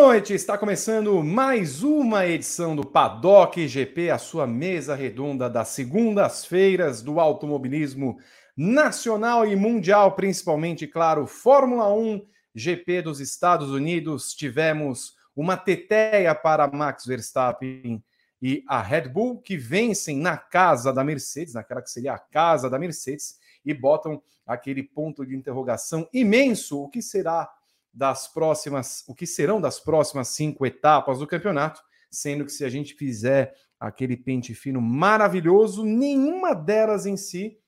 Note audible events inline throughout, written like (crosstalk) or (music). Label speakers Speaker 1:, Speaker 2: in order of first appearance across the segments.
Speaker 1: Noite, está começando mais uma edição do Paddock GP, a sua mesa redonda das segundas-feiras do automobilismo nacional e mundial, principalmente, claro, Fórmula 1, GP dos Estados Unidos. Tivemos uma teteia para Max Verstappen e a Red Bull, que vencem na casa da Mercedes, naquela que seria a casa da Mercedes, e botam aquele ponto de interrogação imenso: o que será das próximas, o que serão das próximas cinco etapas do campeonato, sendo que se a gente fizer aquele pente fino maravilhoso, nenhuma delas em si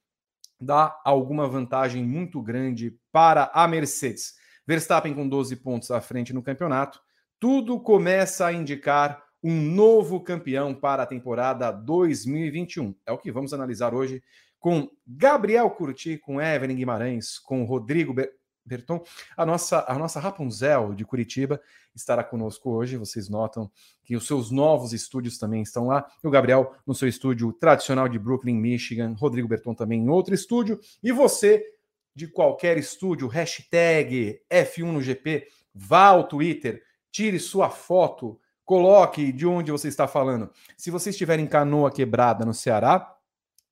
Speaker 1: dá alguma vantagem muito grande para a Mercedes. Verstappen com 12 pontos à frente no campeonato, tudo começa a indicar um novo campeão para a temporada 2021. É o que vamos analisar hoje com Gabriel Curti, com Evelyn Guimarães, com Rodrigo Berton. A nossa, a nossa Rapunzel de Curitiba estará conosco hoje. Vocês notam que os seus novos estúdios também estão lá. E o Gabriel no seu estúdio tradicional de Brooklyn, Michigan. Rodrigo Berton também em outro estúdio. E você, de qualquer estúdio, hashtag F1 no GP, vá ao Twitter, tire sua foto, coloque de onde você está falando. Se você estiver em Canoa Quebrada, no Ceará,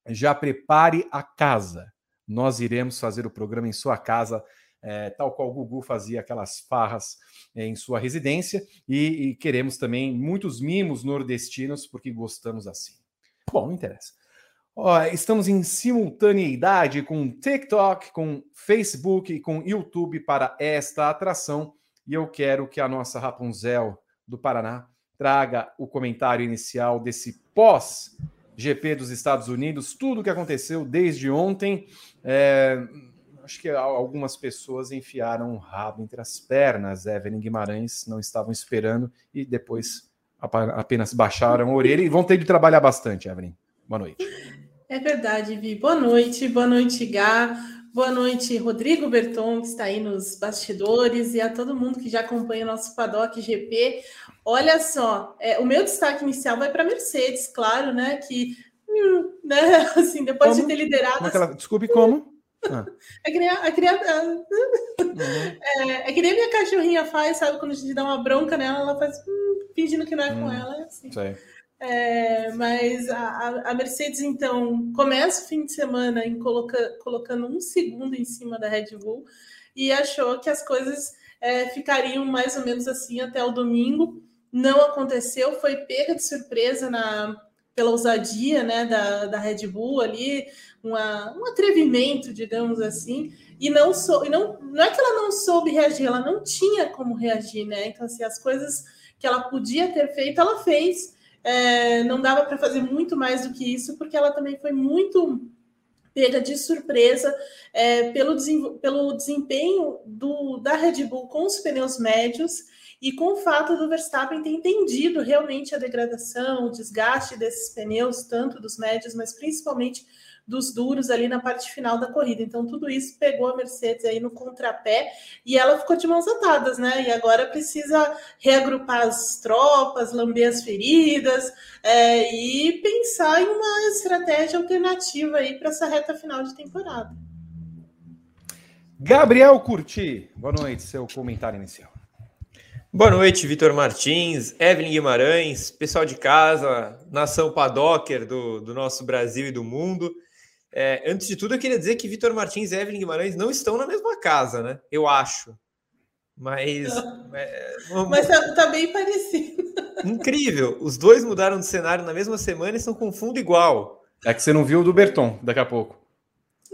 Speaker 1: já prepare a casa. Nós iremos fazer o programa em sua casa é, tal qual o Gugu fazia aquelas farras é, em sua residência, e, e, queremos também muitos mimos nordestinos, porque gostamos assim. Bom, não interessa. Ó, estamos em simultaneidade com TikTok, com Facebook e com YouTube para esta atração, e eu quero que a nossa Rapunzel do Paraná traga o comentário inicial desse pós GP dos Estados Unidos, tudo o que aconteceu desde ontem. É, acho que algumas pessoas enfiaram o rabo entre as pernas. Evelyn Guimarães não estavam esperando e depois apenas baixaram a orelha e vão ter de trabalhar bastante, Evelyn. Boa noite.
Speaker 2: É verdade, Vi. Boa noite, boa noite, Gá. Boa noite, Rodrigo Berton, que está aí nos bastidores, e a todo mundo que já acompanha o nosso Paddock GP. Olha só, é, o meu destaque inicial vai para a Mercedes, claro, né? Que, né, (laughs) assim, depois como? de ter liderado.
Speaker 1: Como ela... Desculpe, como?
Speaker 2: Ah. (laughs) É, que nem a, é que nem a, uhum. (laughs) é, é, que nem a minha cachorrinha faz, sabe? Quando a gente dá uma bronca nela, ela faz hum, fingindo que não é hum, com ela. É assim. É, mas a, a, Mercedes, então, começa o fim de semana em coloca, colocando um segundo em cima da Red Bull e achou que as coisas é, ficariam mais ou menos assim até o domingo. Não aconteceu, foi pega de surpresa na, pela ousadia né, da, da Red Bull ali, uma, um atrevimento, digamos assim, e não sou, e não, não é que ela não soube reagir, ela não tinha como reagir, né? Então, assim, as coisas que ela podia ter feito, ela fez. É, não dava para fazer muito mais do que isso, porque ela também foi muito pega de surpresa é, pelo, pelo desempenho do, da Red Bull com os pneus médios e com o fato do Verstappen ter entendido realmente a degradação, o desgaste desses pneus, tanto dos médios, mas principalmente dos duros ali na parte final da corrida. Então, tudo isso pegou a Mercedes aí no contrapé e ela ficou de mãos atadas, né? E agora precisa reagrupar as tropas, lamber as feridas é, e pensar em uma estratégia alternativa aí para essa reta final de temporada.
Speaker 1: Gabriel Curti, boa noite, seu comentário inicial.
Speaker 3: Boa noite, Vitor Martins, Evelyn Guimarães, pessoal de casa, nação padocker do, do nosso Brasil e do mundo. É, antes de tudo, eu queria dizer que Vitor Martins e Evelyn Guimarães não estão na mesma casa, né? Eu acho. Mas. (laughs)
Speaker 2: É, Mas tá, tá, bem parecido. (laughs)
Speaker 3: Incrível. Os dois mudaram de cenário na mesma semana e estão com fundo igual.
Speaker 1: É que você não viu o do Berton daqui a pouco.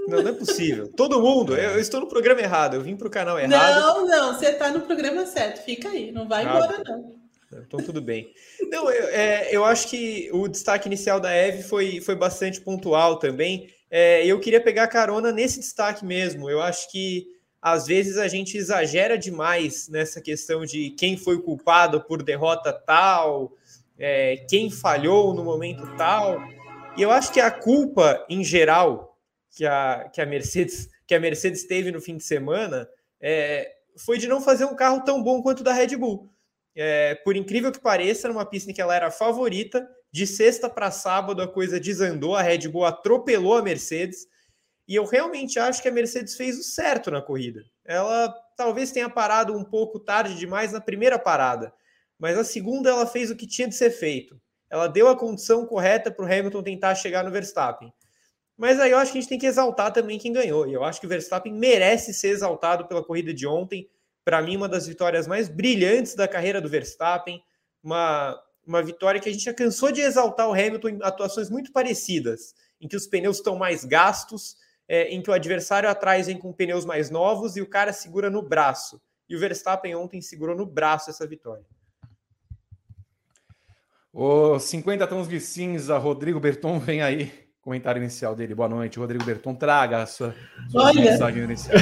Speaker 3: Não, não é possível. Todo mundo. Eu, eu estou no programa errado. Eu vim para o canal errado.
Speaker 2: Não, não. Você está no programa certo. Fica aí. Não vai ah, embora, não.
Speaker 3: Então, tudo bem. Não, eu, é, eu acho que o destaque inicial da Eve foi, foi bastante pontual também. É, eu queria pegar carona nesse destaque mesmo. Eu acho que às vezes a gente exagera demais nessa questão de quem foi culpado por derrota tal, é, quem falhou no momento tal. E eu acho que a culpa em geral que a, que a Mercedes que a Mercedes teve no fim de semana é, foi de não fazer um carro tão bom quanto o da Red Bull. É, por incrível que pareça, numa pista em que ela era favorita, de sexta para sábado a coisa desandou, a Red Bull atropelou a Mercedes. E eu realmente acho que a Mercedes fez o certo na corrida. Ela talvez tenha parado um pouco tarde demais na primeira parada, mas a segunda ela fez o que tinha de ser feito. Ela deu a condição correta para o Hamilton tentar chegar no Verstappen. Mas aí eu acho que a gente tem que exaltar também quem ganhou. E eu acho que o Verstappen merece ser exaltado pela corrida de ontem. Para mim, uma das vitórias mais brilhantes da carreira do Verstappen. Uma, uma vitória que a gente já cansou de exaltar o Hamilton em atuações muito parecidas, em que os pneus estão mais gastos, é, em que o adversário atrás vem com pneus mais novos e o cara segura no braço. E o Verstappen ontem segurou no braço essa vitória.
Speaker 1: O 50 tons de cinza, Rodrigo Berton, vem aí. Comentário inicial dele. Boa noite, Rodrigo Berton. Traga a sua, sua mensagem inicial.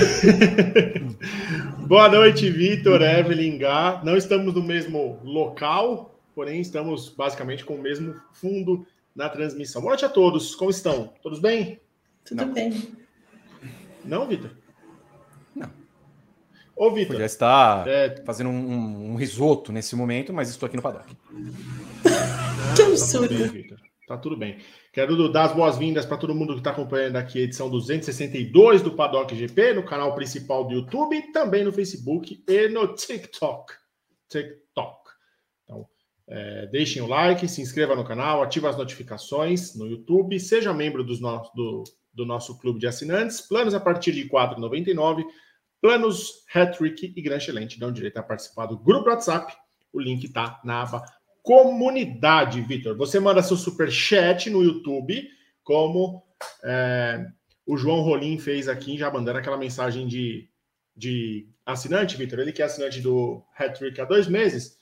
Speaker 1: (laughs)
Speaker 4: Boa noite, Vitor, Evelyn, Gá. Não estamos no mesmo local, porém estamos basicamente com o mesmo fundo na transmissão. Boa noite a todos. Como estão? Todos bem?
Speaker 2: Tudo Não. bem.
Speaker 4: Não, Vitor?
Speaker 1: Não.
Speaker 4: Ô, Vitor.
Speaker 1: Já está é... fazendo um, um, risoto nesse momento, mas estou aqui no paddock. (laughs)
Speaker 2: que absurdo.
Speaker 4: Tá Tá tudo bem. Quero dar as boas-vindas para todo mundo que está acompanhando aqui a edição 262 do Paddock GP, no canal principal do YouTube, também no Facebook e no TikTok. TikTok. Então, é, deixem o like, se inscreva no canal, ative as notificações no YouTube, seja membro dos no, do, do nosso clube de assinantes. Planos a partir de R$ 4,99. Planos Hattrick e Gran Excelente dão direito a participar do grupo WhatsApp. O link está na aba comunidade, Vitor. Você manda seu super chat no YouTube, como é, o João Rolim fez aqui, já mandando aquela mensagem de, de assinante, Vitor. Ele que é assinante do Hat-Trick há dois meses,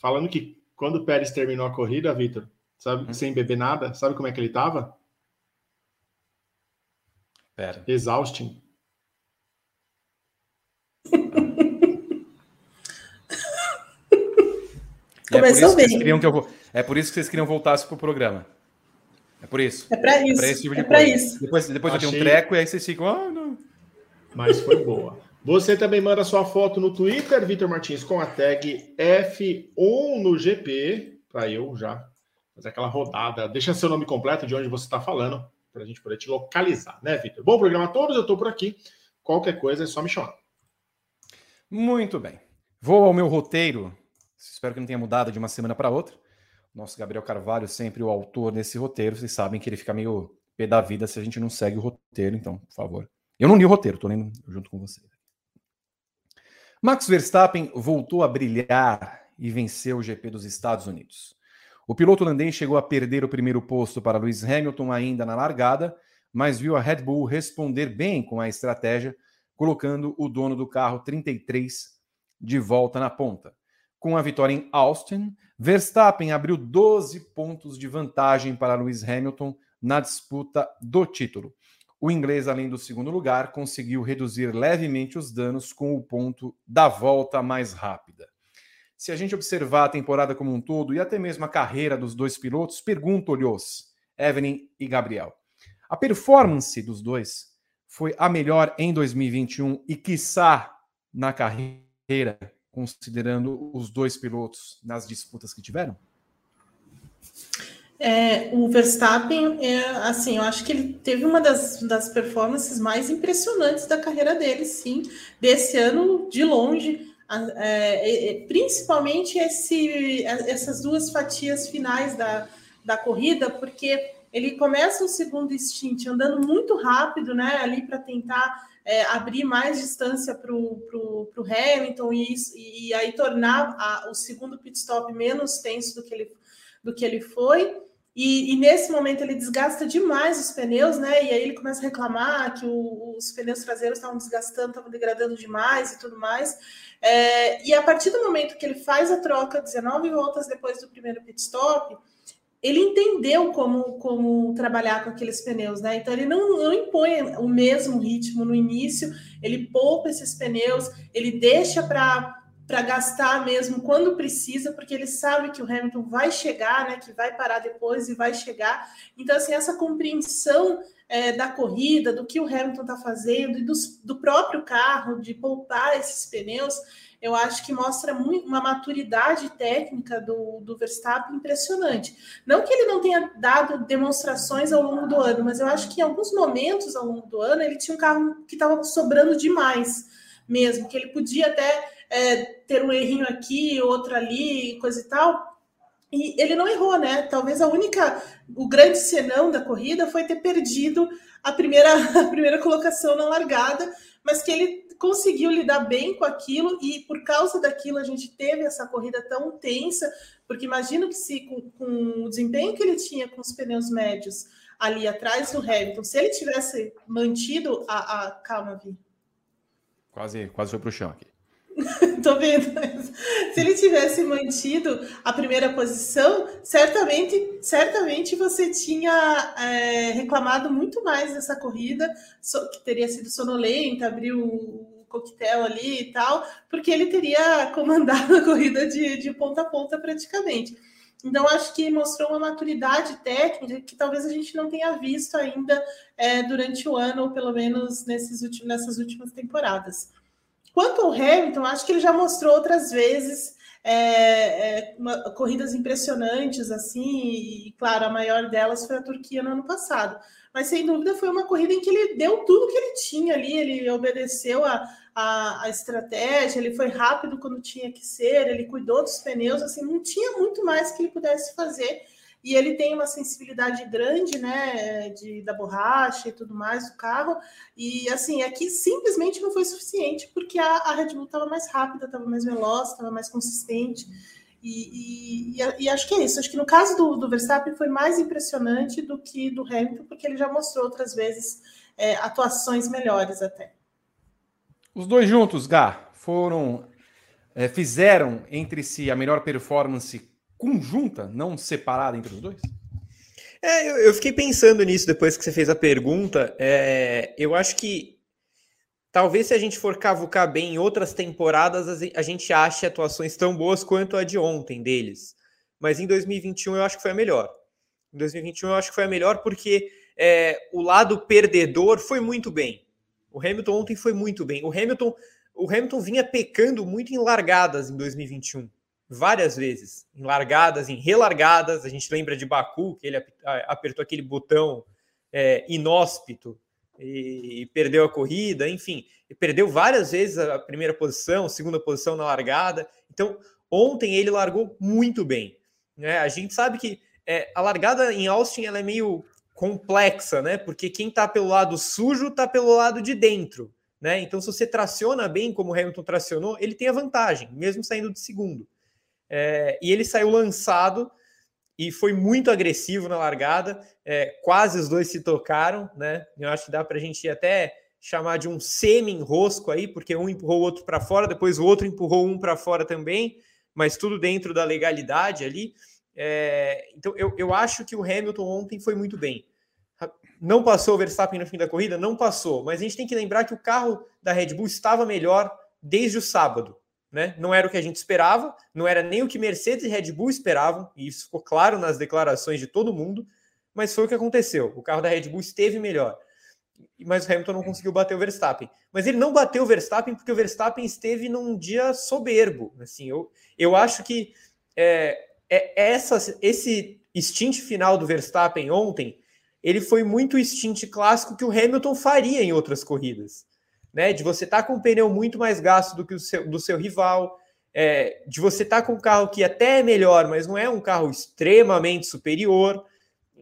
Speaker 4: falando que quando o Pérez terminou a corrida, Vitor, sabe, hum. sem beber nada, sabe como é que ele estava?
Speaker 1: Pera.
Speaker 4: Exausting. (laughs)
Speaker 2: Começou
Speaker 1: é bem. Que eu, é por isso que vocês queriam voltar para o programa. É por isso.
Speaker 2: É para isso. É para esse tipo de é coisa. Isso.
Speaker 1: Depois, depois Achei... eu tenho um treco e aí vocês ficam, ah, não.
Speaker 4: Mas foi boa. Você também manda sua foto no Twitter, Vitor Martins, com a tag F1 no GP, para eu já fazer aquela rodada. Deixa seu nome completo de onde você está falando, para a gente poder te localizar, né, Vitor? Bom programa a todos, eu estou por aqui. Qualquer coisa é só me chamar.
Speaker 1: Muito bem. Vou ao meu roteiro Espero que não tenha mudado de uma semana para outra. Nosso Gabriel Carvalho, sempre o autor desse roteiro, vocês sabem que ele fica meio pé da vida se a gente não segue o roteiro, então, por favor. Eu não li o roteiro, estou lendo junto com vocês. Max Verstappen voltou a brilhar e venceu o GP dos Estados Unidos. O piloto holandês chegou a perder o primeiro posto para Lewis Hamilton ainda na largada, mas viu a Red Bull responder bem com a estratégia, colocando o dono do carro 33 de volta na ponta. Com a vitória em Austin, Verstappen abriu 12 pontos de vantagem para Lewis Hamilton na disputa do título. O inglês, além do segundo lugar, conseguiu reduzir levemente os danos com o ponto da volta mais rápida. Se a gente observar a temporada como um todo e até mesmo a carreira dos dois pilotos, pergunto-lhes, Evelyn e Gabriel, a performance dos dois foi a melhor em 2021 e, quiçá, na carreira considerando os dois pilotos nas disputas que tiveram?
Speaker 2: É, o Verstappen, é, assim, eu acho que ele teve uma das, das performances mais impressionantes da carreira dele, sim, desse ano, de longe. É, é, principalmente esse, essas duas fatias finais da, da corrida, porque ele começa o segundo stint andando muito rápido, né, ali para tentar é, abrir mais distância para o Hamilton e, e aí tornar a, o segundo pit stop menos tenso do que ele, do que ele foi. E, e, nesse momento ele desgasta demais os pneus, né? E aí ele começa a reclamar que o, os pneus traseiros estavam desgastando, estavam degradando demais e tudo mais. É, e a partir do momento que ele faz a troca 19 voltas depois do primeiro pit stop, ele entendeu como, como trabalhar com aqueles pneus, né? Então ele não, não impõe o mesmo ritmo no início, ele poupa esses pneus, ele deixa para gastar mesmo quando precisa, porque ele sabe que o Hamilton vai chegar, né? Que vai parar depois e vai chegar. Então, assim, essa compreensão é, da corrida, do que o Hamilton está fazendo e dos, do próprio carro, de poupar esses pneus, eu acho que mostra muito, uma maturidade técnica do, do Verstappen impressionante. Não que ele não tenha dado demonstrações ao longo do ano, mas eu acho que em alguns momentos ao longo do ano ele tinha um carro que estava sobrando demais mesmo, que ele podia até é, ter um errinho aqui, outro ali, coisa e tal. E ele não errou, né? Talvez a única, o grande senão da corrida foi ter perdido a primeira, (laughs) a primeira colocação na largada, mas que ele conseguiu lidar bem com aquilo e por causa daquilo a gente teve essa corrida tão tensa, porque imagino que se com, com o desempenho que ele tinha com os pneus médios ali atrás do Hamilton, se ele tivesse mantido a, a calma, Vi.
Speaker 1: Quase, quase foi para o chão aqui. (laughs)
Speaker 2: Tô vendo. Se ele tivesse mantido a primeira posição, certamente, certamente você tinha é, reclamado muito mais dessa corrida, que teria sido sonolenta, abriu o coquetel ali e tal, porque ele teria (laughs) comandado a corrida de, de ponta a ponta praticamente. Então, acho que mostrou uma maturidade técnica que talvez a gente não tenha visto ainda é, durante o ano, ou pelo menos nesses últimos, nessas últimas temporadas. Quanto ao Hamilton, acho que ele já mostrou outras vezes é, é, uma, corridas impressionantes, assim, e, claro, a maior delas foi a Turquia no ano passado. Mas sem dúvida foi uma corrida em que ele deu tudo que ele tinha ali, ele obedeceu a, a, a, estratégia, ele foi rápido quando tinha que ser, ele cuidou dos pneus, assim, não tinha muito mais que ele pudesse fazer. E ele tem uma sensibilidade grande, né, de, da borracha e tudo mais do carro, e assim, aqui simplesmente não foi suficiente, porque a, a Red Bull estava mais rápida, estava mais veloz, estava mais consistente, e, e, e, acho que é isso, acho que no caso do, do, Verstappen foi mais impressionante do que do Hamilton, porque ele já mostrou outras vezes é, atuações melhores até.
Speaker 1: Os dois juntos, Gá, foram, é, fizeram entre si a melhor performance conjunta, não separada entre os dois?
Speaker 3: É, eu, eu, fiquei pensando nisso depois que você fez a pergunta. É, eu acho que talvez se a gente for cavucar bem em outras temporadas, a gente ache atuações tão boas quanto a de ontem deles. Mas em 2021 eu acho que foi a melhor. Em 2021 eu acho que foi a melhor porque é, o lado perdedor foi muito bem. O Hamilton ontem foi muito bem. O Hamilton, o Hamilton vinha pecando muito em largadas em 2021 várias vezes, em largadas, em relargadas. A gente lembra de Baku, que ele apertou aquele botão é, inóspito e, e, perdeu a corrida, enfim, perdeu várias vezes a primeira posição, segunda posição na largada. Então, ontem ele largou muito bem. Né? A gente sabe que é, a largada em Austin ela é meio complexa, né? Porque quem está pelo lado sujo está pelo lado de dentro. Né? Então, se você traciona bem como o Hamilton tracionou, ele tem a vantagem, mesmo saindo de segundo. É, e ele saiu lançado e foi muito agressivo na largada. É, quase os dois se tocaram, né? Eu acho que dá para a gente até chamar de um semi-enrosco aí, porque um empurrou o outro para fora, depois o outro empurrou um para fora também, mas tudo dentro da legalidade ali. É, então eu, eu acho que o Hamilton ontem foi muito bem. Não passou o Verstappen no fim da corrida? Não passou, mas a gente tem que lembrar que o carro da Red Bull estava melhor desde o sábado. Né? Não era o que a gente esperava, não era nem o que Mercedes e Red Bull esperavam, e isso ficou claro nas declarações de todo mundo, mas foi o que aconteceu. O carro da Red Bull esteve melhor, mas o Hamilton não conseguiu bater o Verstappen. Mas ele não bateu o Verstappen porque o Verstappen esteve num dia soberbo. Assim, eu, eu acho que é, é essa, esse stint final do Verstappen ontem, ele foi muito o stint clássico que o Hamilton faria em outras corridas né? De você estar tá com um pneu muito mais gasto do que o seu, do seu rival, é, de você estar tá com um carro que até é melhor, mas não é um carro extremamente superior.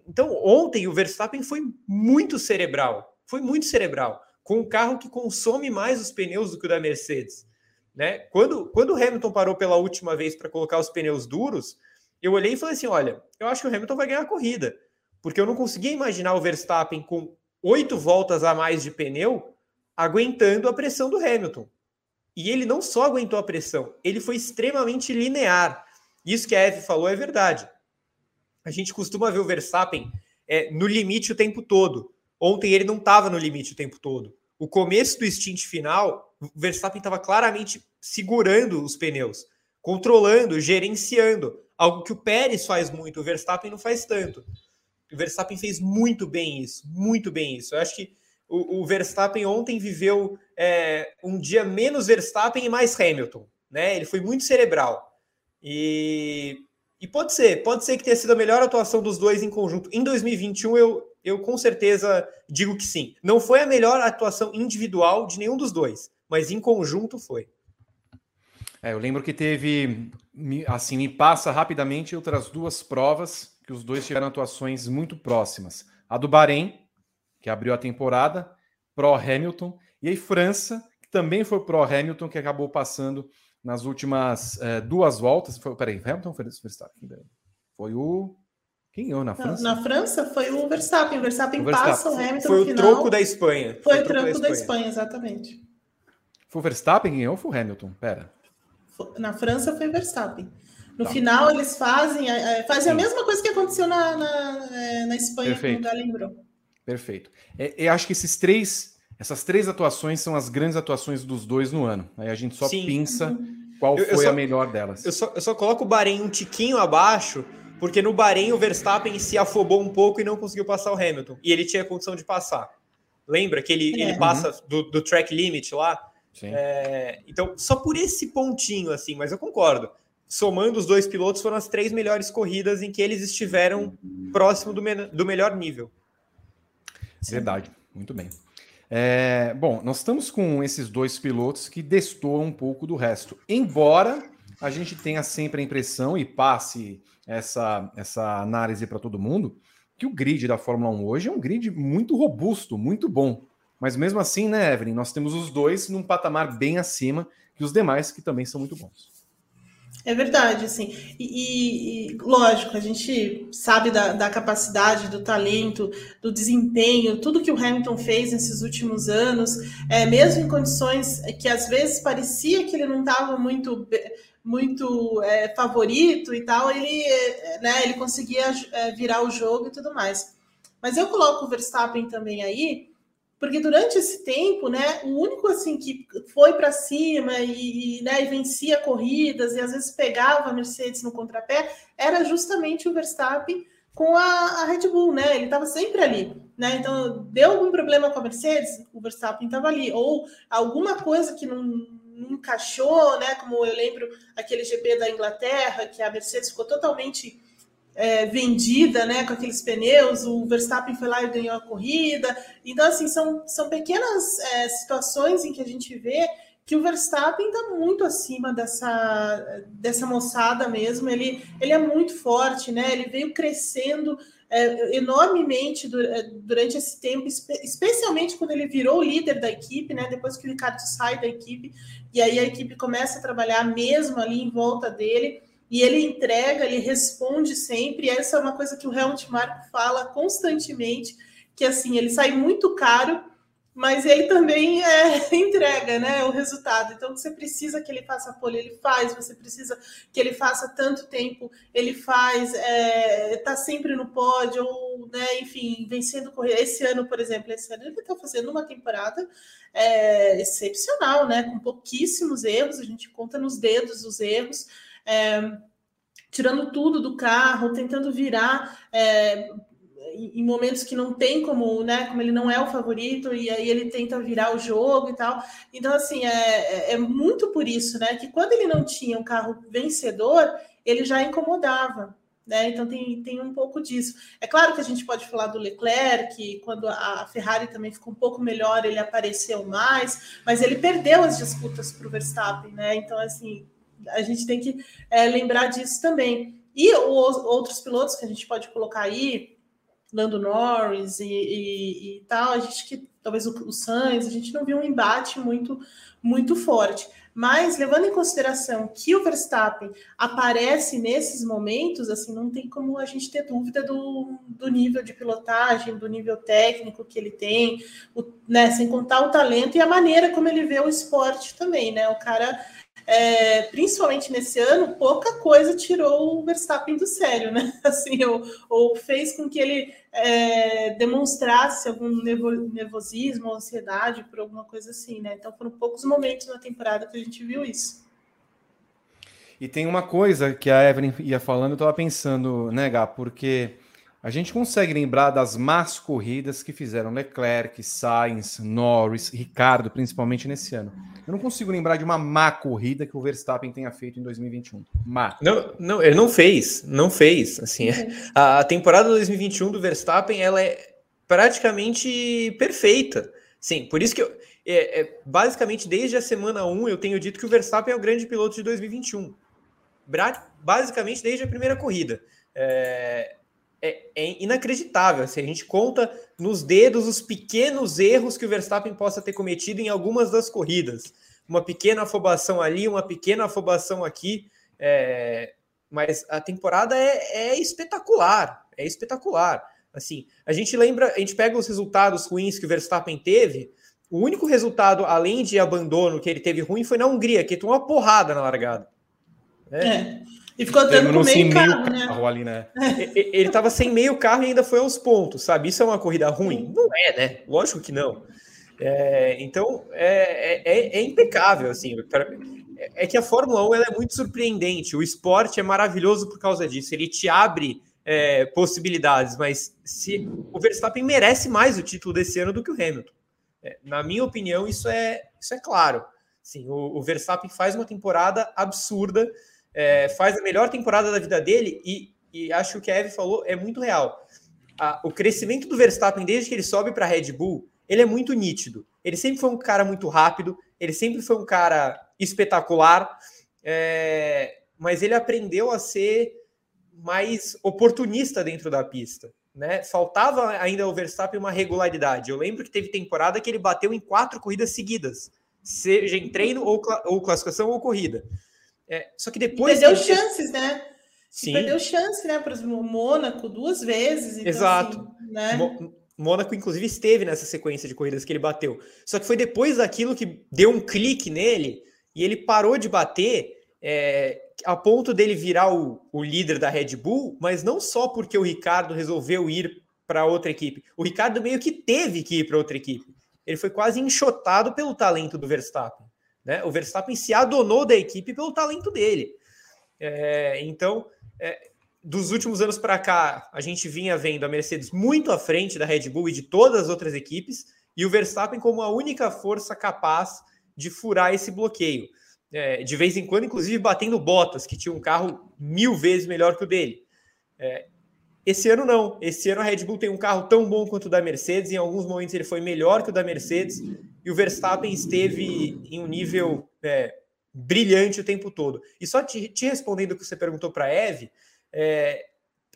Speaker 3: Então, ontem o Verstappen foi muito cerebral, foi muito cerebral, com um carro que consome mais os pneus do que o da Mercedes. Né? Quando, quando o Hamilton parou pela última vez para colocar os pneus duros, eu olhei e falei assim: olha, eu acho que o Hamilton vai ganhar a corrida, porque eu não conseguia imaginar o Verstappen com oito voltas a mais de pneu aguentando a pressão do Hamilton. E ele não só aguentou a pressão, ele foi extremamente linear. Isso que a Eve falou é verdade. A gente costuma ver o Verstappen é, no limite o tempo todo. Ontem ele não estava no limite o tempo todo. O começo do stint final, o Verstappen estava claramente segurando os pneus, controlando, gerenciando, algo que o Pérez faz muito, o Verstappen não faz tanto. O Verstappen fez muito bem isso, muito bem isso. Eu acho que o, o Verstappen ontem viveu é, um dia menos Verstappen e mais Hamilton. né? Ele foi muito cerebral. E, e pode ser, pode ser que tenha sido a melhor atuação dos dois em conjunto. Em 2021, eu, eu com certeza digo que sim. Não foi a melhor atuação individual de nenhum dos dois, mas em conjunto foi.
Speaker 1: É, eu lembro que teve, assim, me passa rapidamente outras duas provas que os dois tiveram atuações muito próximas. A do Bahrein, que abriu a temporada, Pro Hamilton, e aí França, que também foi Pro Hamilton, que acabou passando nas últimas é, duas voltas. Foi, peraí, Hamilton foi Verstappen? Foi o. Quem ganhou na França?
Speaker 2: Na, na França foi o Verstappen. O Verstappen, o Verstappen. passa o Hamilton
Speaker 3: Foi o final. troco da Espanha.
Speaker 2: Foi, foi o troco, troco da, Espanha. da Espanha, exatamente.
Speaker 1: Foi o Verstappen que ganhou ou foi o Hamilton? Pera.
Speaker 2: Na França foi o Verstappen. No tá. final, eles fazem, é, fazem a mesma coisa que aconteceu na, na, é, na Espanha,
Speaker 1: Perfeito. como o lembrou. Perfeito. É, eu acho que esses três, essas três atuações são as grandes atuações dos dois no ano. Aí a gente só Sim. pensa uhum. qual eu, foi eu só, a melhor delas.
Speaker 3: Eu só, eu só coloco o Bahrein um tiquinho abaixo, porque no Bahrein o Verstappen se afobou um pouco e não conseguiu passar o Hamilton. E ele tinha condição de passar. Lembra que ele, é. ele passa uhum. do, do track limit lá? É, então, só por esse pontinho, assim, mas eu concordo. Somando os dois pilotos, foram as três melhores corridas em que eles estiveram próximo do, me do melhor nível.
Speaker 1: Verdade, muito bem. É, bom, nós estamos com esses dois pilotos que destoam um pouco do resto. Embora a gente tenha sempre a impressão e passe essa, essa análise para todo mundo, que o grid da Fórmula 1 hoje é um grid muito robusto, muito bom. Mas mesmo assim, né, Evelyn, nós temos os dois num patamar bem acima que os demais, que também são muito bons.
Speaker 2: É verdade, assim. E, e, lógico, a gente sabe da, da, capacidade, do talento, do desempenho, tudo que o Hamilton fez nesses últimos anos, é, mesmo em condições que às vezes parecia que ele não estava muito, muito é, favorito e tal, ele, né, ele conseguia é, virar o jogo e tudo mais. Mas eu coloco o Verstappen também aí, porque durante esse tempo, né, o único assim que foi para cima e, né, e vencia corridas e às vezes pegava a Mercedes no contrapé era justamente o Verstappen com a, a Red Bull, né? Ele estava sempre ali, né? Então deu algum problema com a Mercedes, o Verstappen estava ali, ou alguma coisa que não, não encaixou, né? Como eu lembro aquele GP da Inglaterra que a Mercedes ficou totalmente é, vendida, né, com aqueles pneus, o Verstappen foi lá e ganhou a corrida. Então, assim, são, são pequenas é, situações em que a gente vê que o Verstappen está muito acima dessa, dessa moçada mesmo. Ele, ele é muito forte, né? Ele veio crescendo é, enormemente é, durante esse tempo, especialmente quando ele virou o líder da equipe, né? Depois que o Ricardo sai da equipe, e aí a equipe começa a trabalhar mesmo ali em volta dele e ele entrega, ele responde sempre. E essa é uma coisa que o Helmut Marko fala constantemente, que assim, ele sai muito caro, mas ele também (laughs) é, entrega né, o resultado. Então, você precisa que ele faça pole, ele faz, você precisa que ele faça tanto tempo, ele faz, está é, tá sempre no pódio, ou, né, enfim, vencendo corrida. Esse ano, por exemplo, esse ano ele está fazendo uma temporada é, excepcional, né, com pouquíssimos erros, a gente conta nos dedos os erros é, tirando tudo do carro, tentando virar é, em momentos que não tem como, né? Como ele não é o favorito, e aí ele tenta virar o jogo e tal. Então, assim, é, é, é muito por isso, né? Que quando ele não tinha um carro vencedor, ele já incomodava. Né? Então tem, tem um pouco disso. É claro que a gente pode falar do Leclerc, que quando a Ferrari também ficou um pouco melhor, ele apareceu mais, mas ele perdeu as disputas para o Verstappen, né? Então, assim, a gente tem que é, lembrar disso também. E os outros pilotos que a gente pode colocar aí, Lando Norris e, e, e tal, a gente que talvez o, o Sainz, a gente não viu um embate muito muito forte. Mas levando em consideração que o Verstappen aparece nesses momentos, assim, não tem como a gente ter dúvida do, do nível de pilotagem, do nível técnico que ele tem, o, né, sem contar o talento e a maneira como ele vê o esporte também, né? O cara é, principalmente nesse ano, pouca coisa tirou o Verstappen do sério, né? (laughs) Assim, ou, ou fez com que ele é, demonstrasse algum nervosismo, ansiedade por alguma coisa assim, né? Então foram poucos momentos na temporada que a gente viu isso.
Speaker 1: E tem uma coisa que a Evelyn ia falando, eu estava pensando, né, Gá, porque a gente consegue lembrar das más corridas que fizeram Leclerc, Sainz, Norris, Ricardo, principalmente nesse ano. Eu não consigo lembrar de uma má corrida que o Verstappen tenha feito em 2021. Má.
Speaker 3: Não, não ele não fez, não fez. Assim, a temporada 2021 do Verstappen ela é praticamente perfeita. Sim, por isso que eu, é, é, basicamente desde a semana 1 eu tenho dito que o Verstappen é o grande piloto de 2021. Basicamente desde a primeira corrida. É, é, é inacreditável. Se assim, a gente conta nos dedos os pequenos erros que o Verstappen possa ter cometido em algumas das corridas. Uma pequena afobação ali, uma pequena afobação aqui. É, mas a temporada é, é, espetacular. É espetacular. Assim, a gente lembra, a gente pega os resultados ruins que o Verstappen teve. O único resultado, além de abandono, que ele teve ruim foi na Hungria, que tomou uma porrada na largada.
Speaker 2: É. é. E ficou dando com meio carro, meio né? carro ali, né?
Speaker 3: Ele estava sem meio carro e ainda foi aos pontos, sabe? Isso é uma corrida ruim? Não é, né? Lógico que não. É, então, é, é, é, impecável, assim. É que a Fórmula 1 ela é muito surpreendente. O esporte é maravilhoso por causa disso. Ele te abre é, possibilidades, mas se o Verstappen merece mais o título desse ano do que o Hamilton. É, na minha opinião, isso é, isso é claro. Sim, o, o Verstappen faz uma temporada absurda é, faz a melhor temporada da vida dele e, e acho que o que a Eve falou é muito real. A, o crescimento do Verstappen desde que ele sobe para a Red Bull, ele é muito nítido. Ele sempre foi um cara muito rápido, ele sempre foi um cara espetacular, é, mas ele aprendeu a ser mais oportunista dentro da pista. Né? Faltava ainda ao Verstappen uma regularidade. Eu lembro que teve temporada que ele bateu em quatro corridas seguidas, seja em treino ou, ou classificação ou corrida. É, só que depois.
Speaker 2: E perdeu chances, né? Sim. Perdeu chance, né? Para o Mônaco duas vezes.
Speaker 3: Então, Exato. Assim, né? Mônaco, inclusive, esteve nessa sequência de corridas que ele bateu. Só que foi depois daquilo que deu um clique nele e ele parou de bater é, a ponto dele virar o, o líder da Red Bull, mas não só porque o Ricardo resolveu ir para outra equipe. O Ricardo meio que teve que ir para outra equipe. Ele foi quase enxotado pelo talento do Verstappen. Né? O Verstappen se adonou da equipe pelo talento dele. É, então, é, dos últimos anos para cá, a gente vinha vendo a Mercedes muito à frente da Red Bull e de todas as outras equipes, e o Verstappen como a única força capaz de furar esse bloqueio. É, de vez em quando, inclusive, batendo Bottas, que tinha um carro mil vezes melhor que o dele. É, esse ano não. Esse ano a Red Bull tem um carro tão bom quanto o da Mercedes. Em alguns momentos ele foi melhor que o da Mercedes e o Verstappen esteve em um nível é, brilhante o tempo todo. E só te, te respondendo o que você perguntou para a Eve, é,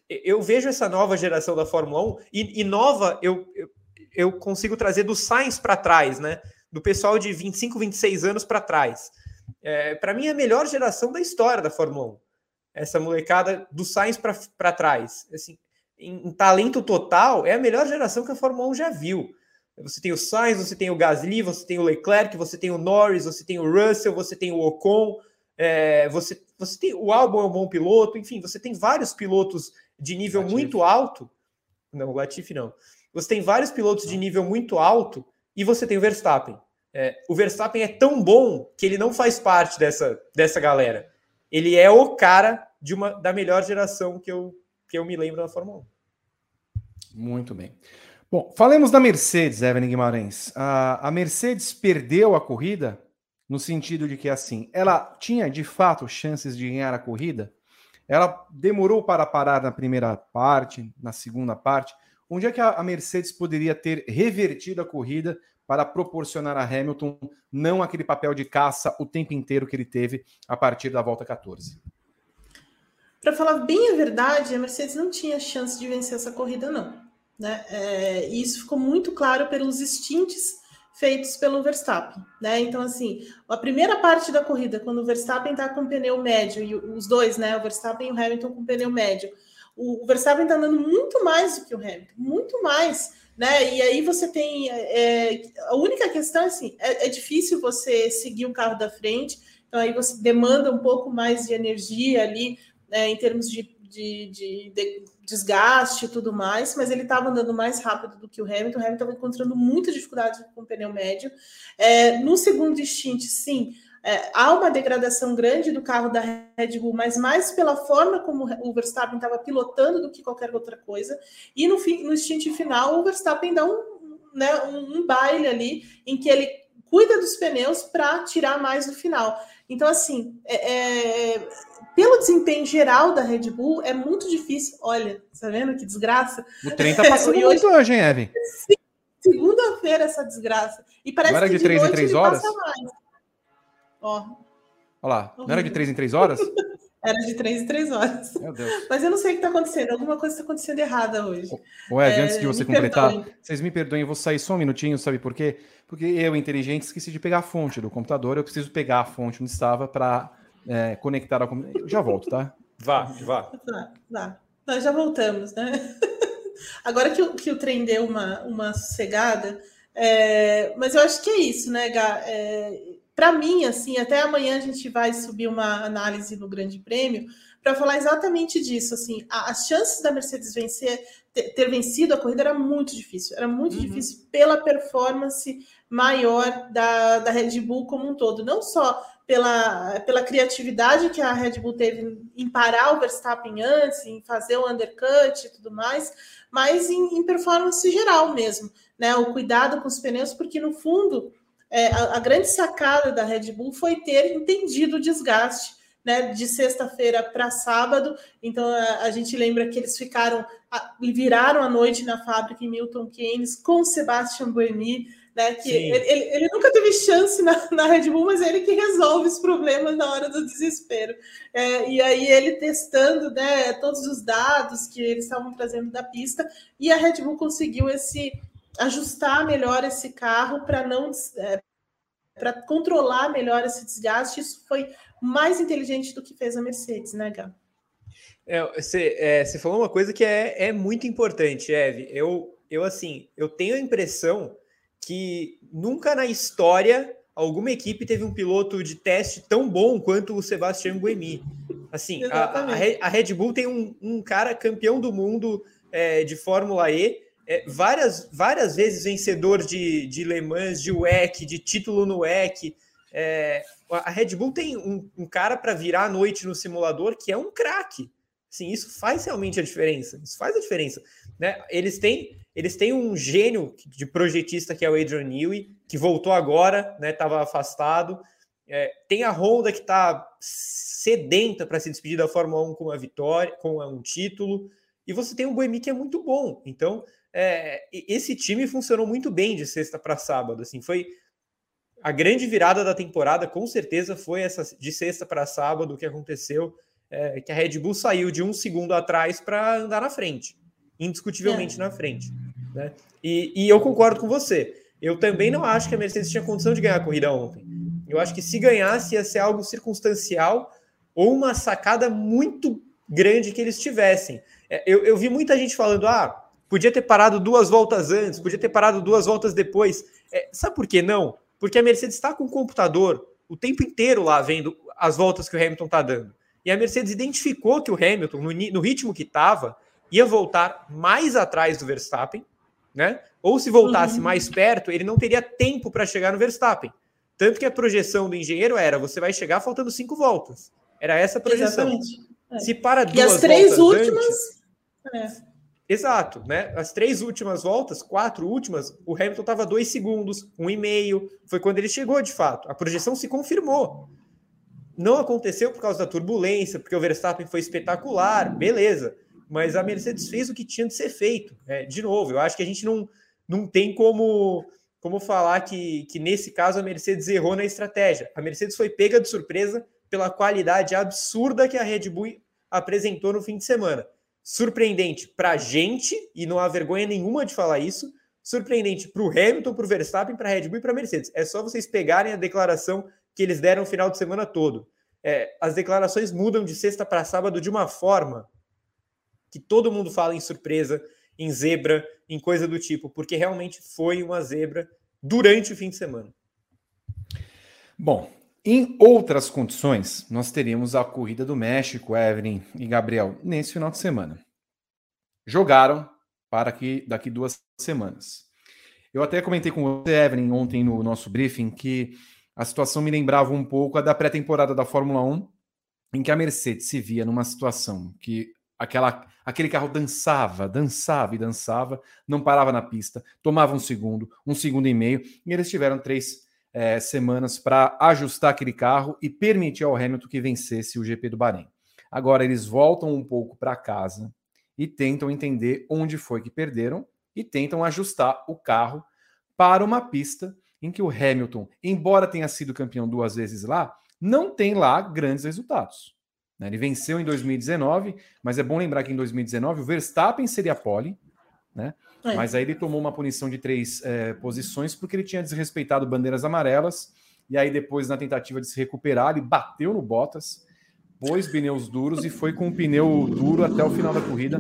Speaker 3: eu vejo essa nova geração da Fórmula 1 e, e nova eu, eu, eu, consigo trazer do Sainz para trás, né? Do pessoal de 25, 26 anos para trás. É, para mim é a melhor geração da história da Fórmula 1. Essa molecada do Sainz para trás. Assim, em, em talento total, é a melhor geração que a Fórmula 1 já viu. Você tem o Sainz, você tem o Gasly, você tem o Leclerc, você tem o Norris, você tem o Russell, você tem o Ocon, é, você, você tem o Albon é um bom piloto, enfim, você tem vários pilotos de nível Latifi. muito alto. Não, o Latifi não. Você tem vários pilotos de nível muito alto e você tem o Verstappen. É, o Verstappen é tão bom que ele não faz parte dessa, dessa galera. Ele é o cara de uma da melhor geração que eu, que eu me lembro da Fórmula
Speaker 1: 1. Muito bem. Bom, falemos da Mercedes, Evelyn Guimarães. A, a Mercedes perdeu a corrida no sentido de que, assim, ela tinha de fato chances de ganhar a corrida. Ela demorou para parar na primeira parte, na segunda parte. Onde é que a Mercedes poderia ter revertido a corrida para proporcionar a Hamilton não aquele papel de caça o tempo inteiro que ele teve a partir da volta 14?
Speaker 2: Para falar bem a verdade, a Mercedes não tinha chance de vencer essa corrida, não. Né? É, e isso ficou muito claro pelos stints feitos pelo Verstappen. Né? Então, assim, a primeira parte da corrida, quando o Verstappen está com pneu médio, e os dois, né? O Verstappen e o Hamilton com pneu médio, o, o Verstappen está andando muito mais do que o Hamilton, muito mais. Né? E aí você tem. É, a única questão é assim: é, é difícil você seguir o carro da frente, então aí você demanda um pouco mais de energia ali, né, em termos de de, de, de desgaste e tudo mais, mas ele estava andando mais rápido do que o Hamilton. O Hamilton estava encontrando muita dificuldade com o pneu médio. É, no segundo stint, sim, é, há uma degradação grande do carro da Red Bull, mas mais pela forma como o Verstappen estava pilotando do que qualquer outra coisa. E no, fim, no stint final, o Verstappen dá um, né, um, um baile ali em que ele cuida dos pneus para tirar mais no final. Então, assim, é, é, pelo desempenho geral da Red Bull, é muito difícil. Olha, tá vendo que desgraça?
Speaker 1: O trem tá passando (laughs) muito hoje, hein, Evan?
Speaker 2: Segunda-feira essa desgraça. E parece que
Speaker 1: de 3 em 3 horas?
Speaker 2: Ó.
Speaker 1: Olha lá, não era de 3 em 3 horas? (laughs)
Speaker 2: Era de 3 em 3 horas.
Speaker 1: Meu Deus.
Speaker 2: Mas eu não sei o que está acontecendo. Alguma coisa está acontecendo errada hoje.
Speaker 1: O Ed, é, antes de você completar, perdoem. vocês me perdoem, eu vou sair só um minutinho, sabe por quê? Porque eu, inteligente, esqueci de pegar a fonte do computador. Eu preciso pegar a fonte onde estava para é, conectar ao computador. Eu já volto, tá?
Speaker 3: Vá, vá.
Speaker 2: Vá, vá. Nós já voltamos, né? (laughs) Agora que o, que o trem deu uma, uma sossegada, é, mas eu acho que é isso, né, Gá? É, para mim, assim, até amanhã a gente vai subir uma análise no Grande Prêmio para falar exatamente disso. Assim, a, as chances da Mercedes vencer, ter, ter, vencido a corrida era muito difícil. Era muito uhum. difícil pela performance maior da, da Red Bull como um todo. Não só pela, pela criatividade que a Red Bull teve em parar o Verstappen antes, em fazer o undercut e tudo mais, mas em, em performance geral mesmo. Né? O cuidado com os pneus, porque no fundo é, a, a, grande sacada da Red Bull foi ter entendido o desgaste né, de sexta-feira para sábado. Então a, a, gente lembra que eles ficaram e viraram a noite na fábrica em Milton Keynes com Sebastian Buemi, né? Que ele, ele, ele, nunca teve chance na, (laughs) na, Red Bull, mas é ele que resolve os problemas na hora do desespero. É, e aí ele testando né, todos os dados que eles estavam trazendo da pista, e a Red Bull conseguiu esse ajustar melhor esse carro para não é, para controlar melhor esse desgaste. Isso foi mais inteligente do que fez a Mercedes, né, Gá?
Speaker 3: É, você, é, você falou uma coisa que é, é muito importante, Eve. Eu, eu assim, eu tenho a impressão que nunca na história alguma equipe teve um piloto de teste tão bom quanto o Sebastian Buemi. Assim, a, a, Red Bull tem um, um cara campeão do mundo é, de Fórmula E é, várias, várias vezes vencedor de, de Le Mans, de WEC, de título no WEC. É, a Red Bull tem um, um cara para virar a noite no simulador que é um craque. Sim, isso faz realmente a diferença. Isso faz a diferença. Né? Eles, têm, eles têm um gênio de projetista que é o Adrian Newey, que voltou agora, estava né? afastado. É, tem a Honda que está sedenta para se despedir da Fórmula 1 com uma vitória, com um título. E você tem um Boemi que é muito bom. Então, é, esse time funcionou muito bem de sexta para sábado. Assim, foi a grande virada da temporada, com certeza, foi essa de sexta para sábado que aconteceu, é, que a Red Bull saiu de um segundo atrás para andar na frente, indiscutivelmente é. na frente. Né? E, e eu concordo com você. Eu também não acho que a Mercedes tinha condição de ganhar a corrida ontem. Eu acho que se ganhasse ia ser algo circunstancial ou uma sacada muito grande que eles tivessem. É, eu, eu vi muita gente falando: ah, Podia ter parado duas voltas antes, podia ter parado duas voltas depois. É, sabe por que não? Porque a Mercedes está com o computador o tempo inteiro lá vendo as voltas que o Hamilton está dando. E a Mercedes identificou que o Hamilton, no, no ritmo que estava, ia voltar mais atrás do Verstappen, né? Ou se voltasse uhum. mais perto, ele não teria tempo para chegar no Verstappen. Tanto que a projeção do engenheiro era: você vai chegar faltando cinco voltas. Era essa a projeção. Exatamente. É. Se para duas
Speaker 2: e as três últimas.
Speaker 3: Antes, é. Exato, né? As três últimas voltas, quatro últimas, o Hamilton estava dois segundos, um e meio. Foi quando ele chegou de fato. A projeção se confirmou. Não aconteceu por causa da turbulência, porque o Verstappen foi espetacular, beleza. Mas a Mercedes fez o que tinha de ser feito. É, de novo, eu acho que a gente não, não tem como, como falar que, que nesse caso a Mercedes errou na estratégia. A Mercedes foi pega de surpresa pela qualidade absurda que a Red Bull apresentou no fim de semana surpreendente para a gente, e não há vergonha nenhuma de falar isso, surpreendente para o Hamilton, para o Verstappen, para a Red Bull e para a Mercedes. É só vocês pegarem a declaração que eles deram no final de semana todo. É, as declarações mudam de sexta para sábado de uma forma que todo mundo fala em surpresa, em zebra, em coisa do tipo, porque realmente foi uma zebra durante o fim de semana.
Speaker 1: Bom, em outras condições, nós teríamos a corrida do México, Evelyn e Gabriel, nesse final de semana. Jogaram para que daqui duas semanas. Eu até comentei com você, Evelyn, ontem no nosso briefing, que a situação me lembrava um pouco a da pré-temporada da Fórmula 1, em que a Mercedes se via numa situação que aquela, aquele carro dançava, dançava e dançava, não parava na pista, tomava um segundo, um segundo e meio, e eles tiveram três é, semanas para ajustar aquele carro e permitir ao Hamilton que vencesse o GP do Bahrein. Agora eles voltam um pouco para casa e tentam entender onde foi que perderam e tentam ajustar o carro para uma pista em que o Hamilton, embora tenha sido campeão duas vezes lá, não tem lá grandes resultados. Né? Ele venceu em 2019, mas é bom lembrar que em 2019 o Verstappen seria pole, né? É. Mas aí ele tomou uma punição de três é, posições porque ele tinha desrespeitado bandeiras amarelas. E aí, depois, na tentativa de se recuperar, ele bateu no Bottas, pôs pneus duros e foi com o pneu duro até o final da corrida.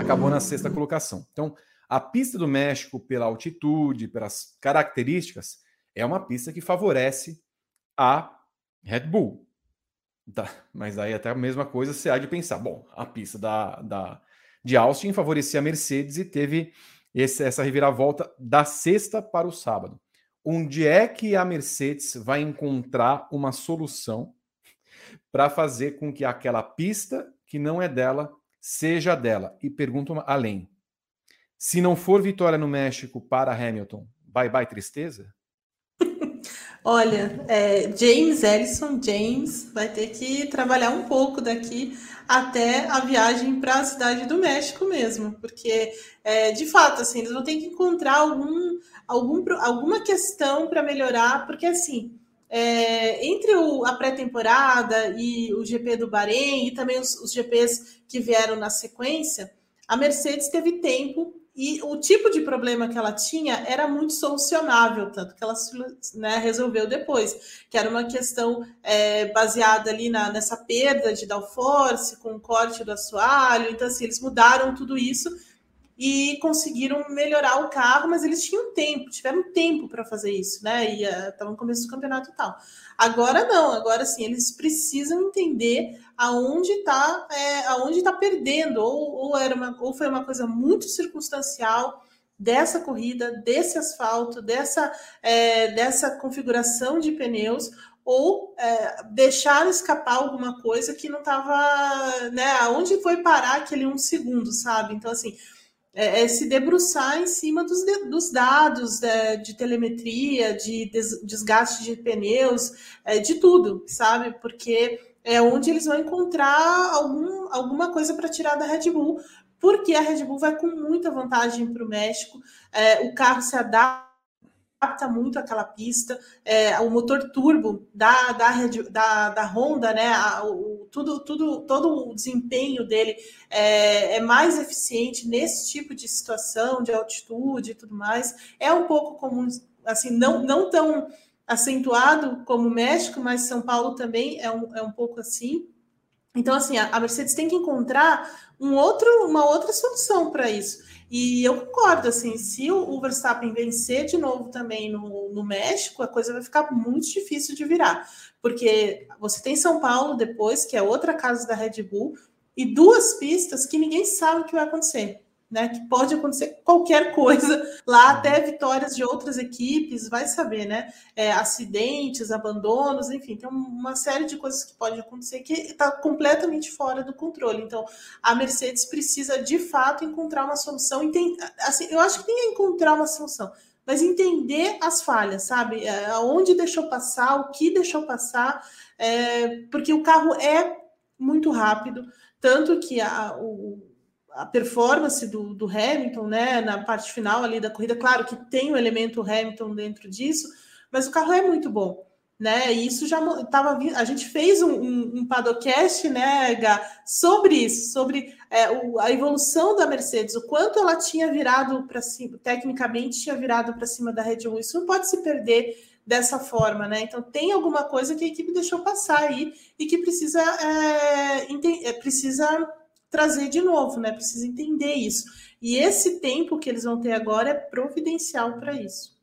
Speaker 1: Acabou na sexta colocação. Então, a pista do México, pela altitude, pelas características, é uma pista que favorece a Red Bull. Tá, mas aí até a mesma coisa você há de pensar. Bom, a pista da, da, de Austin favorecia a Mercedes e teve esse, essa reviravolta da sexta para o sábado. Onde é que a Mercedes vai encontrar uma solução para fazer com que aquela pista que não é dela seja dela? E pergunto além: se não for vitória no México para Hamilton, bye bye tristeza?
Speaker 2: Olha, é, James Ellison, James, vai ter que trabalhar um pouco daqui até a viagem para a cidade do México mesmo, porque é, de fato, assim, eles vão ter que encontrar algum, algum, alguma questão para melhorar, porque assim, é, entre o, a pré-temporada e o GP do Bahrein e também os, os GPs que vieram na sequência, a Mercedes teve tempo e o tipo de problema que ela tinha era muito solucionável, tanto que ela né, resolveu depois, que era uma questão é, baseada ali na, nessa perda de downforce, com o corte do assoalho. Então, assim, eles mudaram tudo isso e conseguiram melhorar o carro, mas eles tinham tempo, tiveram tempo para fazer isso, né? E estava uh, no começo do campeonato e tal. Agora não, agora sim, eles precisam entender aonde está é, aonde tá perdendo, ou, ou, era uma, ou foi uma coisa muito circunstancial dessa corrida, desse asfalto, dessa, é, dessa configuração de pneus, ou é, deixar escapar alguma coisa que não estava, né? Aonde foi parar aquele um segundo, sabe? Então, assim, é, é, se debruçar em cima dos, dos dados é, de telemetria, de des, desgaste de pneus, é, de tudo, sabe? Porque é onde eles vão encontrar algum, alguma coisa para tirar da Red Bull, porque a Red Bull vai com muita vantagem para o México, é, o carro se adapta adapta muito aquela pista, é, o motor turbo da, da, da, da Honda, né? A, o, tudo, tudo, todo o desempenho dele é, é, mais eficiente nesse tipo de situação, de altitude e tudo mais. É um pouco comum, assim, não, não tão acentuado como o México, mas São Paulo também é um, é um pouco assim. Então, assim, a, a Mercedes tem que encontrar um outro, uma outra solução para isso. E eu concordo, assim, se o Verstappen vencer de novo também no, no México, a coisa vai ficar muito difícil de virar. Porque você tem São Paulo depois, que é outra casa da Red Bull, e duas pistas que ninguém sabe o que vai acontecer né? Que pode acontecer qualquer coisa lá, até vitórias de outras equipes, vai saber, né? É, acidentes, abandonos, enfim, tem uma série de coisas que pode acontecer que está completamente fora do controle. Então, a Mercedes precisa de fato encontrar uma solução. Assim, eu acho que nem é encontrar uma solução, mas entender as falhas, sabe? É, aonde deixou passar, o que deixou passar, é, porque o carro é muito rápido, tanto que a, o a performance do, do, Hamilton, né, na parte final ali da corrida, claro que tem o elemento Hamilton dentro disso, mas o carro é muito bom, né? E isso já estava a gente fez um, um, um né, Gá, sobre isso, sobre é, o, a evolução da Mercedes, o quanto ela tinha virado para cima, tecnicamente tinha virado para cima da Red Bull. Isso não pode se perder dessa forma, né? Então tem alguma coisa que a equipe deixou passar aí e que precisa é, é precisa trazer de novo, né? Precisa entender isso. E esse tempo que eles vão ter agora é providencial para isso.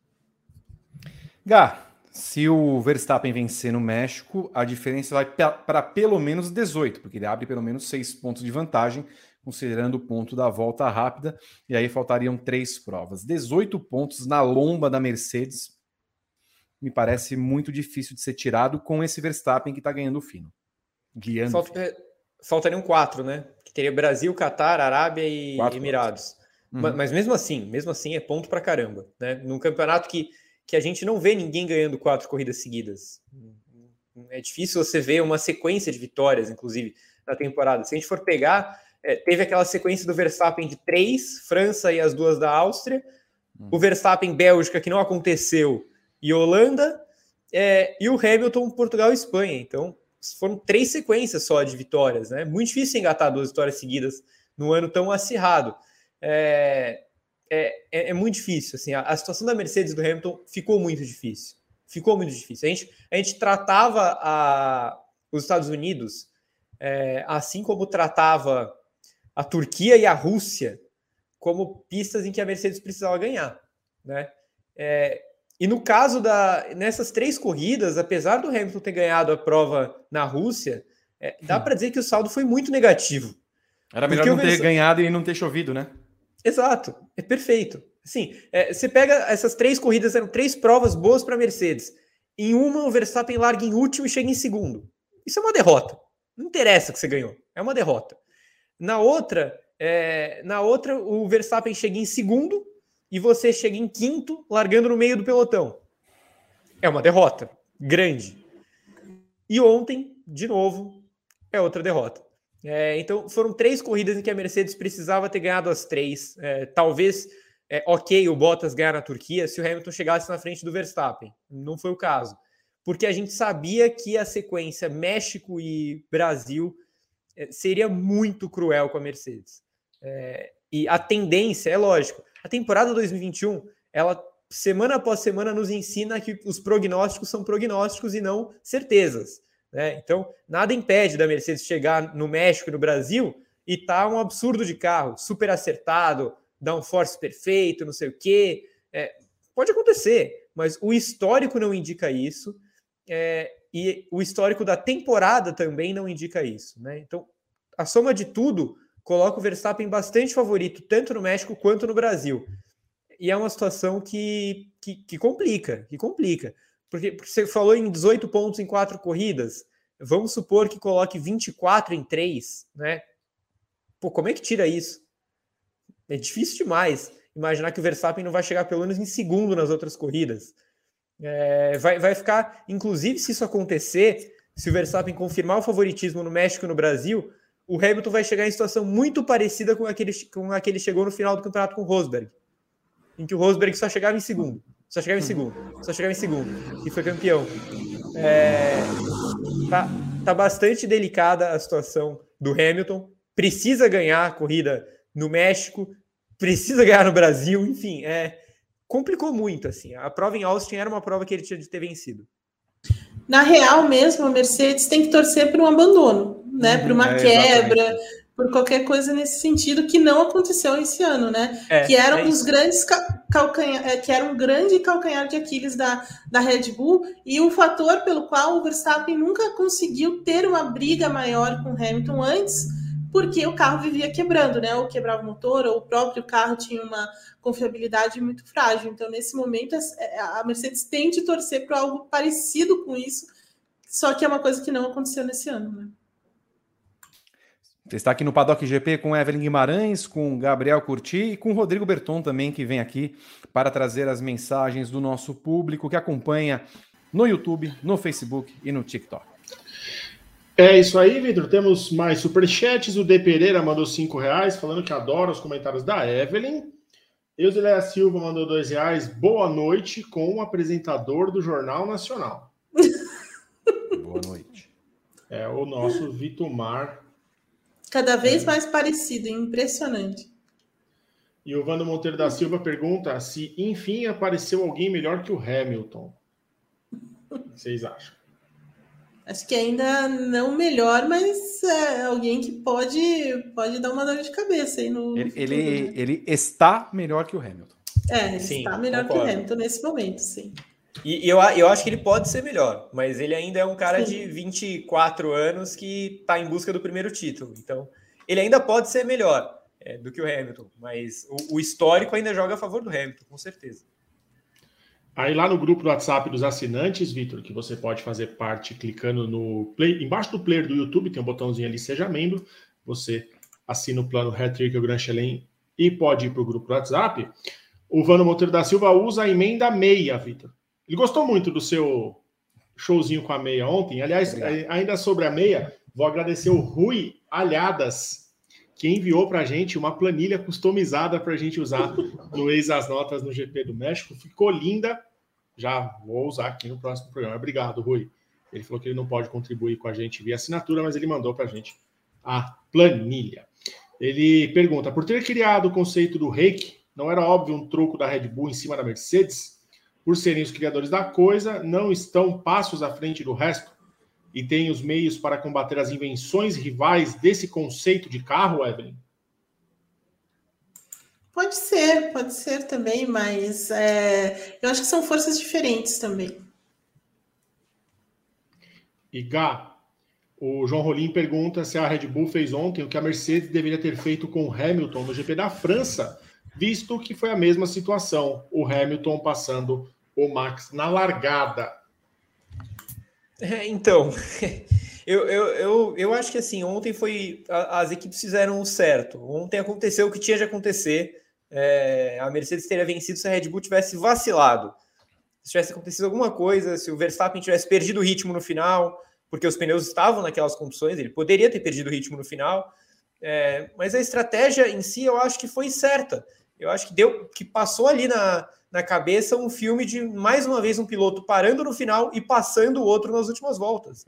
Speaker 1: Gá, se o Verstappen vencer no México, a diferença vai para pelo menos 18, porque ele abre pelo menos 6 pontos de vantagem, considerando o ponto da volta rápida, e aí faltariam três provas. 18 pontos na lomba da Mercedes. me parece muito difícil de ser tirado com esse Verstappen que está ganhando fino.
Speaker 3: Guiando. Falta, é, faltariam quatro, né? Teria Brasil, Catar, Arábia e quatro, Emirados. Uhum. Mas, mas, mesmo assim, mesmo assim é ponto para caramba, né? Num campeonato que, que a gente não vê ninguém ganhando quatro corridas seguidas. É difícil você ver uma sequência de vitórias, inclusive, na temporada. Se a gente for pegar, é, teve aquela sequência do Verstappen de três, França e as duas da Áustria, uhum. o Verstappen Bélgica, que não aconteceu, e Holanda, é, e o Hamilton, Portugal e Espanha. Então, foram três sequências só de vitórias, né? Muito difícil engatar duas vitórias seguidas no ano tão acirrado. É, é, é, é muito difícil. Assim, a, a, situação da Mercedes e do Hamilton ficou muito difícil. Ficou muito difícil. A gente, a gente tratava a, os Estados Unidos é, assim como tratava a Turquia e a Rússia como pistas em que a Mercedes precisava ganhar, né? É, e no caso da nessas três corridas, apesar do Hamilton ter ganhado a prova na Rússia, é, dá para dizer que o saldo foi muito negativo.
Speaker 1: Era melhor não ter ganhado e não ter chovido, né?
Speaker 3: Exato, é perfeito. Sim, é, você pega essas três corridas, eram três provas boas para a Mercedes. Em uma, o Verstappen larga em último e chega em segundo. Isso é uma derrota. Não interessa que você ganhou, é uma derrota. Na outra, é, na outra, o Verstappen chega em segundo e você chega em quinto, largando no meio do pelotão. É uma derrota grande. E ontem, de novo, é outra derrota. É, então, foram três corridas em que a Mercedes precisava ter ganhado as três. É, talvez, é, ok, o Bottas ganhar na Turquia se o Hamilton chegasse na frente do Verstappen. Não foi o caso. Porque a gente sabia que a sequência México e Brasil é, seria muito cruel com a Mercedes. É, e a tendência, é lógico, a temporada 2021, ela semana após semana nos ensina que os prognósticos são prognósticos e não certezas. Né? Então, nada impede da Mercedes chegar no México e no Brasil e tá um absurdo de carro, super acertado, downforce perfeito, não sei o quê. É, pode acontecer, mas o histórico não indica isso. É, e o histórico da temporada também não indica isso. Né? Então, a soma de tudo coloca o Verstappen bastante favorito, tanto no México quanto no Brasil. E é uma situação que, que, que complica, que complica. Porque, porque, você falou em 18 pontos em quatro corridas, vamos supor que coloque 24 em três, né? Pô, como é que tira isso? É difícil demais imaginar que o Verstappen não vai chegar pelo menos em segundo nas outras corridas. É, vai, vai ficar, inclusive, se isso acontecer, se o Verstappen confirmar o favoritismo no México e no Brasil, o Hamilton vai chegar em situação muito parecida com aquele, com aquele chegou no final do campeonato com o Rosberg, em que o Rosberg só chegava em segundo, só chegava em segundo, só chegava em segundo e foi campeão. É, tá, tá bastante delicada a situação do Hamilton, precisa ganhar a corrida no México, precisa ganhar no Brasil, enfim, é, complicou muito assim. A prova em Austin era uma prova que ele tinha de ter vencido.
Speaker 2: Na real mesmo, a Mercedes tem que torcer por um abandono, né? Uhum, por uma é, quebra, exatamente. por qualquer coisa nesse sentido que não aconteceu esse ano, né? É, que era é um dos grandes calcanhar, é, que era um grande calcanhar de Aquiles da, da Red Bull e o fator pelo qual o Verstappen nunca conseguiu ter uma briga maior com o Hamilton antes porque o carro vivia quebrando, né? Ou quebrava o motor, ou o próprio carro tinha uma confiabilidade muito frágil. Então, nesse momento, é, a Mercedes tem de torcer para algo parecido com isso, só que é uma coisa que não aconteceu nesse ano, né?
Speaker 1: Você está aqui no Paddock GP com Evelyn Guimarães, com Gabriel Curti e com Rodrigo Berton também, que vem aqui para trazer as mensagens do nosso público que acompanha no YouTube, no Facebook e no TikTok.
Speaker 4: É isso aí, Vitor. Temos mais superchats. O D. Pereira mandou cinco reais, falando que adora os comentários da Evelyn. Eusileia Silva mandou dois reais. Boa noite com o apresentador do Jornal Nacional. (laughs)
Speaker 1: Boa noite.
Speaker 4: É o nosso Vitomar.
Speaker 2: Cada vez é. mais parecido, impressionante.
Speaker 4: E o Vando Monteiro da Silva pergunta se, enfim, apareceu alguém melhor que o Hamilton. O que vocês acham?
Speaker 2: Acho que ainda não melhor, mas é alguém que pode, pode dar uma dor de cabeça aí no.
Speaker 1: Ele, ele, né? ele, está melhor que o Hamilton.
Speaker 2: É, ele sim, está melhor concordo. que o Hamilton nesse momento, sim.
Speaker 3: E, eu, eu acho que ele pode ser melhor, mas ele ainda é um cara sim. de 24 anos que está em busca do primeiro título. Então, ele ainda pode ser melhor é, do que o Hamilton, mas o, o histórico ainda joga a favor do Hamilton, com certeza.
Speaker 4: Aí lá no grupo do WhatsApp dos assinantes, Vitor, que você pode fazer parte clicando no play, embaixo do player do YouTube tem um botãozinho ali seja membro. Você assina o plano Hattrick o Gran Chelem e pode ir para o grupo do WhatsApp. O Vano Monteiro da Silva usa a emenda meia, Vitor. Ele gostou muito do seu showzinho com a meia ontem. Aliás, Obrigado. ainda sobre a meia, vou agradecer o Rui Alhadas, que enviou para a gente uma planilha customizada para a gente usar no Ex as Notas no GP do México. Ficou linda já vou usar aqui no próximo programa. Obrigado, Rui. Ele falou que ele não pode contribuir com a gente via assinatura, mas ele mandou para a gente a planilha. Ele pergunta: por ter criado o conceito do reiki, não era óbvio um troco da Red Bull em cima da Mercedes? Por serem os criadores da coisa, não estão passos à frente do resto e têm os meios para combater as invenções rivais desse conceito de carro, Evelyn?
Speaker 2: Pode ser, pode ser também, mas é, eu acho que são forças diferentes também.
Speaker 4: E Gá, o João Rolim pergunta se a Red Bull fez ontem o que a Mercedes deveria ter feito com o Hamilton no GP da França, visto que foi a mesma situação, o Hamilton passando o Max na largada.
Speaker 3: É, então, (laughs) eu, eu, eu, eu acho que assim, ontem foi. As equipes fizeram o certo. Ontem aconteceu o que tinha de acontecer é, a Mercedes teria vencido se a Red Bull tivesse vacilado. Se tivesse acontecido alguma coisa, se o Verstappen tivesse perdido o ritmo no final, porque os pneus estavam naquelas condições, ele poderia ter perdido o ritmo no final. É, mas a estratégia em si eu acho que foi certa. Eu acho que deu que passou ali na, na cabeça um filme de mais uma vez um piloto parando no final e passando o outro nas últimas voltas.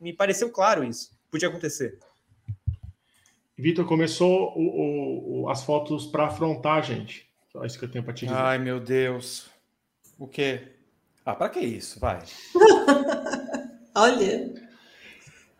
Speaker 3: Me pareceu claro isso. Podia acontecer.
Speaker 4: Vitor, começou o, o, as fotos para afrontar a gente. Só isso que eu tenho para te dizer.
Speaker 1: Ai, meu Deus. O quê? Ah, para que isso? Vai. (laughs)
Speaker 2: Olha.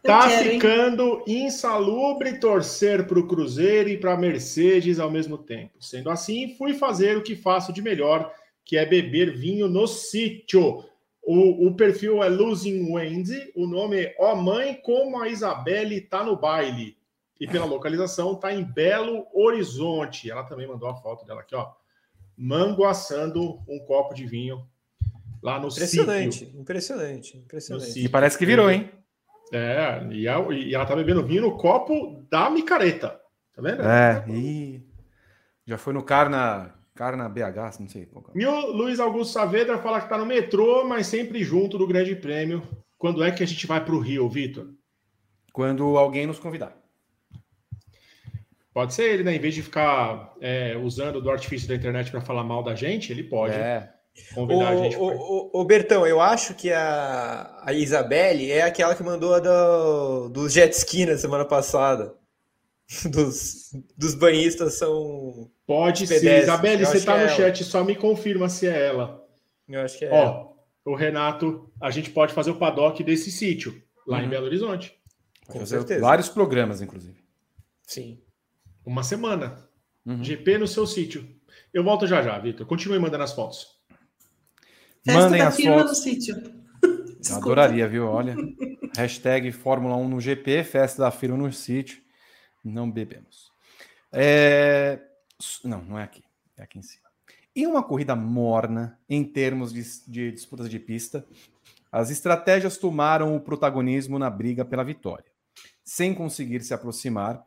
Speaker 4: Tá quero, ficando hein? insalubre torcer para o Cruzeiro e para a Mercedes ao mesmo tempo. Sendo assim, fui fazer o que faço de melhor, que é beber vinho no sítio. O, o perfil é Losing Wendy, o nome é Ó oh Mãe, como a Isabelle tá no baile e pela localização está em Belo Horizonte. Ela também mandou a foto dela aqui, ó. Mango assando um copo de vinho lá no
Speaker 3: impressionante,
Speaker 4: sítio.
Speaker 3: Impressionante, impressionante.
Speaker 1: E parece que virou, hein?
Speaker 4: É, e, a, e ela tá bebendo vinho no copo da micareta. Tá vendo?
Speaker 1: É, e já foi no Carna, Carna BH, não sei.
Speaker 4: Qual é. e o Luiz Augusto Saavedra fala que tá no metrô, mas sempre junto do Grande Prêmio. Quando é que a gente vai para o Rio, Vitor?
Speaker 1: Quando alguém nos convidar.
Speaker 4: Pode ser ele, né? Em vez de ficar é, usando do artifício da internet para falar mal da gente, ele pode
Speaker 3: é. Convidar o, a gente. O, o, o, Bertão, eu acho que a, a Isabelle é aquela que mandou a do, do jet ski na semana passada. (laughs) Dos, dos banhistas são.
Speaker 4: Pode ser. Isabelle, você está no é chat, só me confirma se é ela.
Speaker 3: Eu acho que é.
Speaker 4: Ó, ela. o Renato, a gente pode fazer o paddock desse sítio, lá uhum. em Belo Horizonte.
Speaker 1: Com certeza. Vários programas, inclusive.
Speaker 3: Sim.
Speaker 4: Uma semana. Uhum. GP no seu sítio. Eu volto já já, Vitor. Continue mandando as fotos.
Speaker 2: Festa Mandem as fotos. no sítio.
Speaker 1: Adoraria, viu? Olha. Hashtag Fórmula 1 no GP, festa da firma no sítio. Não bebemos. É... Não, não é aqui. É aqui em cima. Em uma corrida morna, em termos de, de disputas de pista, as estratégias tomaram o protagonismo na briga pela vitória. Sem conseguir se aproximar,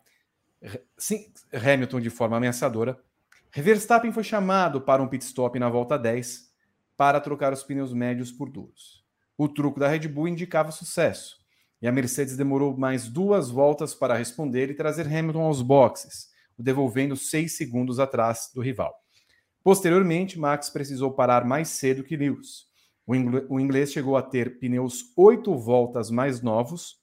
Speaker 1: Sim, Hamilton de forma ameaçadora. Verstappen foi chamado para um pit stop na volta 10 para trocar os pneus médios por duros. O truque da Red Bull indicava sucesso, e a Mercedes demorou mais duas voltas para responder e trazer Hamilton aos boxes, o devolvendo seis segundos atrás do rival. Posteriormente, Max precisou parar mais cedo que Lewis. O inglês chegou a ter pneus oito voltas mais novos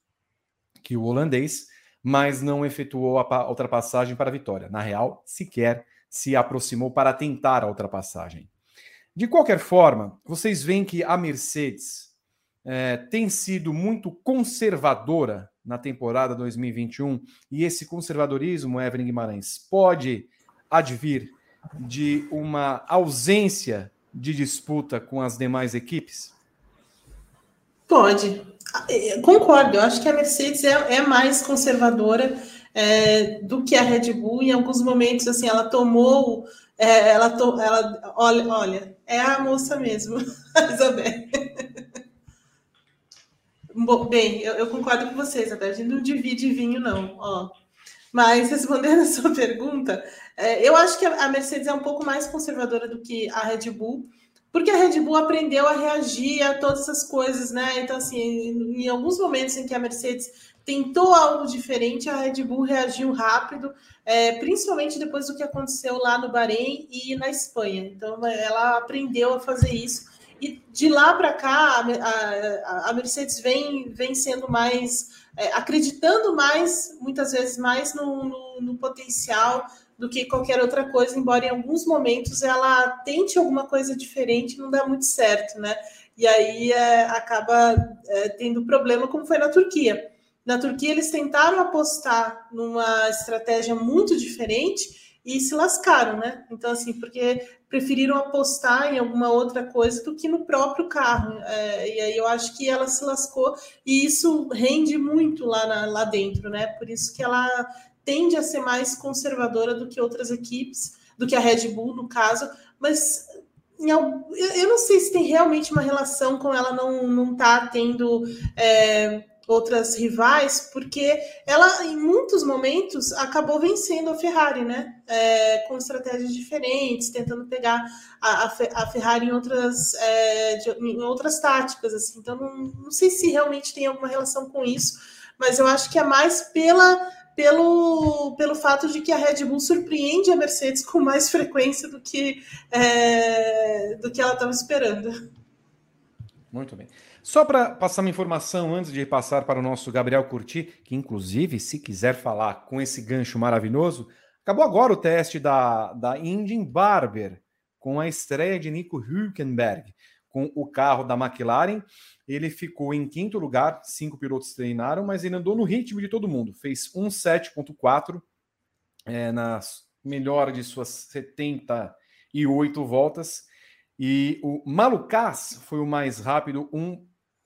Speaker 1: que o holandês mas não efetuou a ultrapassagem para a vitória. Na real, sequer se aproximou para tentar a ultrapassagem. De qualquer forma, vocês veem que a Mercedes é, tem sido muito conservadora na temporada 2021 e esse conservadorismo, Evelyn Guimarães, pode advir de uma ausência de disputa com as demais equipes?
Speaker 2: Pode, Concordo, eu acho que a Mercedes é, é mais conservadora é, do que a Red Bull. Em alguns momentos, assim, ela tomou É, ela, to, ela olha, olha, é a moça mesmo, (laughs) a Isabel. Bem, eu, eu, concordo com vocês, a gente não divide vinho, não. Ó. Mas respondendo a sua (laughs) pergunta, é, eu acho que a Mercedes é um pouco mais conservadora do que a Red Bull, porque a Red Bull aprendeu a reagir a todas essas coisas, né? Então, assim, em alguns momentos em que a Mercedes tentou algo diferente, a Red Bull reagiu rápido, é, principalmente depois do que aconteceu lá no Bahrein e na Espanha. Então, ela aprendeu a fazer isso. E de lá para cá, a, a, a, Mercedes vem, vem sendo mais, é, acreditando mais, muitas vezes mais no, no, no, potencial do que qualquer outra coisa, embora em alguns momentos ela tente alguma coisa diferente, não dá muito certo, né? E aí é, acaba é, tendo problema, como foi na Turquia. Na Turquia, eles tentaram apostar numa estratégia muito diferente e se lascaram, né? Então, assim, porque preferiram apostar em alguma outra coisa do que no próprio carro. É, e aí eu acho que ela se lascou e isso rende muito lá, na, lá dentro, né? Por isso que ela tende a ser mais conservadora do que outras equipes, do que a Red Bull, no caso, mas eu não sei se tem realmente uma relação com ela não não tá tendo é, outras rivais, porque ela, em muitos momentos, acabou vencendo a Ferrari, né? É, com estratégias diferentes, tentando pegar a, a Ferrari em outras, é, de, em outras táticas, assim. Então, não, não sei se realmente tem alguma relação com isso, mas eu acho que é mais pela pelo, pelo fato de que a Red Bull surpreende a Mercedes com mais frequência do que, é, do que ela estava esperando.
Speaker 1: Muito bem. Só para passar uma informação antes de passar para o nosso Gabriel Curti, que inclusive, se quiser falar com esse gancho maravilhoso, acabou agora o teste da, da Indian Barber, com a estreia de Nico Hülkenberg, com o carro da McLaren. Ele ficou em quinto lugar, cinco pilotos treinaram, mas ele andou no ritmo de todo mundo. Fez 1,7,4 é, na melhor de suas 78 voltas. E o Malucas foi o mais rápido,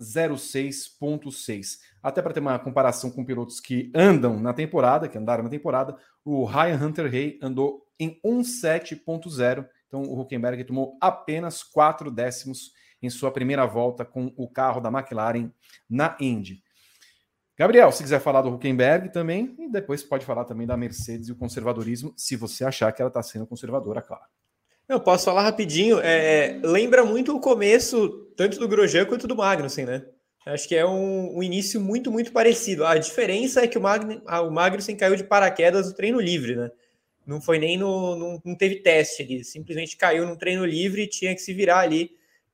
Speaker 1: 06.6. Até para ter uma comparação com pilotos que andam na temporada, que andaram na temporada, o Ryan Hunter Hay andou em 17.0. Então o Huckenberg tomou apenas 4 décimos em sua primeira volta com o carro da McLaren na Indy. Gabriel, se quiser falar do Huckenberg também, e depois pode falar também da Mercedes e o conservadorismo, se você achar que ela está sendo conservadora, claro.
Speaker 3: Eu posso falar rapidinho. É, lembra muito o começo, tanto do Grosjean quanto do Magnussen, né? Acho que é um, um início muito, muito parecido. A diferença é que o, Magn, o Magnussen caiu de paraquedas no treino livre, né? Não foi nem no. Não, não teve teste ali, simplesmente caiu no treino livre e tinha que se virar ali.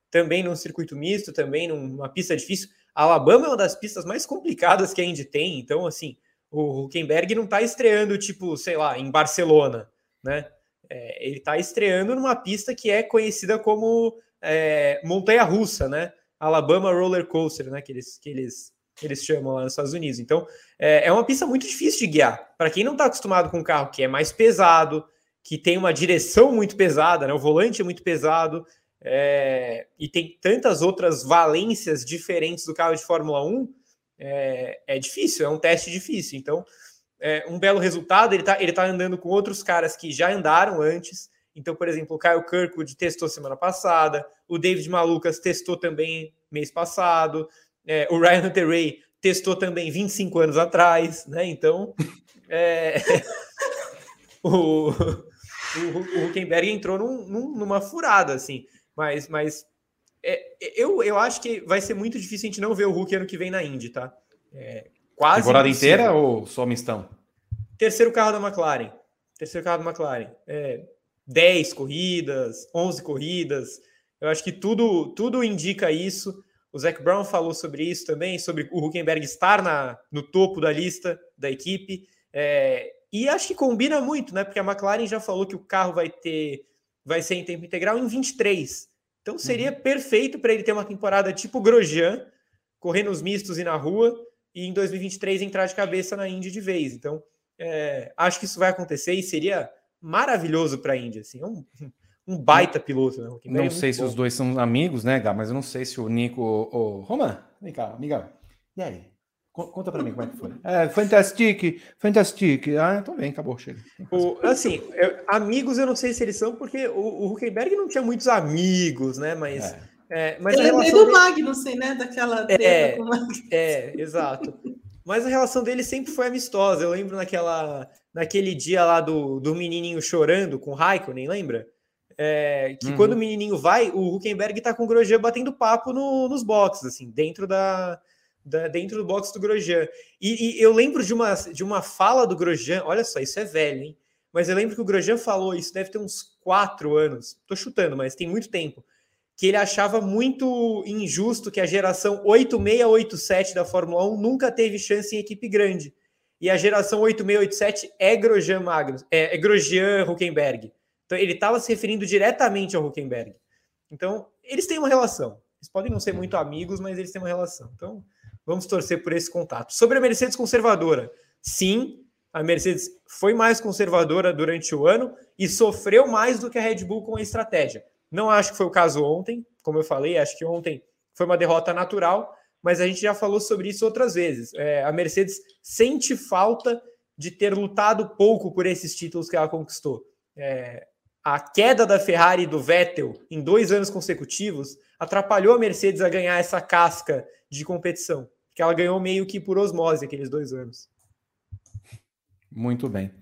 Speaker 3: Também num circuito misto, também numa pista difícil. A Alabama é uma das pistas mais complicadas que a Indy tem, então, assim, o Huckenberg não tá estreando, tipo, sei lá, em Barcelona, né? É, ele está estreando numa pista que é conhecida como é, montanha russa, né? Alabama Roller Coaster, né? Que eles, que eles, que eles chamam lá nos Estados Unidos. Então, é, é uma pista muito difícil de guiar. Para quem não está acostumado com um carro que é mais pesado, que tem uma direção muito pesada, né? O volante é muito pesado. É, e tem tantas outras valências diferentes do carro de Fórmula 1, é, é difícil, é um teste difícil. Então, é, um belo resultado. Ele está ele tá andando com outros caras que já andaram antes. Então, por exemplo, o Kyle Kirkwood testou semana passada, o David Malucas testou também mês passado, é, o Ryan Hunter Ray testou também 25 anos atrás, né? Então, é, (laughs) o, o, Huckenberg entrou num, num, numa furada, assim. Mas, mas é, eu, eu acho que vai ser muito difícil a gente não ver o Hulk ano que vem na Indy, tá?
Speaker 1: É, Quase. Temporada inteira ou só mistão?
Speaker 3: Terceiro carro da McLaren. Terceiro carro da McLaren. É, 10 corridas, 11 corridas. Eu acho que tudo, tudo indica isso. O Zac Brown falou sobre isso também, sobre o Huckenberg estar na, no topo da lista da equipe. É, e acho que combina muito, né? Porque a McLaren já falou que o carro vai ter vai ser em tempo integral em 23. Então seria uhum. perfeito para ele ter uma temporada tipo Grosjean, correr nos mistos e na rua, e em 2023 entrar de cabeça na Indy de vez. Então, é, acho que isso vai acontecer e seria maravilhoso para a Indy. Assim, é um, (laughs) um baita piloto. Né?
Speaker 1: Não é sei se bom. os dois são amigos, né, Gá? Mas eu não sei se o Nico. O, o... Roman, vem cá, amigão. E aí? Conta para mim como é que foi. (laughs) É, fantastic, fantastic. Ah, então bem, acabou, chega.
Speaker 3: O, assim, eu, amigos eu não sei se eles são, porque o, o Huckenberg não tinha muitos amigos, né? Mas. É.
Speaker 2: É, mas eu lembrei do dele... Magnussen, né? Daquela.
Speaker 3: É, é, exato. Mas a relação dele sempre foi amistosa. Eu lembro naquela, naquele dia lá do, do menininho chorando com o Raikkonen, lembra? É, que uhum. quando o menininho vai, o Huckenberg tá com o Grosjean batendo papo no, nos boxes, assim, dentro da, da, dentro do box do Grosjean. E, e, eu lembro de uma, de uma fala do Grosjean, olha só, isso é velho, hein? Mas eu lembro que o Grosjean falou, isso deve ter uns quatro anos, tô chutando, mas tem muito tempo, que ele achava muito injusto que a geração 8687 da Fórmula 1 nunca teve chance em equipe grande. E a geração 8687 é Grosjean Magnus, é, é Grosjean Huckenberg. Então ele estava se referindo diretamente ao Huckenberg. Então, eles têm uma relação. Eles podem não ser muito amigos, mas eles têm uma relação. Então, Vamos torcer por esse contato. Sobre a Mercedes conservadora, sim, a Mercedes foi mais conservadora durante o ano e sofreu mais do que a Red Bull com a estratégia. Não acho que foi o caso ontem, como eu falei, acho que ontem foi uma derrota natural, mas a gente já falou sobre isso outras vezes. É, a Mercedes sente falta de ter lutado pouco por esses títulos que ela conquistou. É, a queda da Ferrari e do Vettel em dois anos consecutivos atrapalhou a Mercedes a ganhar essa casca de competição, que ela ganhou meio que por osmose aqueles dois anos.
Speaker 1: Muito bem.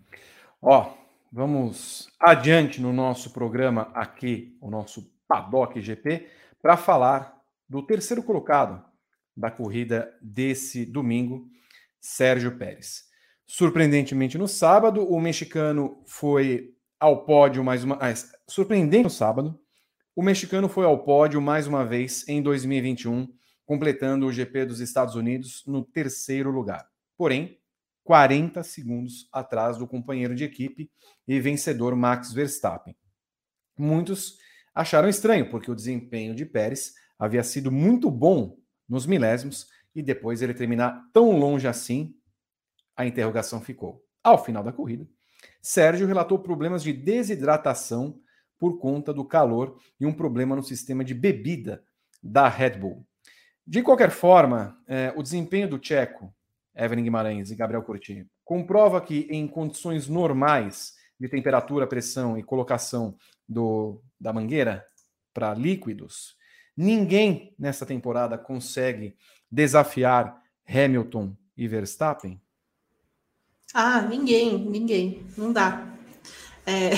Speaker 1: Ó, vamos adiante no nosso programa aqui, o nosso Paddock GP, para falar do terceiro colocado da corrida desse domingo, Sérgio Pérez. Surpreendentemente, no sábado, o mexicano foi ao pódio mais uma. Ah, surpreendente no sábado, o mexicano foi ao pódio mais uma vez em 2021, completando o GP dos Estados Unidos no terceiro lugar. Porém, 40 segundos atrás do companheiro de equipe e vencedor Max Verstappen. Muitos acharam estranho, porque o desempenho de Pérez havia sido muito bom nos milésimos e depois ele terminar tão longe assim, a interrogação ficou. Ao final da corrida, Sérgio relatou problemas de desidratação por conta do calor e um problema no sistema de bebida da Red Bull. De qualquer forma, é, o desempenho do Tcheco, Evelyn Guimarães e Gabriel Curti, comprova que em condições normais de temperatura, pressão e colocação do, da mangueira para líquidos, ninguém nessa temporada consegue desafiar Hamilton e Verstappen
Speaker 2: ah, ninguém, ninguém, não dá. É,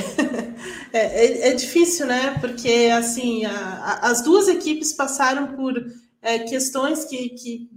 Speaker 2: (laughs) é, é, é difícil, né? Porque assim, a, a, as duas equipes passaram por é, questões que, que,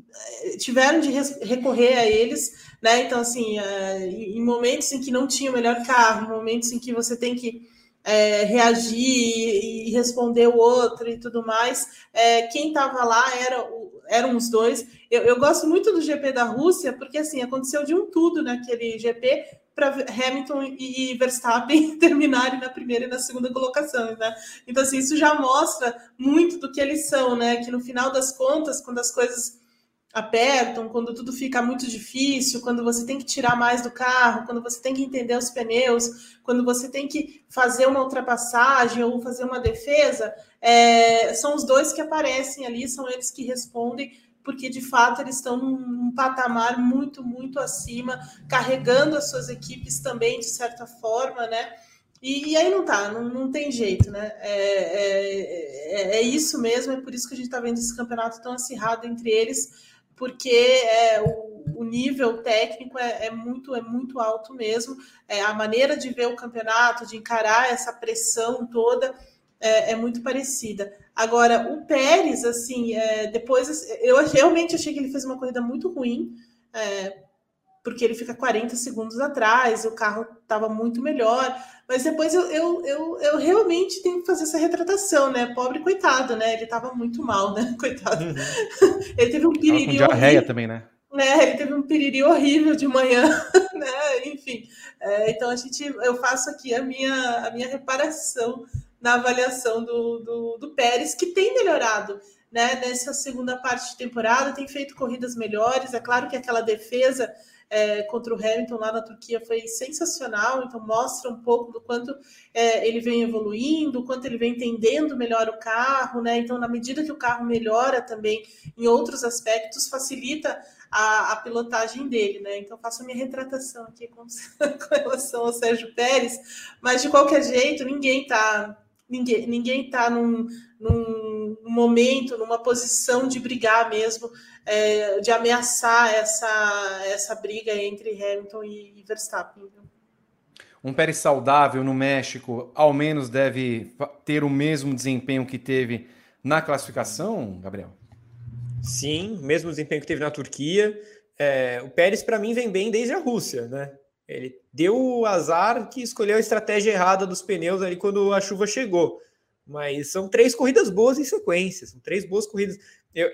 Speaker 2: é, tiveram de recorrer a eles, né? Então, assim, é, em momentos em que não tinha o melhor carro, momentos em que você tem que é, reagir e, responder o outro e tudo mais. É, quem estava lá era, eram os dois. Eu, eu, gosto muito do GP da Rússia, porque assim aconteceu de um tudo naquele GP para Hamilton e Verstappen (laughs) terminarem na primeira e na segunda colocação, né? Então assim isso já mostra muito do que eles são, né? Que no final das contas, quando as coisas apertam, quando tudo fica muito difícil, quando você tem que tirar mais do carro, quando você tem que entender os pneus, quando você tem que fazer uma ultrapassagem ou fazer uma defesa, é, são os dois que aparecem ali, são eles que respondem, porque de fato eles estão num, patamar muito, muito acima, carregando as suas equipes também, de certa forma, né? E, e, aí não tá, não, não tem jeito, né? É, é, é, é, isso mesmo, é por isso que a gente está vendo esse campeonato tão acirrado entre eles porque é, o, o, nível técnico é, é, muito é muito alto mesmo. É, a maneira de ver o campeonato, de encarar essa pressão toda, é, é muito parecida. Agora, o Pérez, assim, é, depois eu realmente achei que ele fez uma corrida muito ruim. É, porque ele fica 40 segundos atrás, o carro estava muito melhor. Mas depois eu, eu, eu, eu, realmente tenho que fazer essa retratação, né? Pobre coitado, né? Ele estava muito mal, né? (laughs) Coitado. Uhum. ele teve um piriri. Com
Speaker 1: diarreia também, né?
Speaker 2: né? Ele teve um piriri horrível de manhã, (laughs) né? Enfim. É, então a gente, eu faço aqui a minha, a minha reparação na avaliação do, do, do Pérez, que tem melhorado. Né, nessa segunda parte de temporada, tem feito corridas melhores. É claro que aquela defesa é, contra o Hamilton lá na Turquia foi sensacional, então mostra um pouco do quanto é, ele vem evoluindo, quanto ele vem entendendo melhor o carro, né? Então, na medida que o carro melhora também em outros aspectos, facilita a, a pilotagem dele, né? Então faço minha retratação aqui com, (laughs) com relação ao Sérgio Pérez, mas de qualquer jeito, ninguém está ninguém ninguém tá num, num momento, numa posição de brigar mesmo, é, de ameaçar essa, essa briga entre Hamilton e, e Verstappen.
Speaker 1: Um Pérez saudável no México, ao menos deve ter o mesmo desempenho que teve na classificação, Gabriel?
Speaker 3: Sim, mesmo desempenho que teve na Turquia. É, o Pérez, para mim, vem bem desde a Rússia, né? Ele deu o azar que escolheu a estratégia errada dos pneus ali quando a chuva chegou. Mas são três corridas boas em sequência, são três boas corridas. Eu,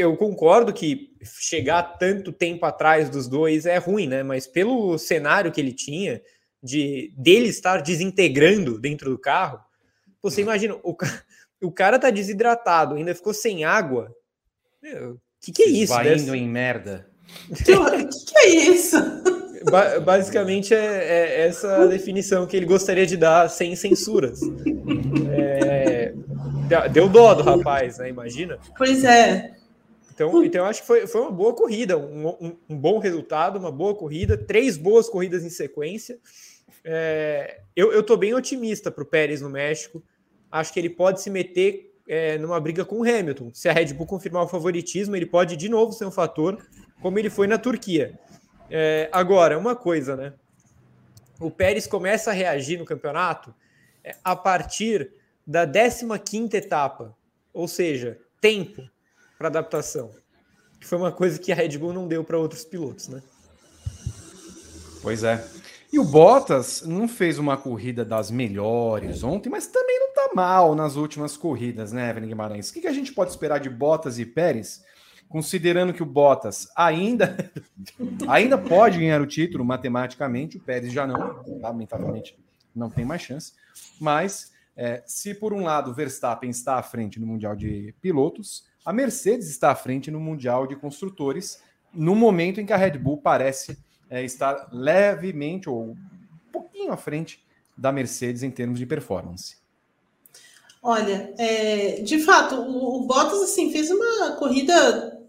Speaker 3: eu concordo que chegar tanto tempo atrás dos dois é ruim, né? Mas pelo cenário que ele tinha, de dele estar desintegrando dentro do carro, você imagina, o, o cara tá desidratado, ainda ficou sem água. O que, que é isso?
Speaker 1: Vai indo em merda.
Speaker 2: O que, que, é isso?
Speaker 3: Ba basicamente é, é, essa definição que ele gostaria de dar sem censuras. É, deu dó do rapaz, né? Imagina.
Speaker 2: Pois é.
Speaker 3: Então, então eu acho que foi, foi uma boa corrida, um, um, um bom resultado, uma boa corrida, três boas corridas em sequência. É, eu estou bem otimista para o Pérez no México. Acho que ele pode se meter é, numa briga com o Hamilton. Se a Red Bull confirmar o favoritismo, ele pode de novo ser um fator, como ele foi na Turquia. É, agora, uma coisa, né? O Pérez começa a reagir no campeonato é, a partir da 15 etapa, ou seja, tempo para adaptação, que foi uma coisa que a Red Bull não deu para outros pilotos, né?
Speaker 1: Pois é. E o Bottas não fez uma corrida das melhores ontem, mas também não tá mal nas últimas corridas, né, Evelyn Guimarães? O que, que a gente pode esperar de Bottas e Pérez, considerando que o Bottas ainda, (laughs) ainda pode ganhar o título matematicamente, o Pérez já não, lamentavelmente não tem mais chance, mas é, se por um lado Verstappen está à frente no Mundial de Pilotos, a Mercedes está à frente no Mundial de Construtores, no momento em que a Red Bull parece é, está levemente ou um pouquinho à frente da Mercedes em termos de performance.
Speaker 2: Olha, é, de fato, o, o, Bottas assim fez uma corrida,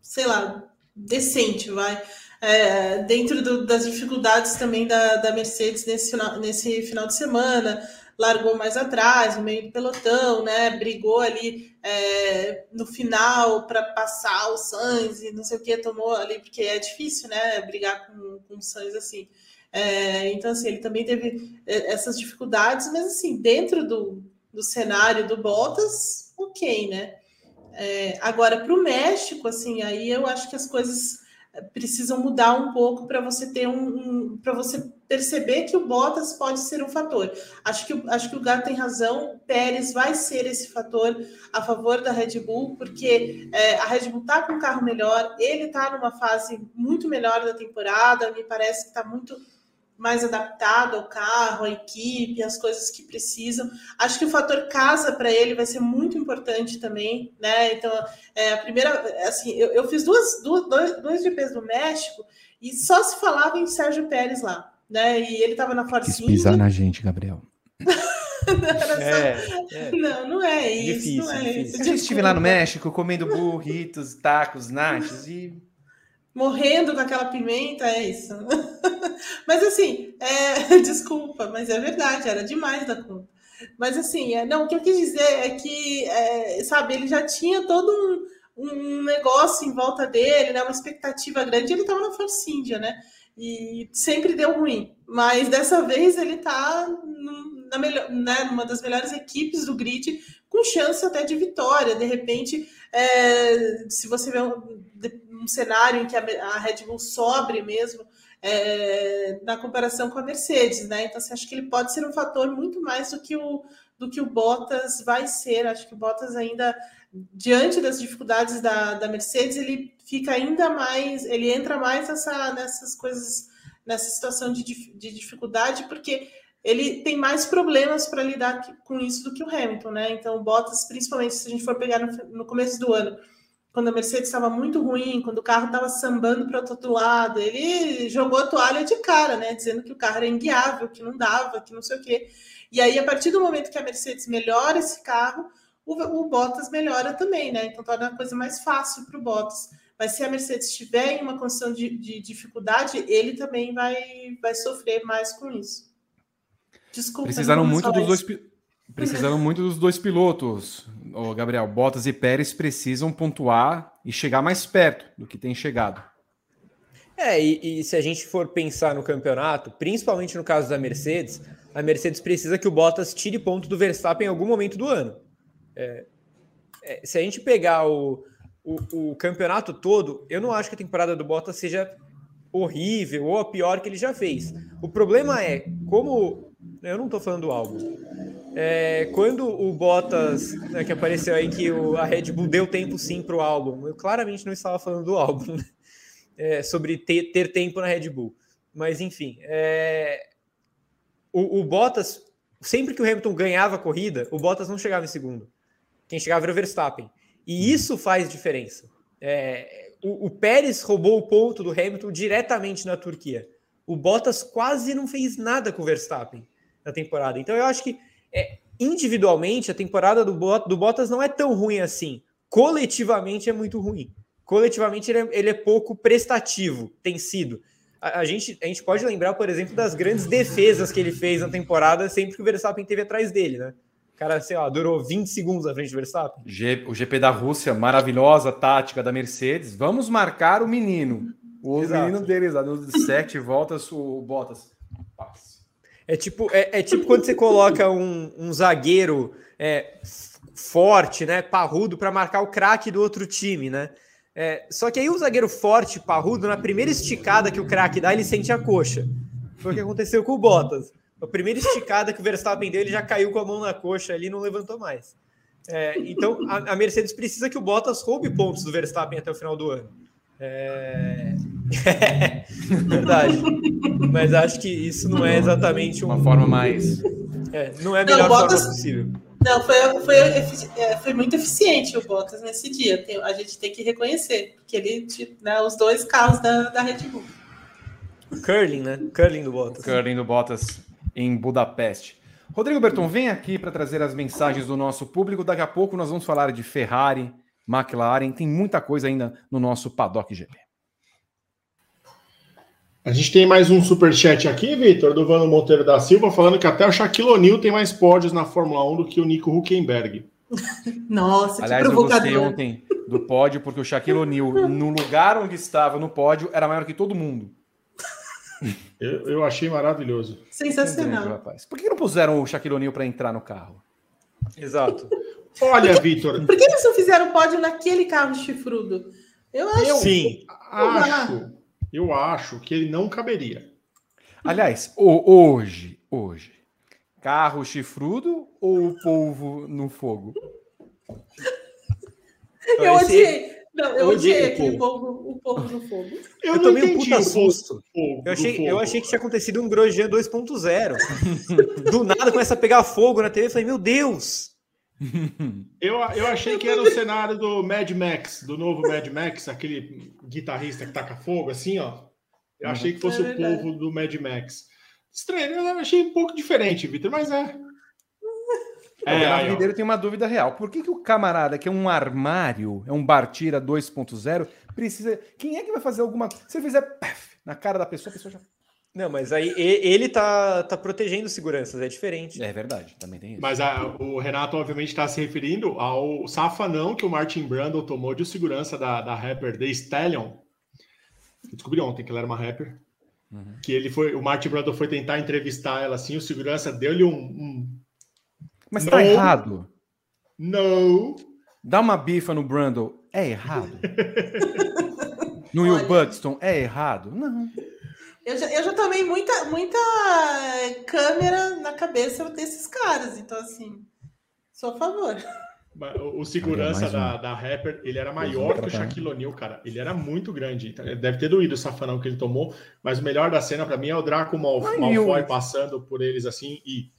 Speaker 2: sei lá, decente, vai. É, dentro do, das dificuldades também da, da Mercedes nesse, nesse final de semana largou mais atrás, no meio do pelotão, né? Brigou ali é, no final para passar o Sainz e não sei o que, tomou ali, porque é difícil, né? Brigar com, com o Sainz assim. É, então, assim, ele também teve é, essas dificuldades, mas assim, dentro do, do cenário do Bottas, ok, né? É, agora, para o México, assim, aí eu acho que as coisas precisam mudar um pouco para você ter um, um para você perceber que o Bottas pode ser um fator. Acho que, acho que o Gato tem razão. O Pérez vai ser esse fator a favor da Red Bull, porque é, a Red Bull está com um carro melhor, ele está numa fase muito melhor da temporada, me parece que está muito mais adaptado ao carro, à equipe, às coisas que precisam. Acho que o fator casa para ele vai ser muito importante também, né? Então, é, a primeira, assim, eu, eu fiz duas, duas, dois, dois GPs do México e só se falava em Sérgio Pérez lá, né? E ele estava na Force
Speaker 1: Quis pisar na gente, Gabriel. (laughs)
Speaker 2: não, é, é. não, não é isso. Difícil, não é
Speaker 1: difícil. isso. Eu estive lá no México comendo burritos, tacos, nachos e
Speaker 2: morrendo com aquela pimenta, é isso. (laughs) mas assim, é, (laughs) desculpa, mas é verdade, era demais da conta. Mas assim, é, não, o que eu quis dizer é que, é, sabe, ele já tinha todo um, um negócio em volta dele, né, uma expectativa grande, ele estava na Force India, né? E sempre deu ruim. Mas dessa vez ele está na né, numa das melhores equipes do grid, com chance até de vitória. De repente, é, se você vê um, um cenário em que a, a Red Bull sobre mesmo é, na comparação com a Mercedes, né? Então, você acha que ele pode ser um fator muito mais do que o do que o Bottas vai ser. Acho que o Bottas ainda diante das dificuldades da, da Mercedes, ele fica ainda mais, ele entra mais nessa, nessas coisas, nessa situação de, de dificuldade, porque ele tem mais problemas para lidar com isso do que o Hamilton, né? Então, o Bottas, principalmente se a gente for pegar no, no começo do ano, quando a Mercedes estava muito ruim, quando o carro estava sambando para o outro lado, ele jogou a toalha de cara, né? Dizendo que o carro era inguiável, que não dava, que não sei o quê. E aí, a partir do momento que a Mercedes melhora esse carro, o, o Bottas melhora também, né? Então torna a coisa mais fácil para o Bottas. Mas se a Mercedes estiver em uma condição de, de dificuldade, ele também vai, vai sofrer mais com isso.
Speaker 1: Desculpa. Precisaram muito dos dois. Precisaram muito dos dois pilotos. O Gabriel Bottas e Pérez precisam pontuar e chegar mais perto do que tem chegado.
Speaker 3: É, e, e, se a gente for pensar no campeonato, principalmente no caso da Mercedes, a Mercedes precisa que o Bottas tire ponto do Verstappen em algum momento do ano. É, é, se a gente pegar o, o, o, campeonato todo, eu não acho que a temporada do Bottas seja horrível ou a pior que ele já fez. O problema é, como. Eu não estou falando do álbum. É, quando o Bottas, né, que apareceu aí que o, a Red Bull deu tempo sim para o álbum, eu claramente não estava falando do álbum. Né? é, sobre ter, ter, tempo na Red Bull. Mas, enfim, é, o, o, Bottas, sempre que o Hamilton ganhava a corrida, o Bottas não chegava em segundo. Quem chegava era o Verstappen. E isso faz diferença. É, o, o Pérez roubou o ponto do Hamilton diretamente na Turquia. O Bottas quase não fez nada com o Verstappen na temporada. Então, eu acho que é, individualmente a temporada do, do Bottas não é tão ruim assim. Coletivamente é muito ruim coletivamente ele é, ele é pouco prestativo, tem sido. A, a, gente, a gente pode lembrar, por exemplo, das grandes defesas que ele fez na temporada sempre que o Verstappen teve atrás dele, né? O cara, sei lá, durou 20 segundos à frente do Verstappen.
Speaker 1: O GP da Rússia, maravilhosa tática da Mercedes. Vamos marcar o menino. O Exato. menino deles, lá, nos sete voltas, o Bottas.
Speaker 3: É tipo, é, é tipo quando você coloca um, um zagueiro é, forte, né, parrudo, para marcar o craque do outro time, né? É, só que aí o zagueiro forte, parrudo, na primeira esticada que o craque dá, ele sente a coxa. Foi o que aconteceu com o Bottas. A primeira esticada que o Verstappen deu, ele já caiu com a mão na coxa ali e não levantou mais. É, então a, a, Mercedes precisa que o Bottas roube pontos do Verstappen até o final do ano. É... (laughs) Verdade. Mas acho que isso não é exatamente
Speaker 1: uma forma mais.
Speaker 3: É, não é a melhor não, Bottas... forma possível.
Speaker 2: Não, foi, foi, é, foi muito eficiente o Bottas nesse dia. Tem, a gente tem que reconhecer, porque ele, né, os dois carros da, da Red Bull.
Speaker 3: Curling, né? Curling do Bottas.
Speaker 1: Curling do Bottas em Budapeste. Rodrigo Berton, vem aqui para trazer as mensagens do nosso público. Daqui a pouco nós vamos falar de Ferrari, McLaren, tem muita coisa ainda no nosso Paddock GP.
Speaker 4: A gente tem mais um super chat aqui, Vitor, do Vano Monteiro da Silva, falando que até o Shaquille O'Neal tem mais pódios na Fórmula 1 do que o Nico Huckenberg. (laughs)
Speaker 2: Nossa,
Speaker 1: Aliás, que provocador. eu gostei ontem do pódio, porque o Shaquille O'Neal, no lugar onde estava no pódio, era maior que todo mundo. (laughs)
Speaker 4: Eu, eu achei maravilhoso.
Speaker 2: Sensacional. rapaz.
Speaker 1: Por que não puseram o Shaquille O'Neal para entrar no carro?
Speaker 3: Exato. (laughs)
Speaker 4: Olha, Vitor.
Speaker 2: Por que eles não fizeram pódio naquele carro chifrudo?
Speaker 4: Eu acho. Sim, acho eu acho que ele não caberia.
Speaker 1: Aliás, hoje, hoje, carro chifrudo ou o polvo no fogo?
Speaker 2: Eu odiei. Não, eu odiei aquele povo, o povo no fogo. (laughs)
Speaker 3: Eu, eu tomei um puta susto. eu, achei, eu achei que tinha acontecido um Grosjean 2.0. Do nada começa a pegar fogo na TV. Eu falei, meu Deus! (laughs)
Speaker 4: Eu, eu achei que era o cenário do Mad Max, do novo Mad Max, aquele guitarrista que taca fogo, assim, ó. Eu achei que fosse é o povo do Mad Max. Estranho, eu achei um pouco diferente, Vitor, mas é.
Speaker 1: É, a Ribeiro tem uma dúvida real. Por que, que o camarada, que é um armário, é um Bartira 2.0, precisa. Quem é que vai fazer alguma. Se ele fizer paf, na cara da pessoa, a pessoa já.
Speaker 3: Não, mas aí ele tá, tá protegendo seguranças, é diferente.
Speaker 1: É verdade, também tem isso.
Speaker 4: Mas a, o Renato, obviamente, está se referindo ao safanão que o Martin Brandon tomou de segurança da, da rapper The Stallion. Eu descobri ontem que ela era uma rapper. Uhum. Que ele foi, o Martin Brandon foi tentar entrevistar ela assim, o segurança deu-lhe um, um.
Speaker 1: Mas tá errado.
Speaker 4: Não.
Speaker 1: Dá uma bifa no Brandon, é errado. (laughs) no Will Buxton, é errado? Não.
Speaker 2: Eu já, eu já tomei muita, muita câmera na cabeça desses caras, então assim, sou a favor.
Speaker 4: O segurança um. da, da rapper, ele era maior que o Shaquille O'Neal, cara. Ele era muito grande. Então, deve ter doído o safanão que ele tomou, mas o melhor da cena para mim é o Draco Malf Ai, Malfoy passando por eles assim e.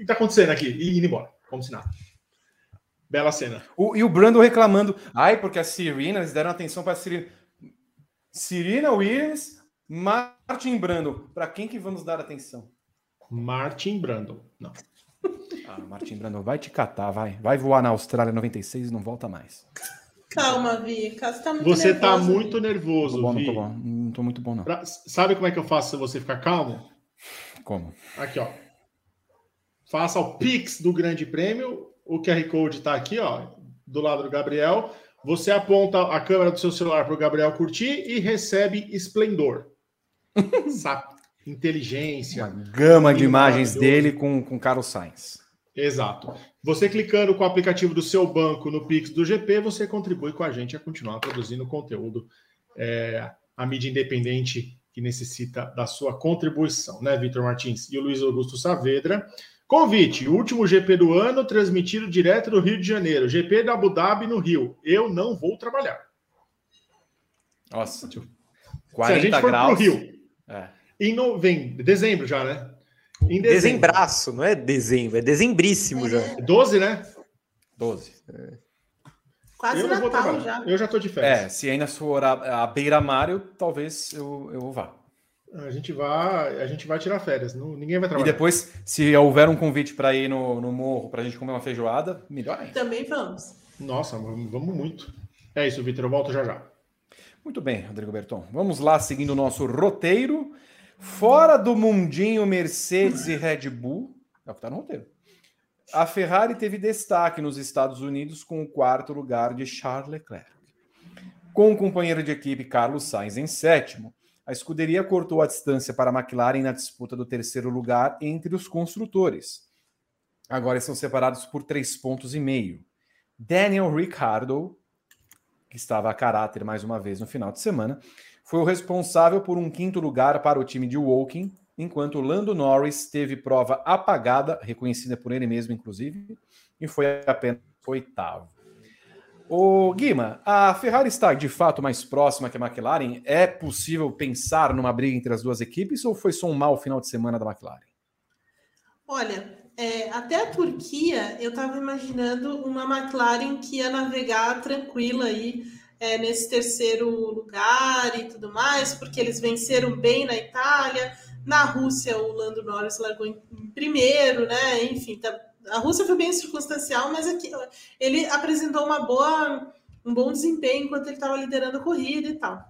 Speaker 4: O que tá acontecendo aqui? E indo embora, como se nada. Bela cena.
Speaker 1: O, e o Brando reclamando. Ai, porque a Serena, eles deram atenção para a Serena. Serena Williams Martin Brando, para quem que vamos dar atenção?
Speaker 4: Martin Brando, não.
Speaker 1: Ah, Martin Brando, vai te catar, vai. Vai voar na Austrália 96 e não volta mais.
Speaker 2: Calma, Vi. Você tá muito
Speaker 4: você
Speaker 2: nervoso.
Speaker 4: Tá muito nervoso,
Speaker 1: não tô bom,
Speaker 4: Vi.
Speaker 1: Não tô, bom. não tô muito bom, não.
Speaker 4: Pra... Sabe como é que eu faço se você ficar calmo?
Speaker 1: Como?
Speaker 4: Aqui, ó. Faça o Pix do Grande Prêmio. O QR Code está aqui, ó, do lado do Gabriel. Você aponta a câmera do seu celular para o Gabriel curtir e recebe esplendor. (laughs) Sabe? Inteligência.
Speaker 1: Uma gama de imagens dele com, com Carlos Sainz.
Speaker 4: Exato. Você clicando com o aplicativo do seu banco no Pix do GP, você contribui com a gente a continuar produzindo conteúdo, é, a mídia independente que necessita da sua contribuição, né, Vitor Martins? E o Luiz Augusto Saavedra. Convite, último GP do ano, transmitido direto do Rio de Janeiro. GP da Abu Dhabi no Rio. Eu não vou trabalhar.
Speaker 1: Nossa,
Speaker 4: 40 Se a gente for graus. pro Rio. É. Em no... Vem dezembro já, né?
Speaker 3: Em dezembro. Dezembraço, não é dezembro, é dezembríssimo já.
Speaker 4: 12, né?
Speaker 1: 12. É.
Speaker 2: Quase eu Natal já.
Speaker 4: Eu já tô de férias.
Speaker 1: É, se ainda for a, a beira-mar, talvez eu, eu vá.
Speaker 4: A gente vai, a gente vai tirar férias, não, ninguém vai trabalhar.
Speaker 1: E depois, se houver um convite para ir no, no morro para a gente comer uma feijoada, melhor ainda.
Speaker 2: Também vamos.
Speaker 4: Nossa, vamos, vamos muito. É isso, Vitor, eu volto já já.
Speaker 1: Muito bem, Rodrigo Berton. Vamos lá, seguindo o nosso roteiro. Fora do mundinho Mercedes e Red Bull, é o que está no roteiro. A Ferrari teve destaque nos Estados Unidos com o quarto lugar de Charles Leclerc. Com o companheiro de equipe Carlos Sainz em sétimo, a escuderia cortou a distância para a McLaren na disputa do terceiro lugar entre os construtores. Agora estão separados por três pontos e meio. Daniel Ricciardo, que estava a caráter mais uma vez no final de semana, foi o responsável por um quinto lugar para o time de Woking, enquanto Lando Norris teve prova apagada, reconhecida por ele mesmo, inclusive, e foi apenas oitavo. O Guima, a Ferrari está de fato mais próxima que a McLaren? É possível pensar numa briga entre as duas equipes ou foi só um mau final de semana da McLaren?
Speaker 2: Olha, é, até a Turquia eu estava imaginando uma McLaren que ia navegar tranquila aí é, nesse terceiro lugar e tudo mais, porque eles venceram bem na Itália. Na Rússia, o Lando Norris largou em, primeiro, né? Enfim, tá, a Rússia foi bem circunstancial, mas aqui, ele apresentou uma boa, um bom desempenho enquanto ele estava liderando a corrida e tal.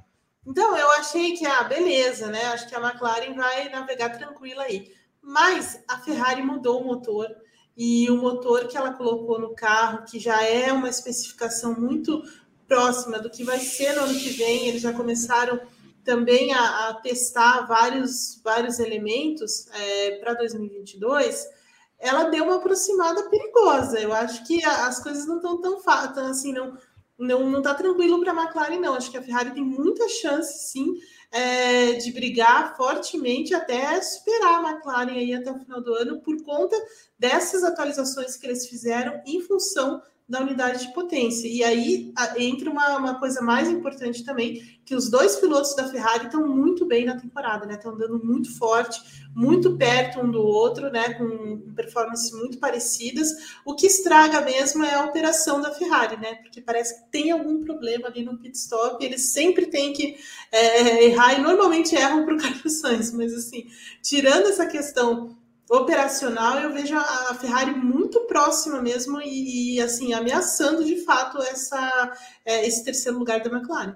Speaker 2: Então, eu achei que, ah, beleza, né? Acho que a McLaren vai navegar tranquila aí. Mas a Ferrari mudou o motor e o motor que ela colocou no carro, que já é uma especificação muito próxima do que vai ser no ano que vem. Eles já começaram também a, a testar vários, vários elementos é, para 2022. Ela deu uma aproximada perigosa. Eu acho que as coisas não estão tão fáceis, assim, não não não está tranquilo para a McLaren não. Acho que a Ferrari tem muita chance, sim, é, de brigar fortemente até superar a McLaren aí até o final do ano por conta dessas atualizações que eles fizeram em função da unidade de potência. E aí entra uma, uma coisa mais importante também, que os dois pilotos da Ferrari estão muito bem na temporada, né? Estão dando muito forte, muito perto um do outro, né? Com performances muito parecidas. O que estraga mesmo é a operação da Ferrari, né? Porque parece que tem algum problema ali no pit stop. Eles sempre têm que é, errar e normalmente erram para o (laughs) Carlos Sainz, mas assim, tirando essa questão operacional, eu vejo a Ferrari muito próxima mesmo e, e assim ameaçando de fato essa, é, esse terceiro lugar da McLaren.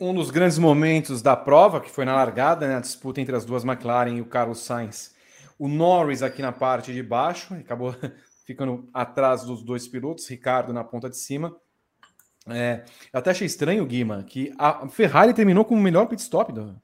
Speaker 1: Um dos grandes momentos da prova, que foi na largada, né, a disputa entre as duas McLaren e o Carlos Sainz. O Norris aqui na parte de baixo, acabou (laughs) ficando atrás dos dois pilotos, Ricardo na ponta de cima. É, eu até achei estranho, Guima, que a Ferrari terminou com o melhor pit stop do,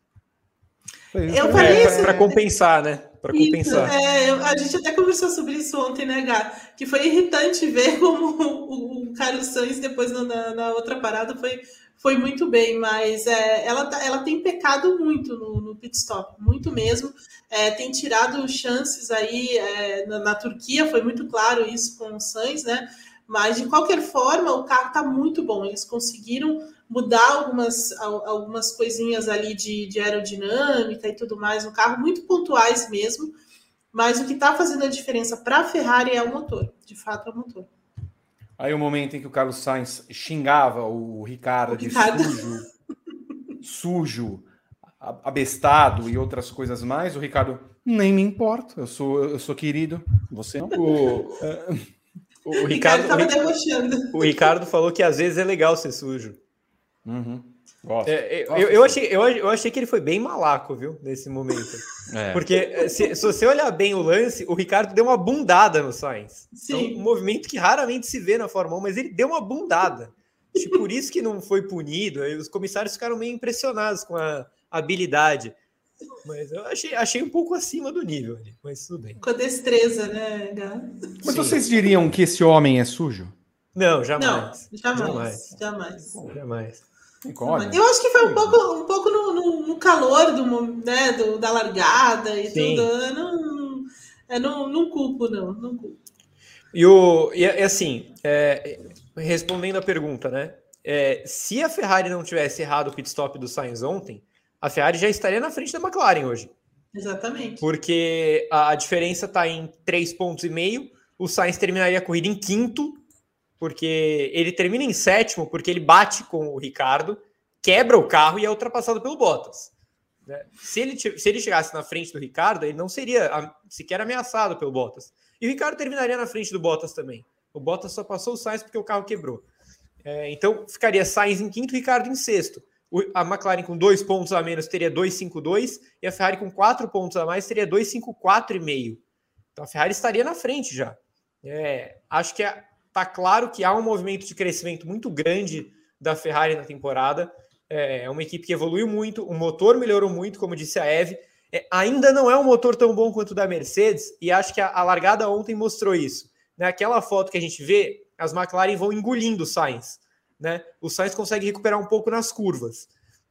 Speaker 3: eu falei é, para compensar, né? Para compensar.
Speaker 2: É, a gente até conversou sobre isso ontem, né, Gá? Que foi irritante ver (laughs) como o, o Carlos Sainz, depois na, na, outra parada, foi, foi muito bem, mas é, ela, tá, ela tem pecado muito no, no pit stop, muito mesmo. É, tem tirado chances aí é, na, na, Turquia, foi muito claro isso com o Sainz, né? Mas de qualquer forma, o carro está muito bom. Eles conseguiram mudar algumas, algumas coisinhas ali de, de aerodinâmica e tudo mais no carro, muito pontuais mesmo. Mas o que está fazendo a diferença para a Ferrari é o motor, de fato é o motor.
Speaker 1: Aí o momento em que o Carlos Sainz xingava o Ricardo, o de Ricardo. sujo, sujo, abestado e outras coisas mais, o Ricardo nem me importa, eu sou eu sou querido, você não. O, (laughs)
Speaker 3: O Ricardo, Ricardo debochando. O Ricardo falou que às vezes é legal ser sujo.
Speaker 1: Uhum.
Speaker 3: Gosto. É, eu, eu, achei, eu, eu, achei que ele foi bem malaco, viu, nesse momento. (laughs) É. Porque eh, se, se, você olhar bem o lance, o Ricardo deu uma bundada no Sainz. Sim. Então, um movimento que raramente se vê na Fórmula 1, mas ele deu uma bundada. Acho por isso que não foi punido. Os comissários ficaram meio impressionados com a habilidade. Mas eu achei, achei um pouco acima do nível ali, mas tudo bem.
Speaker 2: Com a destreza, né,
Speaker 1: Mas Sim. vocês diriam que esse homem é sujo?
Speaker 3: Não, jamais.
Speaker 2: Não, jamais. Jamais.
Speaker 3: Jamais. jamais.
Speaker 2: Eu acho que foi um pouco, um pouco no, no, no calor do, né, do, da largada e Sim. tudo. Eu não, eu não, não culpo, não. não culpo.
Speaker 3: E, o, e assim, é, respondendo a pergunta, né? É, se a Ferrari não tivesse errado o pit stop do Sainz ontem, a Ferrari já estaria na frente da McLaren hoje.
Speaker 2: Exatamente.
Speaker 3: Porque a, a diferença está em três pontos e meio. O Sainz terminaria a corrida em quinto porque ele termina em sétimo, porque ele bate com o Ricardo, quebra o carro e é ultrapassado pelo Bottas. Né? Se, ele, se ele chegasse na frente do Ricardo, ele não seria sequer ameaçado pelo Bottas. E o Ricardo terminaria na frente do Bottas também. O Bottas só passou o Sainz porque o carro quebrou. É, então ficaria Sainz em quinto, Ricardo em sexto. O, a McLaren com dois pontos a menos teria 2,52 e a Ferrari com quatro pontos a mais teria 2,54,5. Então a Ferrari estaria na frente já. É, acho que a, Tá claro que há um movimento de crescimento muito grande da Ferrari na temporada. É, é uma equipe que evoluiu muito, o motor melhorou muito, como disse a Eve. É, ainda não é um motor tão bom quanto o da Mercedes, e acho que a, a largada ontem mostrou isso. Naquela foto que a gente vê, as McLaren vão engolindo o Sainz. Né? O Sainz consegue recuperar um pouco nas curvas.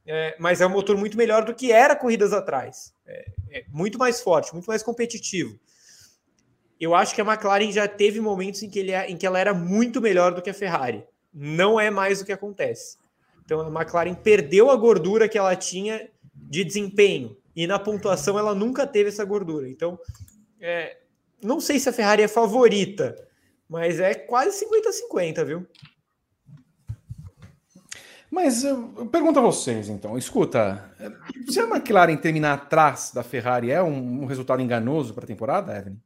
Speaker 3: É, mas é um motor muito melhor do que era corridas atrás. É, é, muito mais forte, muito mais competitivo eu acho que a McLaren já teve momentos em que, ele, é, em que ela era muito melhor do que a Ferrari. Não é mais o que acontece. Então a McLaren perdeu a gordura que ela tinha de desempenho. E na pontuação ela nunca teve essa gordura. Então, é, não sei se a Ferrari é favorita, mas é quase 50-50, viu?
Speaker 1: Mas eu pergunto a vocês, então. Escuta, se a McLaren terminar atrás da Ferrari, é um, um resultado enganoso para a temporada, Evelyn?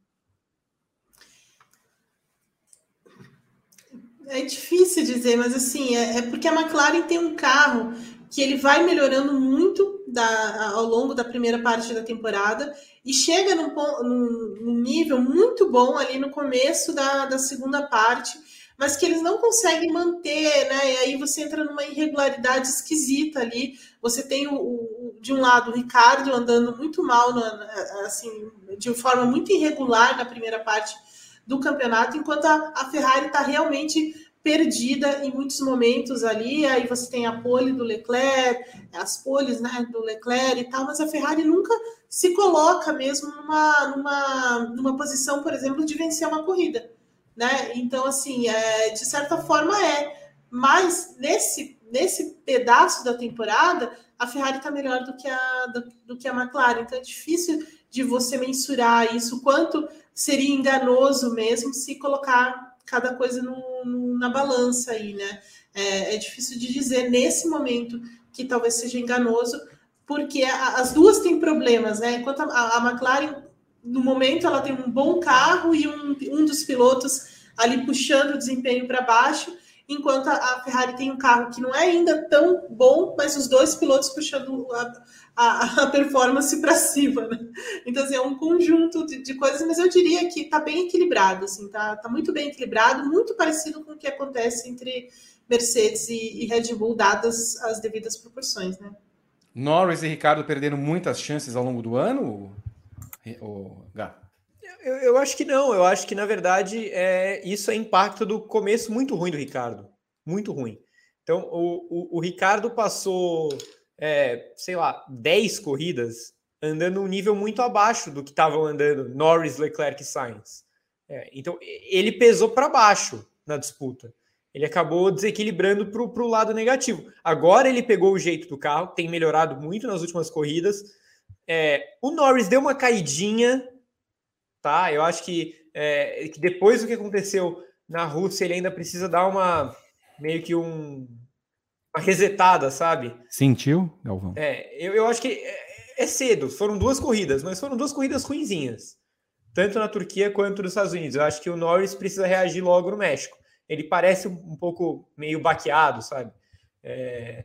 Speaker 2: É difícil dizer, mas assim, é, é, porque a McLaren tem um carro que ele vai melhorando muito da, ao longo da primeira parte da temporada e chega num, num, num nível muito bom ali no começo da, da segunda parte, mas que eles não conseguem manter, né? E aí você entra numa irregularidade esquisita ali. Você tem o, o de um lado o Ricardo andando muito mal, assim, de forma muito irregular na primeira parte do campeonato, enquanto a, a Ferrari está realmente perdida em muitos momentos ali. Aí você tem a pole do Leclerc, as poles né, do Leclerc e tal, mas a Ferrari nunca se coloca mesmo numa, numa, numa posição, por exemplo, de vencer uma corrida. Né? Então, assim, é, de certa forma é. Mas nesse, nesse pedaço da temporada, a Ferrari está melhor do que, a, do, do que a McLaren. Então é difícil de você mensurar isso, quanto seria enganoso mesmo se colocar cada coisa no, na balança aí, né? É, é, difícil de dizer nesse momento que talvez seja enganoso, porque a, as duas têm problemas, né? Enquanto a, a, McLaren, no momento, ela tem um bom carro e um, um dos pilotos ali puxando o desempenho para baixo, enquanto a, Ferrari tem um carro que não é ainda tão bom, mas os dois pilotos puxando a, a, a performance para cima, né? Então, assim, é um conjunto de, de coisas, mas eu diria que está bem equilibrado, assim, tá, tá muito bem equilibrado, muito parecido com o que acontece entre Mercedes e, e Red Bull, dadas as devidas proporções, né?
Speaker 1: Norris e Ricardo perderam muitas chances ao longo do ano, o Gá?
Speaker 3: Eu, eu, acho que não. Eu acho que, na verdade, é, isso é impacto do começo muito ruim do Ricardo. Muito ruim. Então, o, o, o Ricardo passou é, sei lá, 10 corridas andando um nível muito abaixo do que estavam andando Norris, Leclerc e Sainz. É, então, ele pesou para baixo na disputa. Ele acabou desequilibrando para o lado negativo. Agora ele pegou o jeito do carro, tem melhorado muito nas últimas corridas. É, o Norris deu uma caidinha, tá? Eu acho que, é, que depois do que aconteceu na Rússia, ele ainda precisa dar uma meio que um, uma resetada, sabe?
Speaker 1: Sentiu, Galvão?
Speaker 3: É, eu, eu acho que é, é cedo. Foram duas corridas, mas foram duas corridas ruinzinhas. tanto na Turquia quanto nos Estados Unidos. Eu acho que o Norris precisa reagir logo no México. Ele parece um pouco meio baqueado, sabe? É...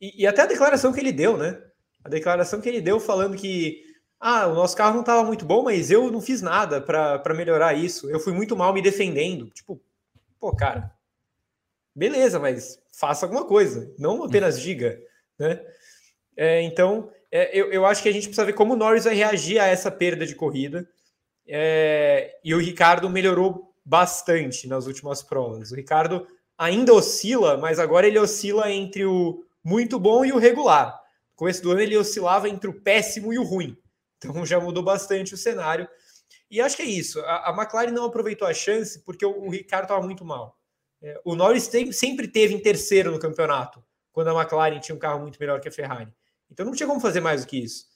Speaker 3: E, e, até a declaração que ele deu, né? A declaração que ele deu falando que ah, o nosso carro não estava muito bom, mas eu não fiz nada para melhorar isso. Eu fui muito mal me defendendo. Tipo, pô, cara, beleza, mas faça alguma coisa, não apenas diga, né? É, então, é, eu, eu acho que a gente precisa ver como o Norris vai reagir a essa perda de corrida. É, e o Ricardo melhorou bastante nas últimas provas. O Ricardo ainda oscila, mas agora ele oscila entre o muito bom e o regular. No começo do ano ele oscilava entre o péssimo e o ruim. Então já mudou bastante o cenário. E acho que é isso. A, a McLaren não aproveitou a chance porque o, o Ricardo estava muito mal. É, o Norris tem, sempre teve em terceiro no campeonato, quando a McLaren tinha um carro muito melhor que a Ferrari. Então não tinha como fazer mais do que isso.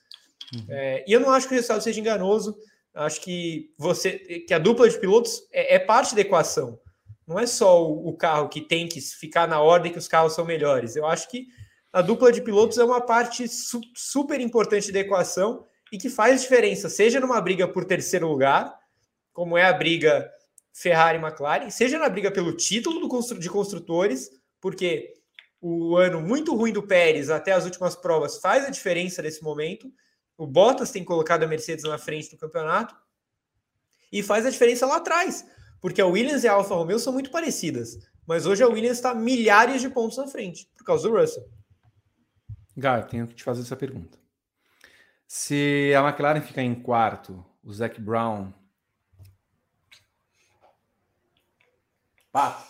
Speaker 3: Uhum. É, e eu não acho que o resultado seja enganoso. Acho que você, que a dupla de pilotos é, é parte da equação. Não é só o, o, carro que tem que ficar na ordem que os carros são melhores. Eu acho que a dupla de pilotos é uma parte su super importante da equação e que faz diferença, seja numa briga por terceiro lugar, como é a briga Ferrari e McLaren, seja na briga pelo título constru de construtores, porque o ano muito ruim do Pérez até as últimas provas faz a diferença nesse momento. O Bottas tem colocado a Mercedes na frente do campeonato e faz a diferença lá atrás, porque a Williams e a Alfa Romeo são muito parecidas, mas hoje a Williams está milhares de pontos na frente por causa do Russell.
Speaker 1: Gar, tenho que te fazer essa pergunta. Se a McLaren ficar em quarto, o Zac Brown.
Speaker 2: Pá.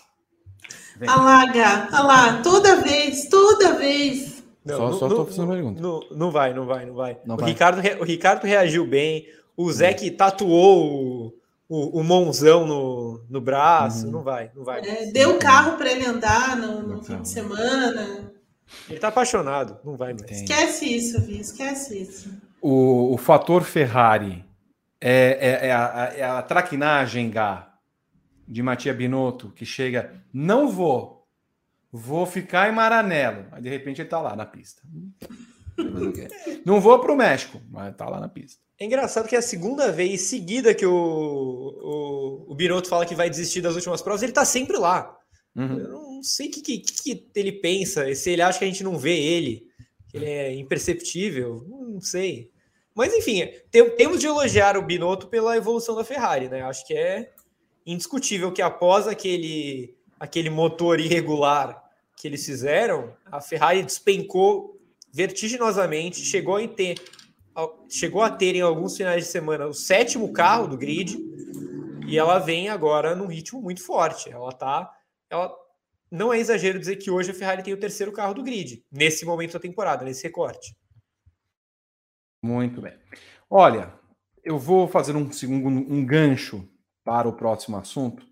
Speaker 2: Alaga, lá, toda vez, toda vez.
Speaker 3: Não, só, não, só tô fazendo pergunta. Não, não vai, não vai, não vai. Não o, vai. Ricardo, o Ricardo reagiu bem. O Zeke tatuou o, o, o Monzão no, no braço. Uhum. Não vai, não vai.
Speaker 2: É, deu carro para ele andar no, no fim de semana.
Speaker 3: Ele tá apaixonado, não vai mais.
Speaker 2: Esquece isso, Vi, esquece isso.
Speaker 1: O, o fator Ferrari é, é, é, a, é a traquinagem, Gá, de Matia Binotto, que chega, não vou, vou ficar em Maranello. Aí de repente ele tá lá na pista. (laughs) Não vou para o México, mas tá lá na pista.
Speaker 3: É engraçado que é a segunda vez seguida que o, o, o Binotto fala que vai desistir das últimas provas, ele tá sempre lá. Uhum. Eu não sei o que, que, que, ele pensa, se ele acha que a gente não vê ele, que ele é imperceptível, não sei. Mas enfim, tem, temos de elogiar o Binotto pela evolução da Ferrari, né? Acho que é indiscutível que após aquele, aquele motor irregular que eles fizeram, a Ferrari despencou vertiginosamente, chegou a ter chegou a ter em alguns finais de semana o sétimo carro do grid e ela vem agora num ritmo muito forte. Ela tá ela não é exagero dizer que hoje a Ferrari tem o terceiro carro do grid, nesse momento da temporada, nesse recorte.
Speaker 1: Muito bem. Olha, eu vou fazer um segundo um gancho para o próximo assunto,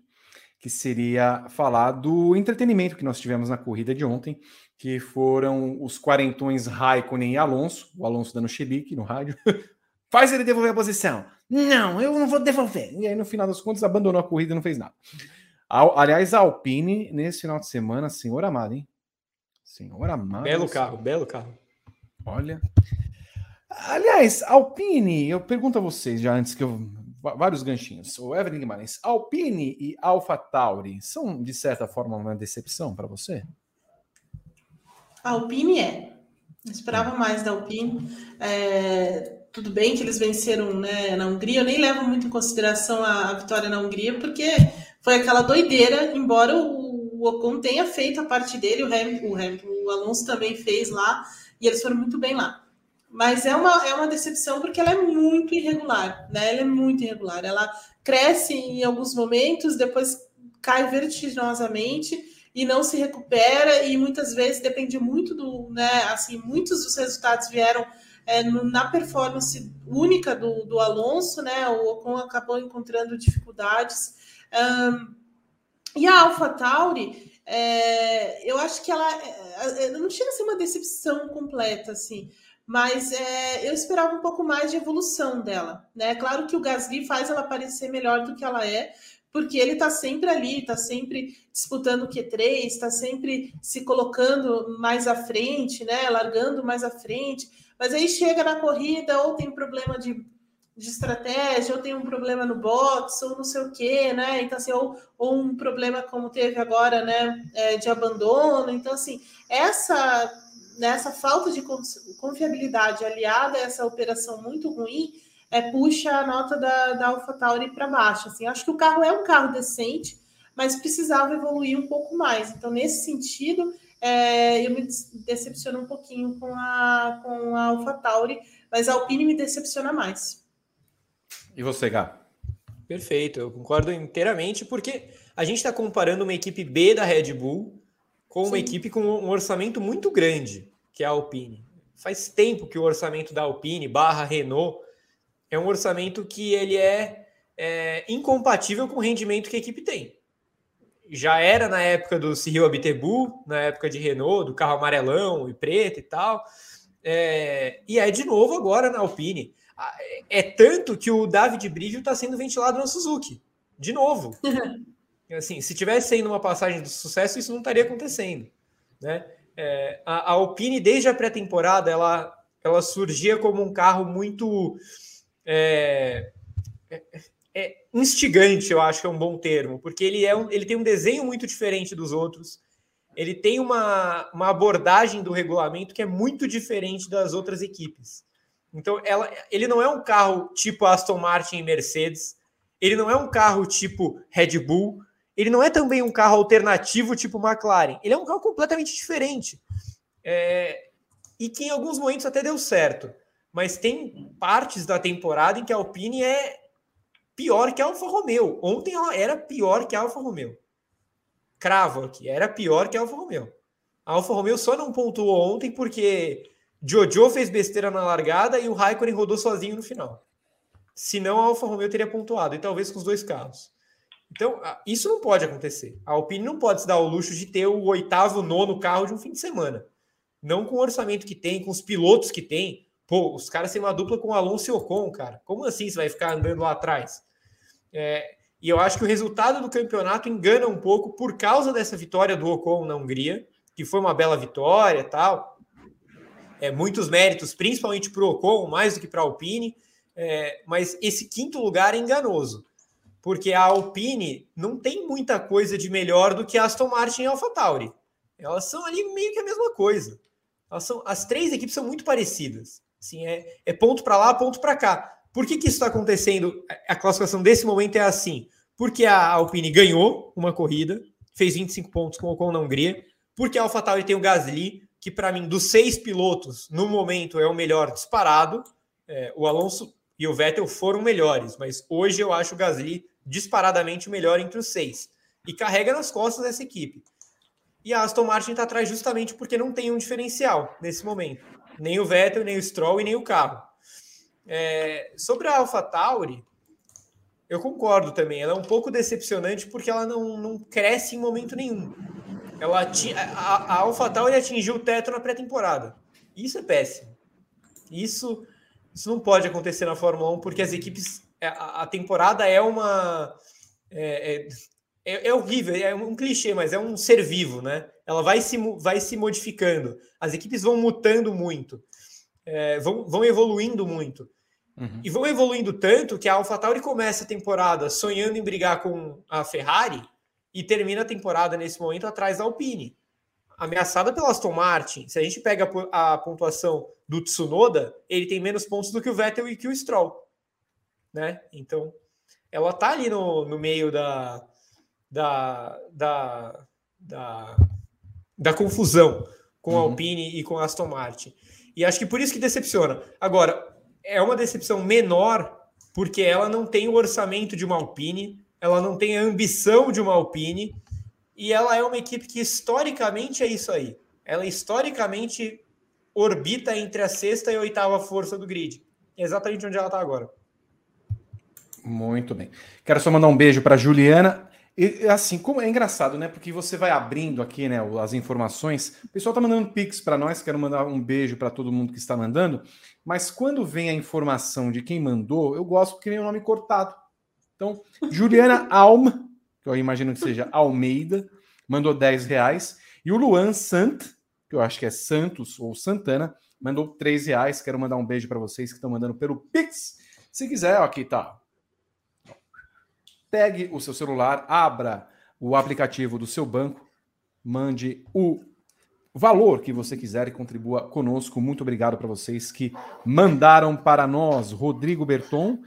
Speaker 1: que seria falar do entretenimento que nós tivemos na corrida de ontem, que foram os quarentões Raikkonen e Alonso, o Alonso dando chilique no rádio. (laughs) Faz ele devolver a posição. Não, eu não vou devolver. E aí, no final das contas, abandonou a corrida e não fez nada. Aliás, a Alpine, nesse final de semana, senhor amado, hein? Senhor amado.
Speaker 3: Belo carro, belo carro.
Speaker 1: Olha. Aliás, Alpine, eu pergunto a vocês já antes que eu. Vários ganchinhos. O Evelyn Guimarães, Alpine e Alpha Tauri são, de certa forma, uma decepção para você?
Speaker 2: A Alpine é. Eu esperava mais da Alpine. É, tudo bem que eles venceram né, na Hungria, eu nem levo muito em consideração a, a vitória na Hungria, porque foi aquela doideira, embora o, o Ocon tenha feito a parte dele, o, Hamilton, o, Hamilton, o Alonso também fez lá, e eles foram muito bem lá. Mas é uma, é uma decepção porque ela é muito irregular, né? Ela é muito irregular. Ela cresce em alguns momentos, depois cai vertiginosamente e não se recupera, e muitas vezes depende muito do, né? Assim, muitos dos resultados vieram é, na performance única do, do Alonso, né? O Ocon acabou encontrando dificuldades. Um, e a Alpha Tauri, é, eu acho que ela é, é, não chega a ser uma decepção completa, assim, mas é, eu esperava um pouco mais de evolução dela, né? Claro que o Gasly faz ela parecer melhor do que ela é, porque ele está sempre ali, está sempre disputando o Q3, está sempre se colocando mais à frente, né? Largando mais à frente, mas aí chega na corrida ou tem problema de de estratégia, ou tem um problema no box, ou não sei o quê, né? Então, assim, ou, ou um problema como teve agora, né, é, de abandono. Então, assim, essa, nessa falta de confiabilidade aliada a essa operação muito ruim, é, puxa a nota da, da AlphaTauri para baixo. Assim, acho que o carro é um carro decente, mas precisava evoluir um pouco mais. Então, nesse sentido, é, eu me decepciono um pouquinho com a, com a AlphaTauri, mas a Alpine me decepciona mais.
Speaker 1: E você, Gá?
Speaker 3: Perfeito, eu concordo inteiramente, porque a gente está comparando uma equipe B da Red Bull com uma Sim. equipe com um orçamento muito grande, que é a Alpine. Faz tempo que o orçamento da Alpine barra Renault é um orçamento que ele é, é incompatível com o rendimento que a equipe tem. Já era na época do Cyril Abitebu, na época de Renault, do carro amarelão e preto e tal, é, e é de novo agora na Alpine. É tanto que o David Brigio está sendo ventilado na Suzuki. De novo. (laughs) assim, se tivesse sendo uma passagem de sucesso, isso não estaria acontecendo. Né? É, a, a Alpine, desde a pré-temporada, ela, ela surgia como um carro muito. É, é, é, instigante, eu acho que é um bom termo, porque ele, é um, ele tem um desenho muito diferente dos outros. Ele tem uma, uma abordagem do regulamento que é muito diferente das outras equipes. Então, ela, ele não é um carro tipo Aston Martin e Mercedes, ele não é um carro tipo Red Bull, ele não é também um carro alternativo tipo McLaren, ele é um carro completamente diferente. É, e que em alguns momentos até deu certo, mas tem partes da temporada em que a Alpine é pior que a Alfa Romeo. Ontem ela era pior que a Alfa Romeo. Cravo aqui, era pior que a Alfa Romeo. A Alfa Romeo só não pontuou ontem porque Jojo fez besteira na largada e o Raikkonen rodou sozinho no final. Senão a Alfa Romeo teria pontuado, e talvez com os dois carros. Então, isso não pode acontecer. A Alpine não pode se dar o luxo de ter o oitavo, nono carro de um fim de semana. Não com o orçamento que tem, com os pilotos que tem. Pô, os caras têm uma dupla com Alonso e Ocon, cara. Como assim você vai ficar andando lá atrás? É, e eu acho que o resultado do campeonato engana um pouco por causa dessa vitória do Ocon na Hungria, que foi uma bela vitória tal é, muitos méritos, principalmente para o Ocon, mais do que para a Alpine, é, mas esse quinto lugar é enganoso, porque a Alpine não tem muita coisa de melhor do que a Aston Martin e a AlphaTauri. Elas são ali meio que a mesma coisa. Elas são, as três equipes são muito parecidas. Assim, é, é ponto para lá, ponto para cá. Por que, que isso está acontecendo? A classificação desse momento é assim. Porque a Alpine ganhou uma corrida, fez 25 pontos com o Ocon na Hungria, porque a AlphaTauri tem o Gasly, que para mim, dos seis pilotos, no momento é o melhor disparado. É, o Alonso e o Vettel foram melhores, mas hoje eu acho o Gasly disparadamente o melhor entre os seis. E carrega nas costas essa equipe. E a Aston Martin está atrás justamente porque não tem um diferencial nesse momento. Nem o Vettel, nem o Stroll e nem o carro. É, sobre a AlphaTauri, eu concordo também. Ela é um pouco decepcionante porque ela não, não cresce em momento nenhum. Ela a, AlphaTauri atingiu o teto na pré-temporada. Isso é péssimo. Isso, isso não pode acontecer na Fórmula 1, porque as equipes. É, a, a temporada é uma. É, é, é, horrível, é um clichê, mas é um ser vivo, né? Ela vai se, vai se modificando. As equipes vão mutando muito, é, vão, vão evoluindo muito. Uhum. E vão evoluindo tanto que a AlphaTauri começa a temporada sonhando em brigar com a Ferrari e termina a temporada nesse momento atrás da Alpine. Ameaçada pela Aston Martin. Se a gente pega a pontuação do Tsunoda, ele tem menos pontos do que o Vettel e que o Stroll. Né? Então, ela tá ali no, no meio da, da, da, da, da confusão com a uhum. Alpine e com a Aston Martin. E acho que por isso que decepciona. Agora, é uma decepção menor porque ela não tem o orçamento de uma Alpine, ela não tem a ambição de uma Alpine e ela é uma equipe que historicamente é isso aí. Ela historicamente orbita entre a sexta e a oitava força do grid. É exatamente onde ela está agora.
Speaker 1: Muito bem. Quero só mandar um beijo para Juliana. E, assim, como é engraçado, né? Porque você vai abrindo aqui, né, as informações. O pessoal tá mandando pix para nós, quero mandar um beijo para todo mundo que está mandando. Mas quando vem a informação de quem mandou, eu gosto porque vem o nome cortado. Então, Juliana (laughs) Alma, que eu imagino que seja Almeida, mandou 10 reais. E o Luan Sant, que eu acho que é Santos ou Santana, mandou 3 reais. Quero mandar um beijo para vocês que estão mandando pelo Pix. Se quiser, aqui tá. Pegue o seu celular, abra o aplicativo do seu banco, mande o valor que você quiser e contribua conosco. Muito obrigado para vocês que mandaram para nós, Rodrigo Berton.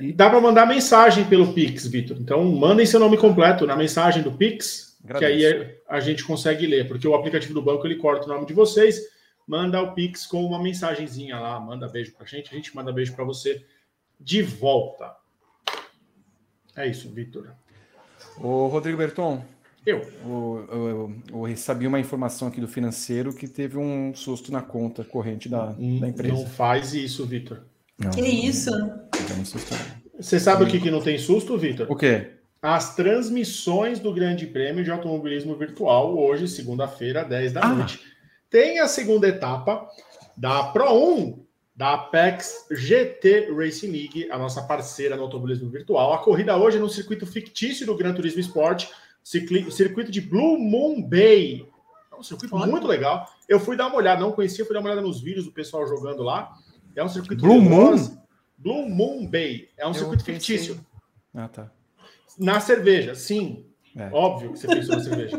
Speaker 4: E... Dá para mandar mensagem pelo Pix, Vitor. Então, mandem seu nome completo na mensagem do Pix, Agradeço. que aí a gente consegue ler, porque o aplicativo do banco ele corta o nome de vocês, manda o Pix com uma mensagenzinha lá, manda beijo para a gente, a gente manda beijo para você de volta. É isso, Vitor.
Speaker 1: Ô, Rodrigo Berton,
Speaker 4: eu.
Speaker 1: Eu, eu, recebi uma informação aqui do financeiro que teve um susto na conta corrente da, hum, da empresa.
Speaker 4: Não faz isso, Vitor.
Speaker 2: Que isso?
Speaker 4: Você sabe o que, que não tem susto, Vitor?
Speaker 1: O quê?
Speaker 4: As transmissões do Grande Prêmio de Automobilismo Virtual, hoje, segunda-feira, 10 da ah. noite. Tem a segunda etapa da Pro 1 da Apex GT Racing League, a nossa parceira no automobilismo virtual. A corrida hoje é no circuito fictício do Gran Turismo Sport circuito de Blue Moon Bay. É um circuito Olha. muito legal. Eu fui dar uma olhada, não conhecia, fui dar uma olhada nos vídeos do pessoal jogando lá. É um circuito
Speaker 1: Blue Moon?
Speaker 4: Blue Moon Bay. É um Eu circuito pensei... fictício.
Speaker 1: Ah, tá.
Speaker 4: Na cerveja, sim. É. Óbvio que você pensou na cerveja.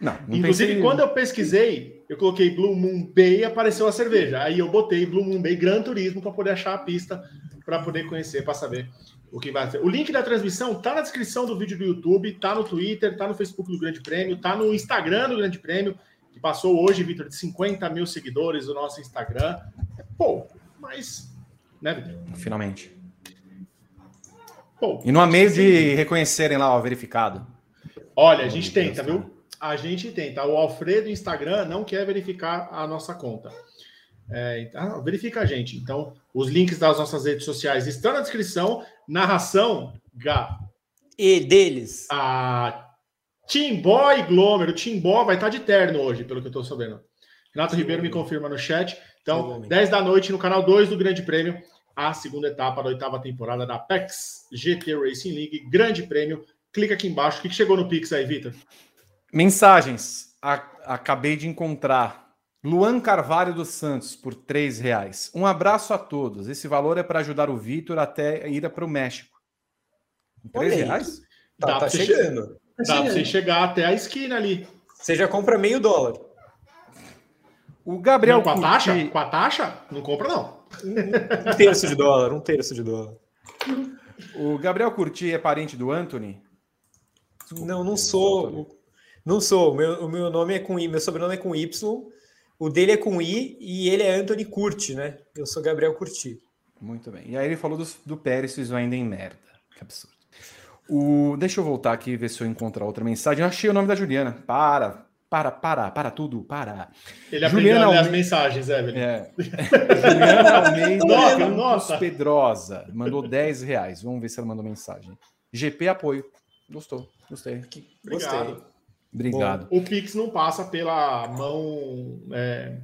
Speaker 1: Não,
Speaker 4: não Inclusive, pensei... quando eu pesquisei, eu coloquei Blue Moon Bay e apareceu a cerveja. Aí eu botei Blue Moon Bay Gran Turismo para poder achar a pista, para poder conhecer, para saber o que vai ser. O link da transmissão tá na descrição do vídeo do YouTube, tá no Twitter, tá no Facebook do Grande Prêmio, tá no Instagram do Grande Prêmio, que passou hoje, Vitor, de 50 mil seguidores o nosso Instagram. É pouco, mas. Né, Vitor?
Speaker 1: Finalmente. Pouco. E não há meio de reconhecerem lá o verificado.
Speaker 4: Olha, a gente tenta, viu? A gente tenta. O Alfredo Instagram não quer verificar a nossa conta. É, então, verifica a gente. Então, os links das nossas redes sociais estão na descrição. Narração, Gá.
Speaker 3: E deles.
Speaker 4: A Timbó e Glomer. O Timbó vai estar de terno hoje, pelo que eu estou sabendo. Renato Ribeiro me confirma no chat. Então, 10 da noite no canal 2 do Grande Prêmio, a segunda etapa da oitava temporada da PEX GT Racing League. Grande Prêmio. Clica aqui embaixo. O que chegou no Pix aí, Vitor?
Speaker 1: Mensagens. acabei de encontrar Luan Carvalho dos Santos, por três reais. Um abraço a todos. Esse valor é para ajudar o Vitor até ir para o México.
Speaker 4: Três reais? Tá, dá tá chegando. Dá para você chegar até a esquina ali.
Speaker 3: Você já compra meio dólar.
Speaker 1: O Gabriel. Não,
Speaker 4: com a Curti... taxa? Com a taxa? Não compra, não.
Speaker 3: Um terço de dólar, um terço de dólar.
Speaker 1: O Gabriel Curti é parente do Anthony?
Speaker 3: Desculpa, não, não sou. Não sou. O meu, o meu nome é com I, meu sobrenome é com Y. O dele é com I e ele é Anthony Curti, né? Eu sou Gabriel Curti.
Speaker 1: Muito bem. E aí ele falou do, do Pérez e ainda em merda. Que absurdo. O, deixa eu voltar aqui e ver se eu encontro outra mensagem. Eu achei o nome da Juliana. Para, para, para, para tudo, para.
Speaker 4: Ele Juliana aprendeu as mensagens, Evelyn. É. (laughs)
Speaker 1: Juliana Almeida nossa, nossa. Pedrosa mandou 10 reais. Vamos ver se ela mandou mensagem. GP apoio. Gostou, gostei.
Speaker 4: Obrigado.
Speaker 1: Gostei. Obrigado.
Speaker 4: Bom, o Pix não passa pela mão é,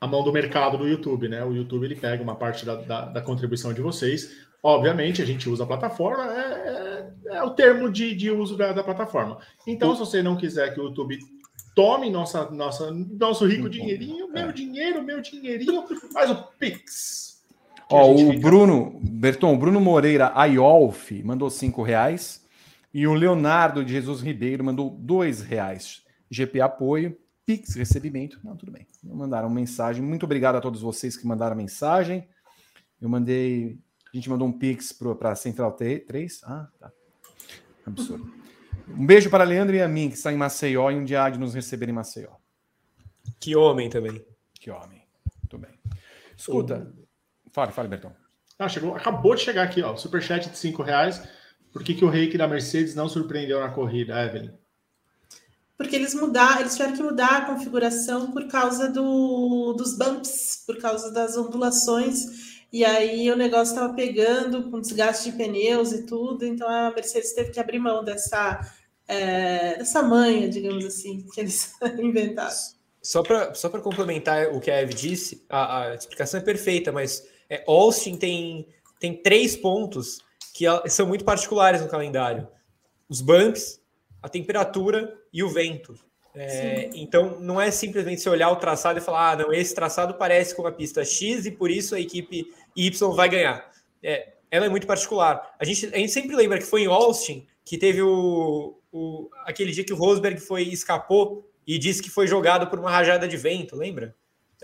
Speaker 4: a mão do mercado do YouTube, né? O YouTube ele pega uma parte da, da, da contribuição de vocês. Obviamente, a gente usa a plataforma, é, é, é o termo de, de uso da, da, plataforma. Então, o... se você não quiser que o YouTube tome nossa, nossa, nosso rico dinheirinho, meu é. dinheiro, meu dinheirinho, faz o Pix.
Speaker 1: Ó, o fica... Bruno, Berton, o Bruno Moreira Aiolf mandou cinco reais. E o Leonardo de Jesus Ribeiro mandou dois reais. GP apoio, Pix recebimento. Não, tudo bem. Mandaram mensagem. Muito obrigado a todos vocês que mandaram mensagem. Eu mandei. A gente mandou um Pix para a Central 3. Ah, tá. Absurdo. Um beijo para Leandro e a mim, que está em Maceió, e um dia de nos receber em Maceió.
Speaker 3: Que homem também.
Speaker 1: Que homem. Muito bem. Escuta. Fale, fale, Bertão.
Speaker 4: Ah, chegou, acabou de chegar aqui, ó. Superchat de 5 reais. Por que, que o reiki da Mercedes não surpreendeu na corrida, Evelyn?
Speaker 2: Porque eles mudaram, eles tiveram que mudar a configuração por causa do, dos bumps, por causa das ondulações. E aí o negócio estava pegando com desgaste de pneus e tudo, então a Mercedes teve que abrir mão dessa, é, dessa manha, digamos assim, que eles (laughs) inventaram.
Speaker 3: Só para só complementar o que a Eve disse, a, a explicação é perfeita, mas é, Austin tem, tem três pontos que são muito particulares no calendário. Os bumps, a temperatura e o vento. É, então, não é simplesmente você olhar o traçado e falar, ah, não, esse traçado parece com a pista X e por isso a equipe Y vai ganhar. é, ela é muito particular. A gente, a gente sempre lembra que foi em Austin que teve o, o aquele dia que o Rosberg foi escapou e disse que foi jogado por uma rajada de vento, lembra?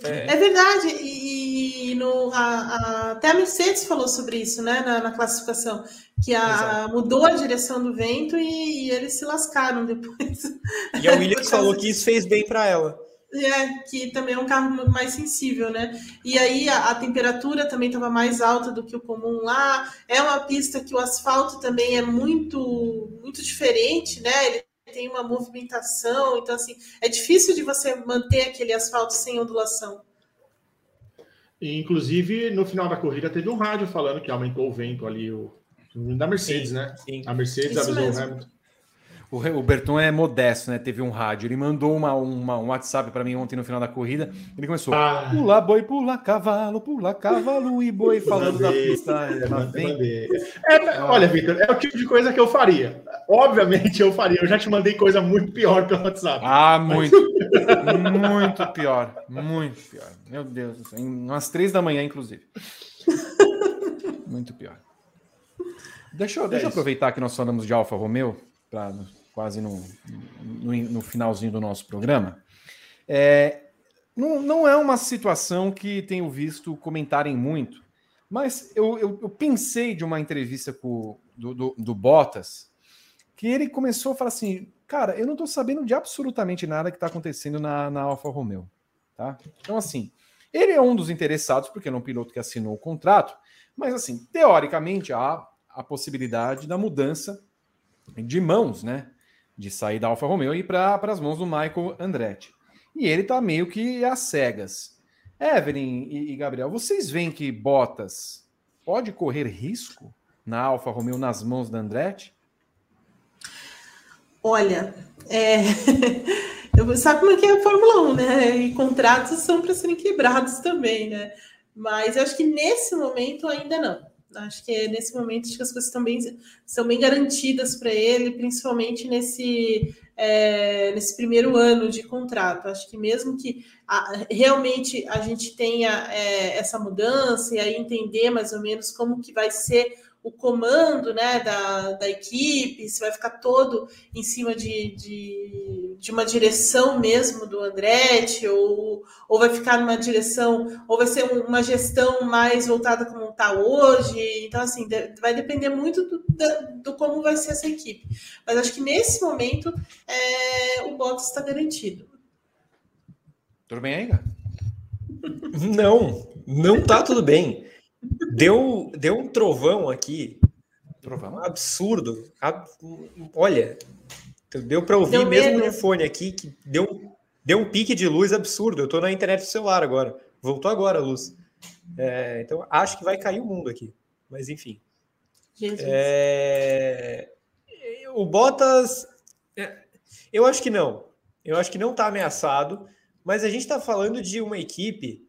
Speaker 2: É, é verdade. E no, a, a, até a Mercedes falou sobre isso, né, na, na classificação, que a, mudou a direção do vento e, e, eles se lascaram depois. (laughs)
Speaker 3: E a Williams falou que isso fez bem para ela.
Speaker 2: É, que também é um carro mais sensível, né? E aí a, a temperatura também estava mais alta do que o comum lá. É uma pista que o asfalto também é muito, muito diferente, né? Ele tem uma movimentação, então assim, é difícil de você manter aquele asfalto sem ondulação.
Speaker 4: Inclusive, no final da corrida teve um rádio falando que aumentou o vento ali, o da Mercedes, sim, né? Sim. A Mercedes Isso avisou mesmo. o Hamilton.
Speaker 1: O, Berton é modesto, né? Teve um rádio. Ele mandou uma, uma um WhatsApp para mim ontem no final da corrida. Ele começou: ah. pula boi, pula cavalo, pula cavalo e boi, falando da pista.
Speaker 4: É, é, olha, Vitor, é o tipo de coisa que eu faria. Obviamente eu faria. Eu já te mandei coisa muito pior pelo WhatsApp.
Speaker 1: Ah, muito. (laughs) muito pior. Muito pior. Meu Deus. Umas três da manhã, inclusive. Muito pior. Deixa eu, deixa eu é aproveitar que nós falamos de Alfa Romeo para quase no, no, no, finalzinho do nosso programa. É, não, não é uma situação que tenho visto comentarem muito, mas eu, eu, eu pensei de uma entrevista com, do, do, do, Bottas, que ele começou a falar assim: cara, eu não estou sabendo de absolutamente nada que está acontecendo na, na Alfa Romeo. Tá? Então, assim, ele é um dos interessados, porque é um piloto que assinou o contrato, mas, assim, teoricamente, há a possibilidade da mudança de mãos, né? De sair da Alfa Romeo e ir para as mãos do Michael Andretti. E ele está meio que às cegas. Evelyn e, e Gabriel, vocês veem que Bottas pode correr risco na Alfa Romeo nas mãos da Andretti?
Speaker 2: Olha, é... (laughs) eu sabe como é que é a Fórmula 1, né? E contratos são para serem quebrados também, né? Mas eu acho que nesse momento ainda não. Acho que é nesse momento que as coisas bem, são bem garantidas para ele, principalmente nesse, é, nesse primeiro ano de contrato. Acho que mesmo que a, realmente a gente tenha é, essa mudança e aí entender mais ou menos como que vai ser o comando né, da, da equipe, se vai ficar todo em cima de, de, de, uma direção mesmo do Andretti, ou, ou vai ficar numa direção, ou vai ser uma gestão mais voltada como está hoje. Então, assim, vai depender muito do, do, do, como vai ser essa equipe. Mas acho que nesse momento é, o Bottas está garantido.
Speaker 1: Tudo bem aí, cara?
Speaker 3: Não, não tá tudo bem. Deu, deu um trovão aqui. Trovão? Absurdo. Olha, deu para ouvir deu mesmo medo. no fone aqui que deu, deu um pique de luz absurdo. Eu estou na internet do celular agora. Voltou agora a luz. É, então acho que vai cair o mundo aqui. Mas enfim. É, o Bottas. É, eu acho que não. Eu acho que não está ameaçado. Mas a gente está falando de uma equipe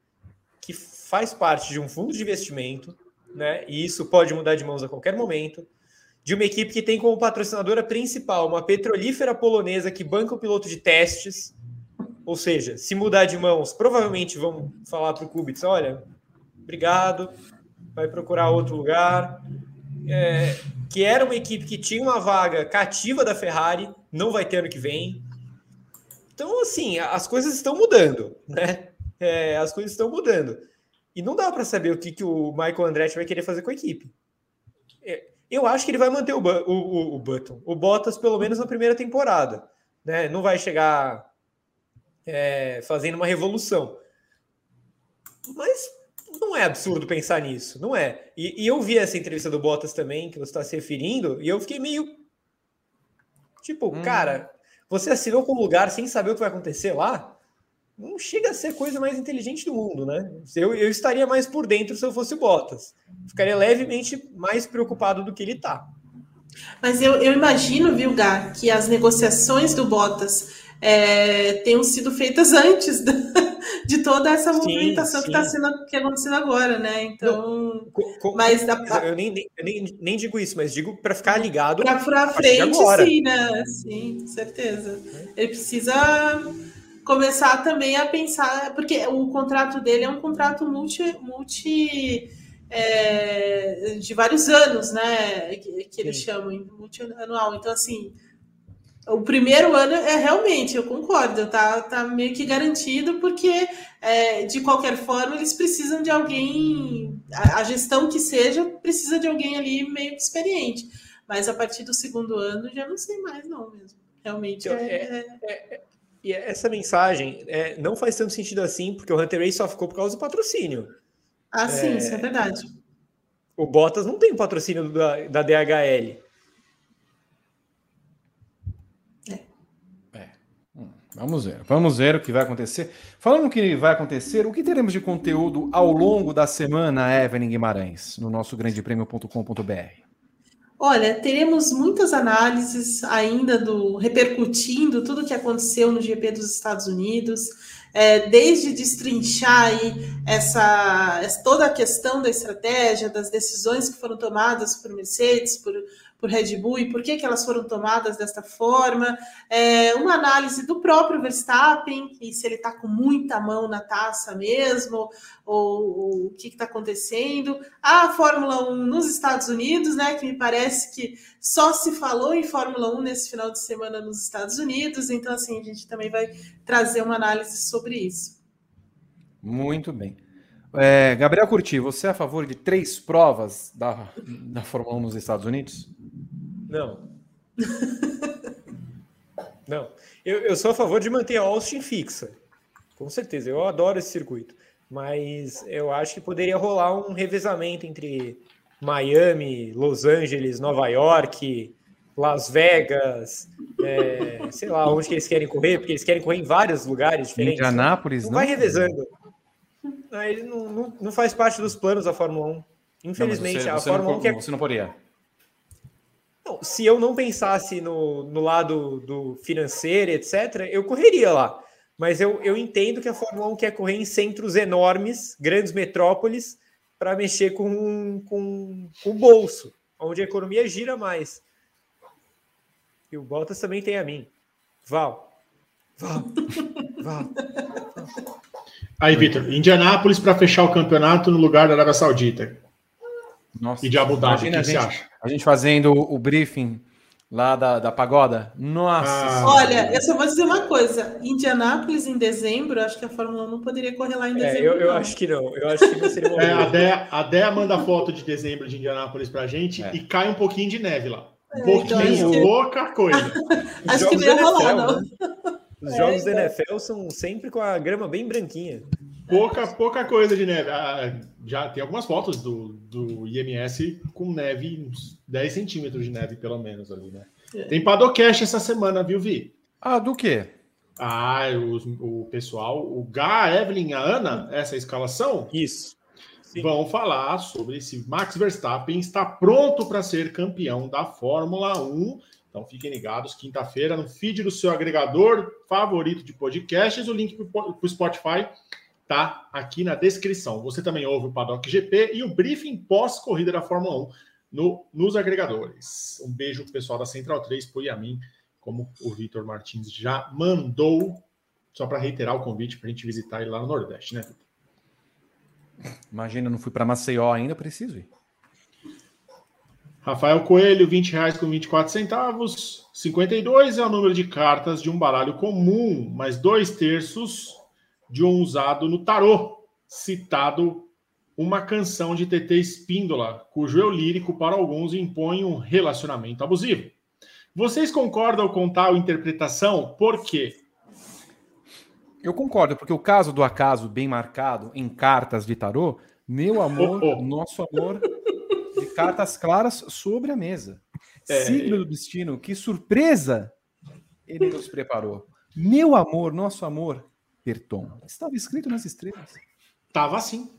Speaker 3: que faz parte de um fundo de investimento, né? E isso pode mudar de mãos a qualquer momento. De uma equipe que tem como patrocinadora principal uma petrolífera polonesa que banca o piloto de testes. Ou seja, se mudar de mãos, provavelmente vão falar para o Kubica: olha, obrigado, vai procurar outro lugar. É, que era uma equipe que tinha uma vaga cativa da Ferrari, não vai ter ano que vem. Então, assim, as coisas estão mudando, né? É, as coisas estão mudando. E não dá para saber o que, que o Michael Andretti vai querer fazer com a equipe. É, eu acho que ele vai manter o, o, o, o Button, o Bottas, pelo menos na primeira temporada. Né? Não vai chegar é, fazendo uma revolução. Mas não é absurdo pensar nisso, não é. E, e, eu vi essa entrevista do Bottas também, que você está se referindo, e eu fiquei meio. Tipo, hum. cara, você assinou com o lugar sem saber o que vai acontecer lá? Não chega a ser a coisa mais inteligente do mundo, né? Eu, eu estaria mais por dentro se eu fosse o Bottas. Ficaria levemente mais preocupado do que ele está.
Speaker 2: Mas eu, eu imagino, viu, Gá, que as negociações do Bottas é, tenham sido feitas (laughs) antes da, de toda essa movimentação sim, sim. que está sendo que acontecendo agora, né? Então,
Speaker 3: não, mas eu nem, nem, nem, digo isso, mas digo para ficar ligado
Speaker 2: para frente, sim, né? Sim, certeza. Ele precisa começar também a pensar, porque o contrato dele é um contrato multi, multi é, de vários anos, né? Que, que eles Sim. chamam multianual. Então, assim, o primeiro ano é realmente, eu concordo, tá, tá meio que garantido, porque é, de qualquer forma eles precisam de alguém, a, a, gestão que seja, precisa de alguém ali meio experiente. Mas a partir do segundo ano já não sei mais, não mesmo. Realmente então, é, é,
Speaker 3: é, é e essa mensagem é, não faz tanto sentido assim, porque o Hunter Race só ficou por causa do patrocínio.
Speaker 2: Ah, sim, isso é verdade.
Speaker 3: O Bottas não tem patrocínio da, da DHL.
Speaker 1: Vamos ver, vamos ver o que vai acontecer. Falando o que vai acontecer, o que teremos de conteúdo ao longo da semana, Evelyn Guimarães, no nosso grandepremio.com.br?
Speaker 2: Olha, teremos muitas análises ainda do repercutindo tudo o que aconteceu no GP dos Estados Unidos, é, desde destrinchar aí essa, toda a questão da estratégia, das decisões que foram tomadas por Mercedes, por por Red Bull e por que, que elas foram tomadas desta forma, é, uma análise do próprio Verstappen, e se ele está com muita mão na taça mesmo, ou, ou o que está acontecendo, a Fórmula 1 nos Estados Unidos, né, que me parece que só se falou em Fórmula 1 nesse final de semana nos Estados Unidos, então assim, a gente também vai trazer uma análise sobre isso.
Speaker 1: Muito bem. É, Gabriel Curti, você é a favor de três provas da, da Fórmula 1 nos Estados Unidos?
Speaker 3: Não. Não. Eu, eu sou a favor de manter a Austin fixa. Com certeza. Eu adoro esse circuito. Mas eu acho que poderia rolar um revezamento entre Miami, Los Angeles, Nova York, Las Vegas, é, sei lá onde que eles querem correr, porque eles querem correr em vários lugares diferentes.
Speaker 1: Indianápolis,
Speaker 3: não. não vai revezando. Não, não, não, não, faz parte dos planos da Fórmula 1. Infelizmente, não, você, a Fórmula
Speaker 1: não, 1 quer... Você não poderia.
Speaker 3: Se eu não pensasse no, no lado do financeiro, etc., eu correria lá. Mas eu, eu entendo que a Fórmula 1 quer correr em centros enormes, grandes metrópoles, para mexer com, com, com o bolso, onde a economia gira mais. E o Bottas também tem a mim. Val. Val. Val.
Speaker 4: Aí, Vitor, Indianápolis para fechar o campeonato no lugar da Arábia Saudita.
Speaker 1: Nossa, e de Abu Dhabi, o que, você acha? A gente fazendo o briefing lá da, da pagoda. Nossa! Ah,
Speaker 2: Olha, eu só vou dizer uma coisa: Indianápolis em dezembro, acho que a Fórmula 1 não poderia correr lá em é, dezembro.
Speaker 3: É, eu, eu acho que não. Eu acho que não (laughs) seria
Speaker 4: é, a, Dea, a Dea manda foto de dezembro de Indianápolis pra gente é. e cai um pouquinho de neve lá. Um é, pouquinho, então, pouca coisa.
Speaker 2: acho que (laughs) não ia rolar, não. Né?
Speaker 3: Os jogos da então. NFL são sempre com a grama bem branquinha.
Speaker 4: Pouca, pouca coisa de neve. Ah, já tem algumas fotos do, do IMS com neve, uns 10 centímetros de neve, pelo menos, ali, né? É. Tem Padocast essa semana, viu, Vi?
Speaker 1: Ah, do quê?
Speaker 4: Ah, o, o pessoal, o Gá, a Evelyn, a Ana, essa escalação?
Speaker 3: Isso.
Speaker 4: Sim. Vão falar sobre se Max Verstappen está pronto para ser campeão da Fórmula 1. Então fiquem ligados, quinta-feira, no feed do seu agregador favorito de podcasts, o link para o Spotify tá aqui na descrição. Você também ouve o Paddock GP e o briefing pós-corrida da Fórmula 1 no, nos agregadores. Um beijo pro pessoal da Central 3, por a mim, como o Vitor Martins já mandou, só para reiterar o convite para a gente visitar ele lá no Nordeste, né, Vitor?
Speaker 1: Imagina, não fui para Maceió ainda, preciso ir.
Speaker 4: Rafael Coelho, 20 reais com 24 centavos. 52 é o número de cartas de um baralho comum, mas dois terços de um usado no tarô, citado uma canção de TT Espíndola, cujo eu lírico para alguns impõe um relacionamento abusivo. Vocês concordam com tal interpretação? Por quê?
Speaker 1: Eu concordo, porque o caso do acaso bem marcado em cartas de tarô, meu amor, oh, oh. nosso amor, de cartas claras sobre a mesa. É... Signo do destino, que surpresa ele nos preparou. Meu amor, nosso amor, Perton? Estava escrito nas estrelas.
Speaker 4: Estava assim.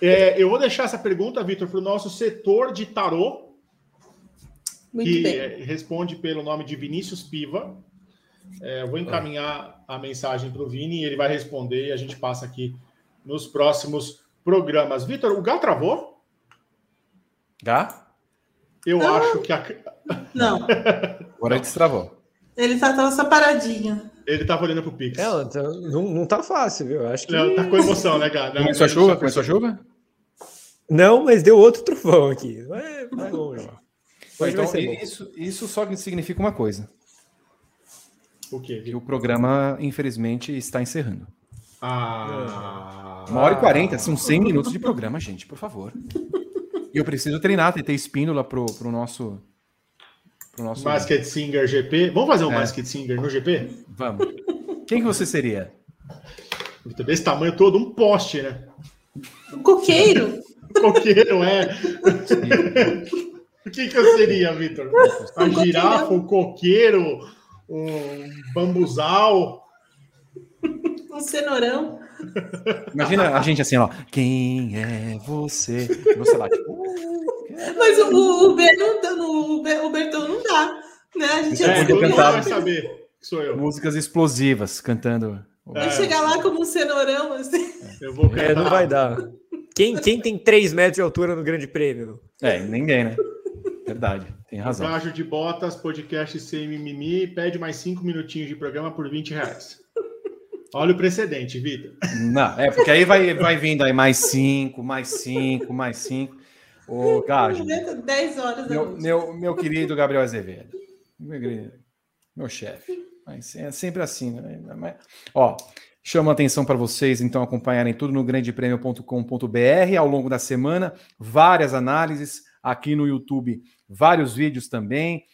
Speaker 4: É, eu vou deixar essa pergunta, Vitor, para o nosso setor de tarô, Muito que bem. responde pelo nome de Vinícius Piva. É, eu vou encaminhar a mensagem para o Vini e ele vai responder e a gente passa aqui nos próximos programas. Vitor, o Gá travou?
Speaker 1: Gá?
Speaker 4: Eu não. acho que a.
Speaker 2: Não. (laughs)
Speaker 1: Agora ele destravou.
Speaker 2: Ele está tão separadinho.
Speaker 4: Ele tava olhando pro Pix.
Speaker 3: É, não, não tá fácil, viu? Acho que.
Speaker 4: Não, tá com emoção, né, cara?
Speaker 1: Começou a chuva? Começou a chuva?
Speaker 3: Não, mas deu outro trovão aqui. Vai, vai longe.
Speaker 1: então, isso, isso só significa uma coisa.
Speaker 4: O quê?
Speaker 1: Que o programa, infelizmente, está encerrando.
Speaker 4: Ah.
Speaker 1: Uma hora e quarenta, são 100 minutos de programa, gente, por favor. E eu preciso treinar, ter espíndola pro, pro nosso.
Speaker 4: Pro nosso... Basket Singer GP. Vamos fazer um é. Basket Singer no GP?
Speaker 1: Vamos. Quem que você seria?
Speaker 4: Desse tamanho todo, um poste, né?
Speaker 2: Um coqueiro. (laughs)
Speaker 4: coqueiro, é. o que, que eu seria, Vitor? A girafa, um coqueiro, um bambuzal.
Speaker 2: Um cenourão.
Speaker 1: Imagina a gente assim, ó. Quem é você? Você lá, tipo.
Speaker 2: Mas o Uber não no Uber, o Bertão não dá. Né? A gente
Speaker 4: é, todo mundo vai saber. Sou eu.
Speaker 1: Músicas explosivas cantando.
Speaker 2: Vai é. chegar lá como um cenourão, assim.
Speaker 3: Eu vou cantar. É, não vai dar. Quem, quem tem 3 metros de altura no Grande Prêmio?
Speaker 1: É, ninguém, né? Verdade, tem razão.
Speaker 4: Gajo de Botas, podcast sem mimimi, pede mais 5 minutinhos de programa por 20 reais. Olha o precedente, Vitor.
Speaker 1: Não, é, porque aí vai, vai vindo aí mais 5, mais 5, mais 5. Ô, Gajo.
Speaker 2: 10 horas
Speaker 1: meu, meu, meu querido Gabriel Azevedo. Meu, meu chefe. Mas é sempre assim, né? Ó, chamo a atenção para vocês, então, acompanharem tudo no grandepremio.com.br ao longo da semana, várias análises aqui no YouTube, vários vídeos também.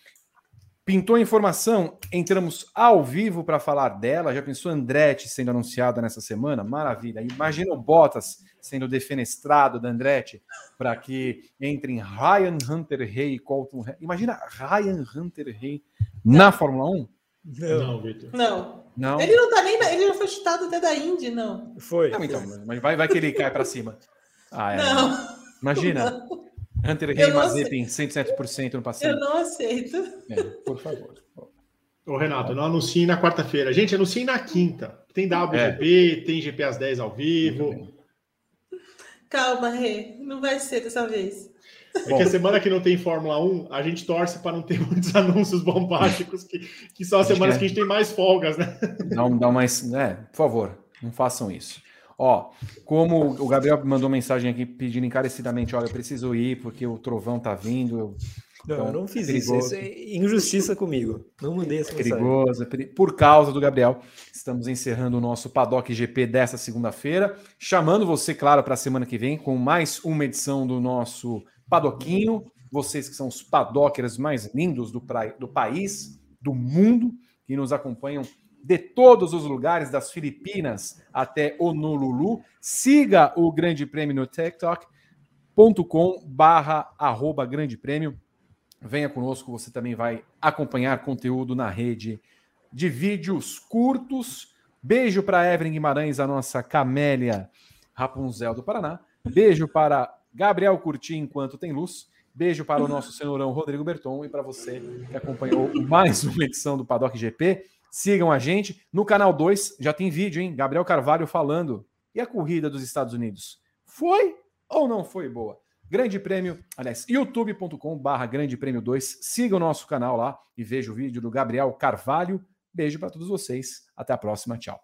Speaker 1: Pintou informação, entramos ao vivo para falar dela. Já pensou Andretti sendo anunciada nessa semana? Maravilha. Imagina o Bottas sendo defenestrado da Andretti para que entrem Ryan Hunter Rey e Colton. Imagina Ryan Hunter Rey na Fórmula 1?
Speaker 2: Não, não Vitor. Não. Não. Ele não tá nem. Ele não foi chutado até da Indy, não.
Speaker 1: Foi. Não, então, mas vai, vai que ele cai para cima. Ah, é. Não. Imagina. Não. Hunter Rey Mazepin, 107% no passado.
Speaker 2: Eu não aceito.
Speaker 1: É, por favor.
Speaker 4: Ô, Renato, não anuncie na quarta-feira. Gente, anuncie na quinta. Tem WGP, é. tem GP às 10 ao vivo.
Speaker 2: Calma, Rê. Não vai ser dessa vez.
Speaker 4: É Bom, que a semana que não tem Fórmula 1, a gente torce para não ter (laughs) muitos anúncios bombásticos, que, que são as semanas que, que a gente tem mais folgas, né?
Speaker 1: Dá, dá mais. É, por favor, não façam isso. Ó, como o Gabriel mandou mensagem aqui pedindo encarecidamente, olha, eu preciso ir porque o trovão tá vindo. Eu...
Speaker 3: Não, então, eu não fiz isso. Isso é injustiça comigo. Não mandei essa
Speaker 1: é perigoso, é perigoso. Por causa do Gabriel, estamos encerrando o nosso Paddock GP dessa segunda-feira. Chamando você, claro, para a semana que vem com mais uma edição do nosso Padoquinho, vocês que são os padockers mais lindos do, pra... do país, do mundo, que nos acompanham de todos os lugares, das Filipinas até Honolulu. Siga o Grande Prêmio no tiktok.com barra arroba Grande Prêmio. Venha conosco, você também vai acompanhar conteúdo na rede de vídeos curtos. Beijo para Evelyn Guimarães, a nossa camélia Rapunzel do Paraná. Beijo para Gabriel Curti enquanto tem luz. Beijo para o nosso cenourão Rodrigo Berton e para você que acompanhou mais uma edição do Paddock GP. Sigam a gente. No canal 2 já tem vídeo, hein? Gabriel Carvalho falando. E a corrida dos Estados Unidos? Foi ou não foi boa? Grande Prêmio, aliás, youtube.com/barra Grande Prêmio 2. Siga o nosso canal lá e veja o vídeo do Gabriel Carvalho. Beijo para todos vocês. Até a próxima. Tchau.